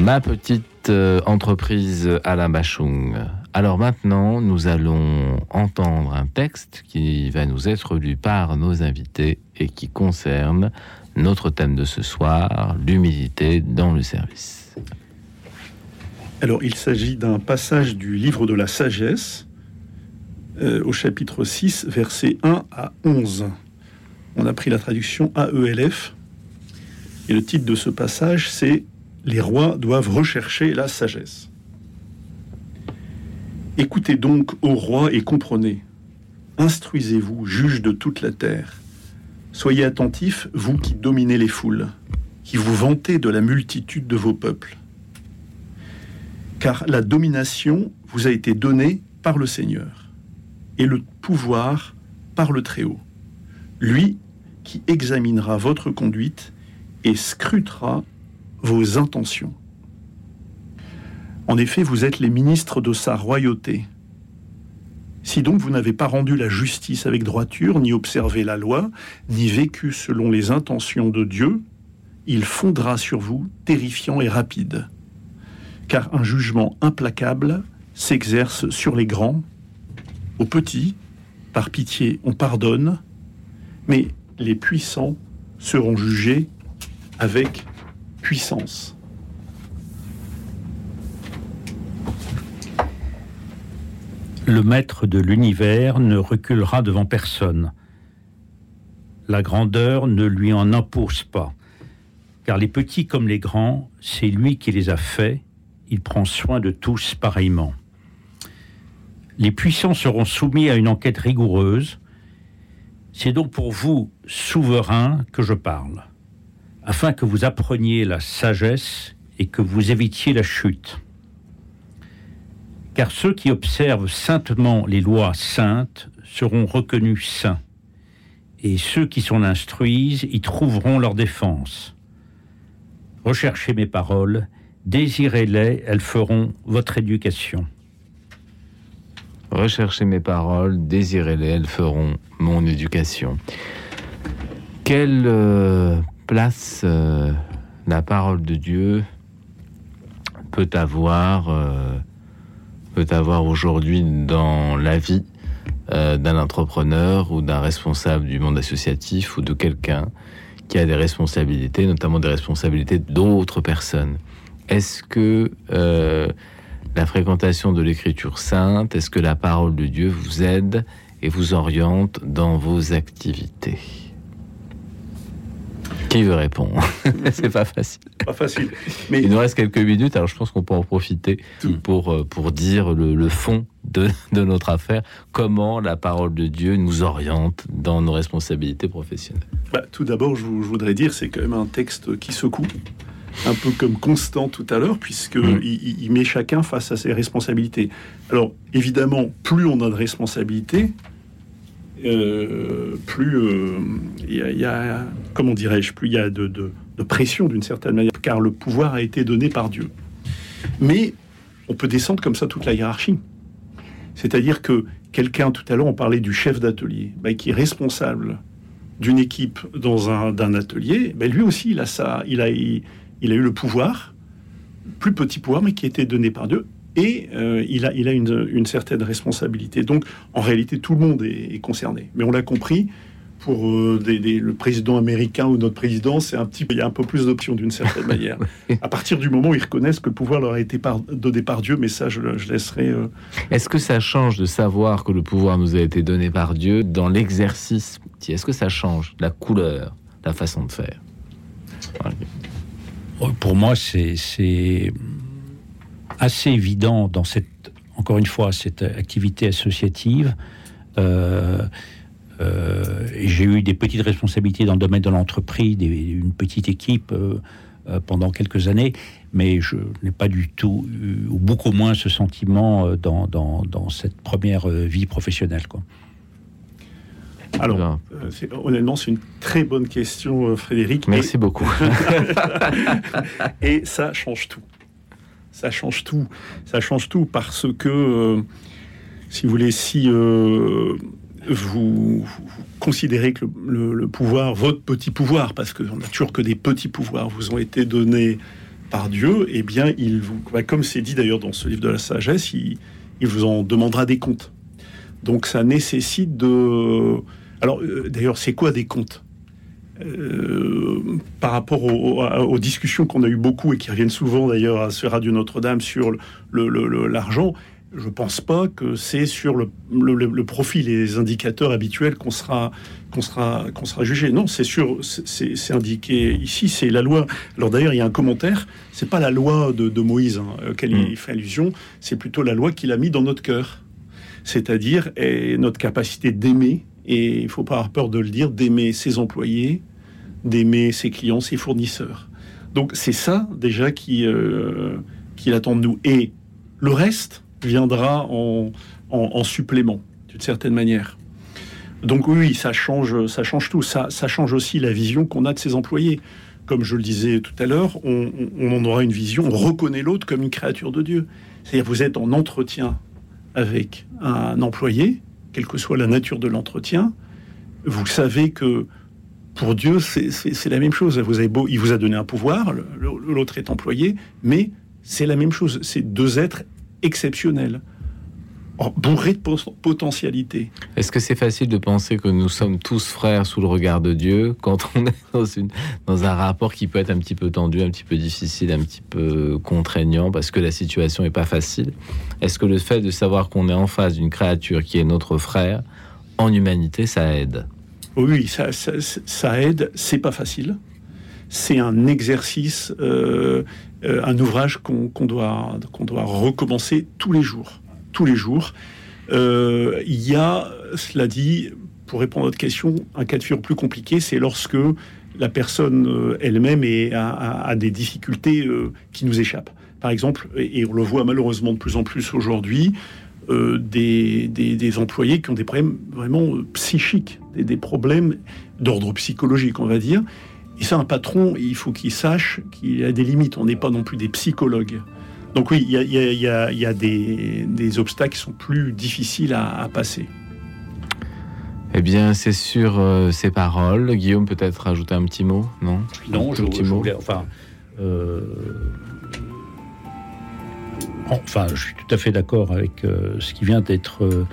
Ma petite euh, entreprise Alain Bachung. Alors maintenant, nous allons entendre un texte qui va nous être lu par nos invités et qui concerne notre thème de ce soir, l'humilité dans le service. Alors, il s'agit d'un passage du livre de la sagesse, euh, au chapitre 6, versets 1 à 11. On a pris la traduction AELF, et le titre de ce passage, c'est les rois doivent rechercher la sagesse. Écoutez donc, ô rois, et comprenez. Instruisez-vous, juges de toute la terre. Soyez attentifs, vous qui dominez les foules, qui vous vantez de la multitude de vos peuples. Car la domination vous a été donnée par le Seigneur, et le pouvoir par le Très-Haut. Lui qui examinera votre conduite et scrutera vos intentions. En effet, vous êtes les ministres de sa royauté. Si donc vous n'avez pas rendu la justice avec droiture, ni observé la loi, ni vécu selon les intentions de Dieu, il fondra sur vous, terrifiant et rapide. Car un jugement implacable s'exerce sur les grands, aux petits, par pitié on pardonne, mais les puissants seront jugés avec puissance. Le maître de l'univers ne reculera devant personne. La grandeur ne lui en impose pas, car les petits comme les grands, c'est lui qui les a faits, il prend soin de tous pareillement. Les puissants seront soumis à une enquête rigoureuse, c'est donc pour vous, souverains, que je parle afin que vous appreniez la sagesse et que vous évitiez la chute. Car ceux qui observent saintement les lois saintes seront reconnus saints, et ceux qui s'en instruisent y trouveront leur défense. Recherchez mes paroles, désirez-les, elles feront votre éducation. Recherchez mes paroles, désirez-les, elles feront mon éducation. Quelle euh, place euh, la parole de Dieu peut avoir, euh, avoir aujourd'hui dans la vie euh, d'un entrepreneur ou d'un responsable du monde associatif ou de quelqu'un qui a des responsabilités, notamment des responsabilités d'autres personnes. Est-ce que la fréquentation de l'écriture sainte, est-ce que la parole de Dieu vous aide et vous oriente dans vos activités? Qui veut répondre C'est pas facile. Pas facile. Mais... Il nous reste quelques minutes, alors je pense qu'on peut en profiter pour, euh, pour dire le, fond de, de, notre affaire, comment la parole de Dieu nous oriente dans nos responsabilités professionnelles? Bah, tout d'abord, je, voudrais dire, c'est quand même un texte qui secoue, un peu comme Constant tout à l'heure, puisqu'il mm. il, met chacun face à ses responsabilités. Alors, évidemment, plus on a de responsabilités, euh, plus il euh, y, a, comment dirais-je, plus il y a de, pression d'une certaine manière, car le pouvoir a été donné par Dieu. Mais on peut descendre comme ça toute la hiérarchie. C'est-à-dire que quelqu'un, tout à l'heure, on parlait du chef d'atelier, bah, qui est responsable d'une équipe dans un d'un atelier, bah, lui aussi, il a ça, il a, il a eu le pouvoir, plus petit pouvoir, mais qui a été donné par Dieu, et euh, il a, il a une, certaine responsabilité. Donc, en réalité, tout le monde est, concerné. Mais on l'a compris, pour euh, le président américain ou notre président, c'est un petit, il y a un peu plus d'options d'une certaine manière. à partir du moment où ils reconnaissent que le pouvoir leur a été donné par Dieu, mais ça, je, laisserai. Euh, Est-ce que ça change de savoir que le pouvoir nous a été donné par Dieu dans l'exercice? Est-ce que ça change la couleur, la façon de faire? Pour moi, c'est assez évident dans cette, encore une fois, cette activité associative. Euh, euh, j'ai eu des petites responsabilités dans le domaine de l'entreprise, une petite équipe. Euh, pendant quelques années, mais je n'ai pas du tout, ou beaucoup moins, ce sentiment dans, dans, dans cette première vie professionnelle. Quoi. Alors, honnêtement, c'est une très bonne question, Frédéric. Merci beaucoup. et ça change tout. Ça change tout. Ça change tout parce que, si vous voulez, si vous, considérez que le, pouvoir, votre petit pouvoir, parce qu'on n'a toujours que des petits pouvoirs, vous ont été donnés par Dieu, eh bien, il vous, bah, comme c'est dit d'ailleurs dans ce livre de la sagesse, il, vous en demandera des comptes. Donc ça nécessite de... Alors euh, d'ailleurs, c'est quoi des comptes? Euh, par rapport aux, discussions qu'on a eu beaucoup et qui reviennent souvent d'ailleurs à ce Radio Notre-Dame sur l'argent, je ne pense pas que c'est sur le, le, profil et les indicateurs habituels qu'on sera, qu'on sera, qu'on sera jugé. Non, c'est sur, c'est indiqué ici, c'est la loi. Alors d'ailleurs, il y a un commentaire. C'est pas la loi de, Moïse hein, auquel il mm. fait allusion. C'est plutôt la loi qu'il a mis dans notre cœur, c'est-à-dire notre capacité d'aimer. Et il faut pas avoir peur de le dire, d'aimer ses employés, d'aimer ses clients, ses fournisseurs. Donc c'est ça déjà qui, euh, qui attend de nous. Et le reste viendra en, supplément, d'une certaine manière. Donc oui, ça change, ça change tout. Ça, ça change aussi la vision qu'on a de ses employés. Comme je le disais tout à l'heure, on, en aura une vision, on reconnaît l'autre comme une créature de Dieu. C'est-à-dire vous êtes en entretien avec un employé, quelle que soit la nature de l'entretien, vous savez que pour Dieu, c'est la même chose. Il vous a donné un pouvoir, l'autre est employé, mais c'est la même chose. C'est deux êtres exceptionnel, bourré de potentialité. Est-ce que c'est facile de penser que nous sommes tous frères sous le regard de Dieu quand on est dans, une, dans un rapport qui peut être un petit peu tendu, un petit peu difficile, un petit peu contraignant parce que la situation n'est pas facile? Est-ce que le fait de savoir qu'on est en face d'une créature qui est notre frère en humanité, ça aide? Oui, ça, ça, aide. C'est pas facile. C'est un exercice. Euh, euh, un ouvrage qu'on doit, qu'on doit recommencer tous les jours. Tous les jours. Euh, il y a, cela dit, pour répondre à votre question, un cas de figure plus compliqué, c'est lorsque la personne euh, elle-même a, des difficultés qui nous échappent. Par exemple, et on le voit malheureusement de plus en plus aujourd'hui, des, des, employés qui ont des problèmes vraiment psychiques, des, des problèmes d'ordre psychologique, on va dire, et ça, un patron, il faut qu'il sache qu'il a des limites. On n'est pas non plus des psychologues. Donc oui, il y a, des, obstacles qui sont plus difficiles à, passer. Eh bien, c'est sur euh, ces paroles. Guillaume, peut-être rajouter un petit mot Non? Non, je, petit mot. enfin, euh, enfin, je suis tout à fait d'accord avec euh, ce qui vient d'être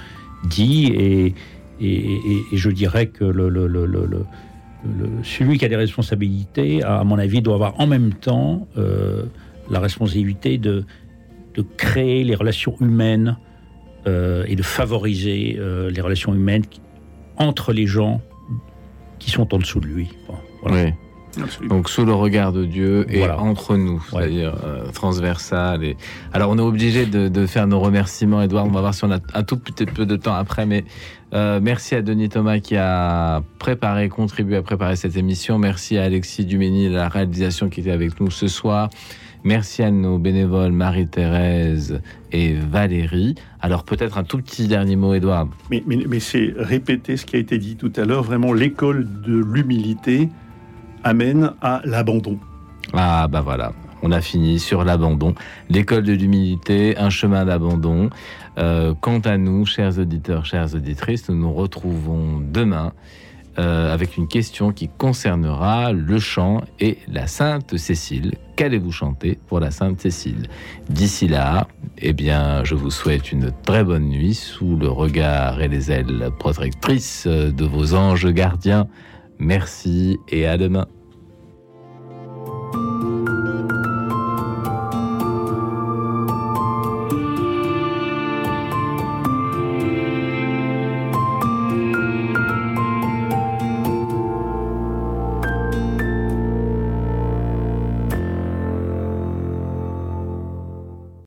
dit et, et, je dirais que le, le celui qui a des responsabilités, à mon avis, doit avoir en même temps euh, la responsabilité de, de, créer les relations humaines euh, et de favoriser euh, les relations humaines entre les gens qui sont en dessous de lui. voilà. Donc sous le regard de Dieu et entre nous, c'est-à-dire transversal. Et... Alors on est obligé de, de, faire nos remerciements, Edouard. On va voir si on a un tout petit peu de temps après, mais euh, merci à Denis Thomas qui a préparé, contribué à préparer cette émission. Merci à Alexis Duménil de la réalisation qui était avec nous ce soir. Merci à nos bénévoles Marie-Thérèse et Valérie. Alors peut-être un tout petit dernier mot, Edouard. Mais, mais, c'est répéter ce qui a été dit tout à l'heure. Vraiment, l'école de l'humilité amène à l'abandon. Ah bah voilà, on a fini sur l'abandon. L'école de l'humilité, un chemin d'abandon. Euh, quant à nous, chers auditeurs, chères auditrices, nous nous retrouvons demain euh, avec une question qui concernera le chant et la Sainte Cécile. Qu'allez-vous chanter pour la Sainte Cécile? D'ici là, eh bien, je vous souhaite une très bonne nuit sous le regard et les ailes protectrices de vos anges gardiens. Merci et à demain.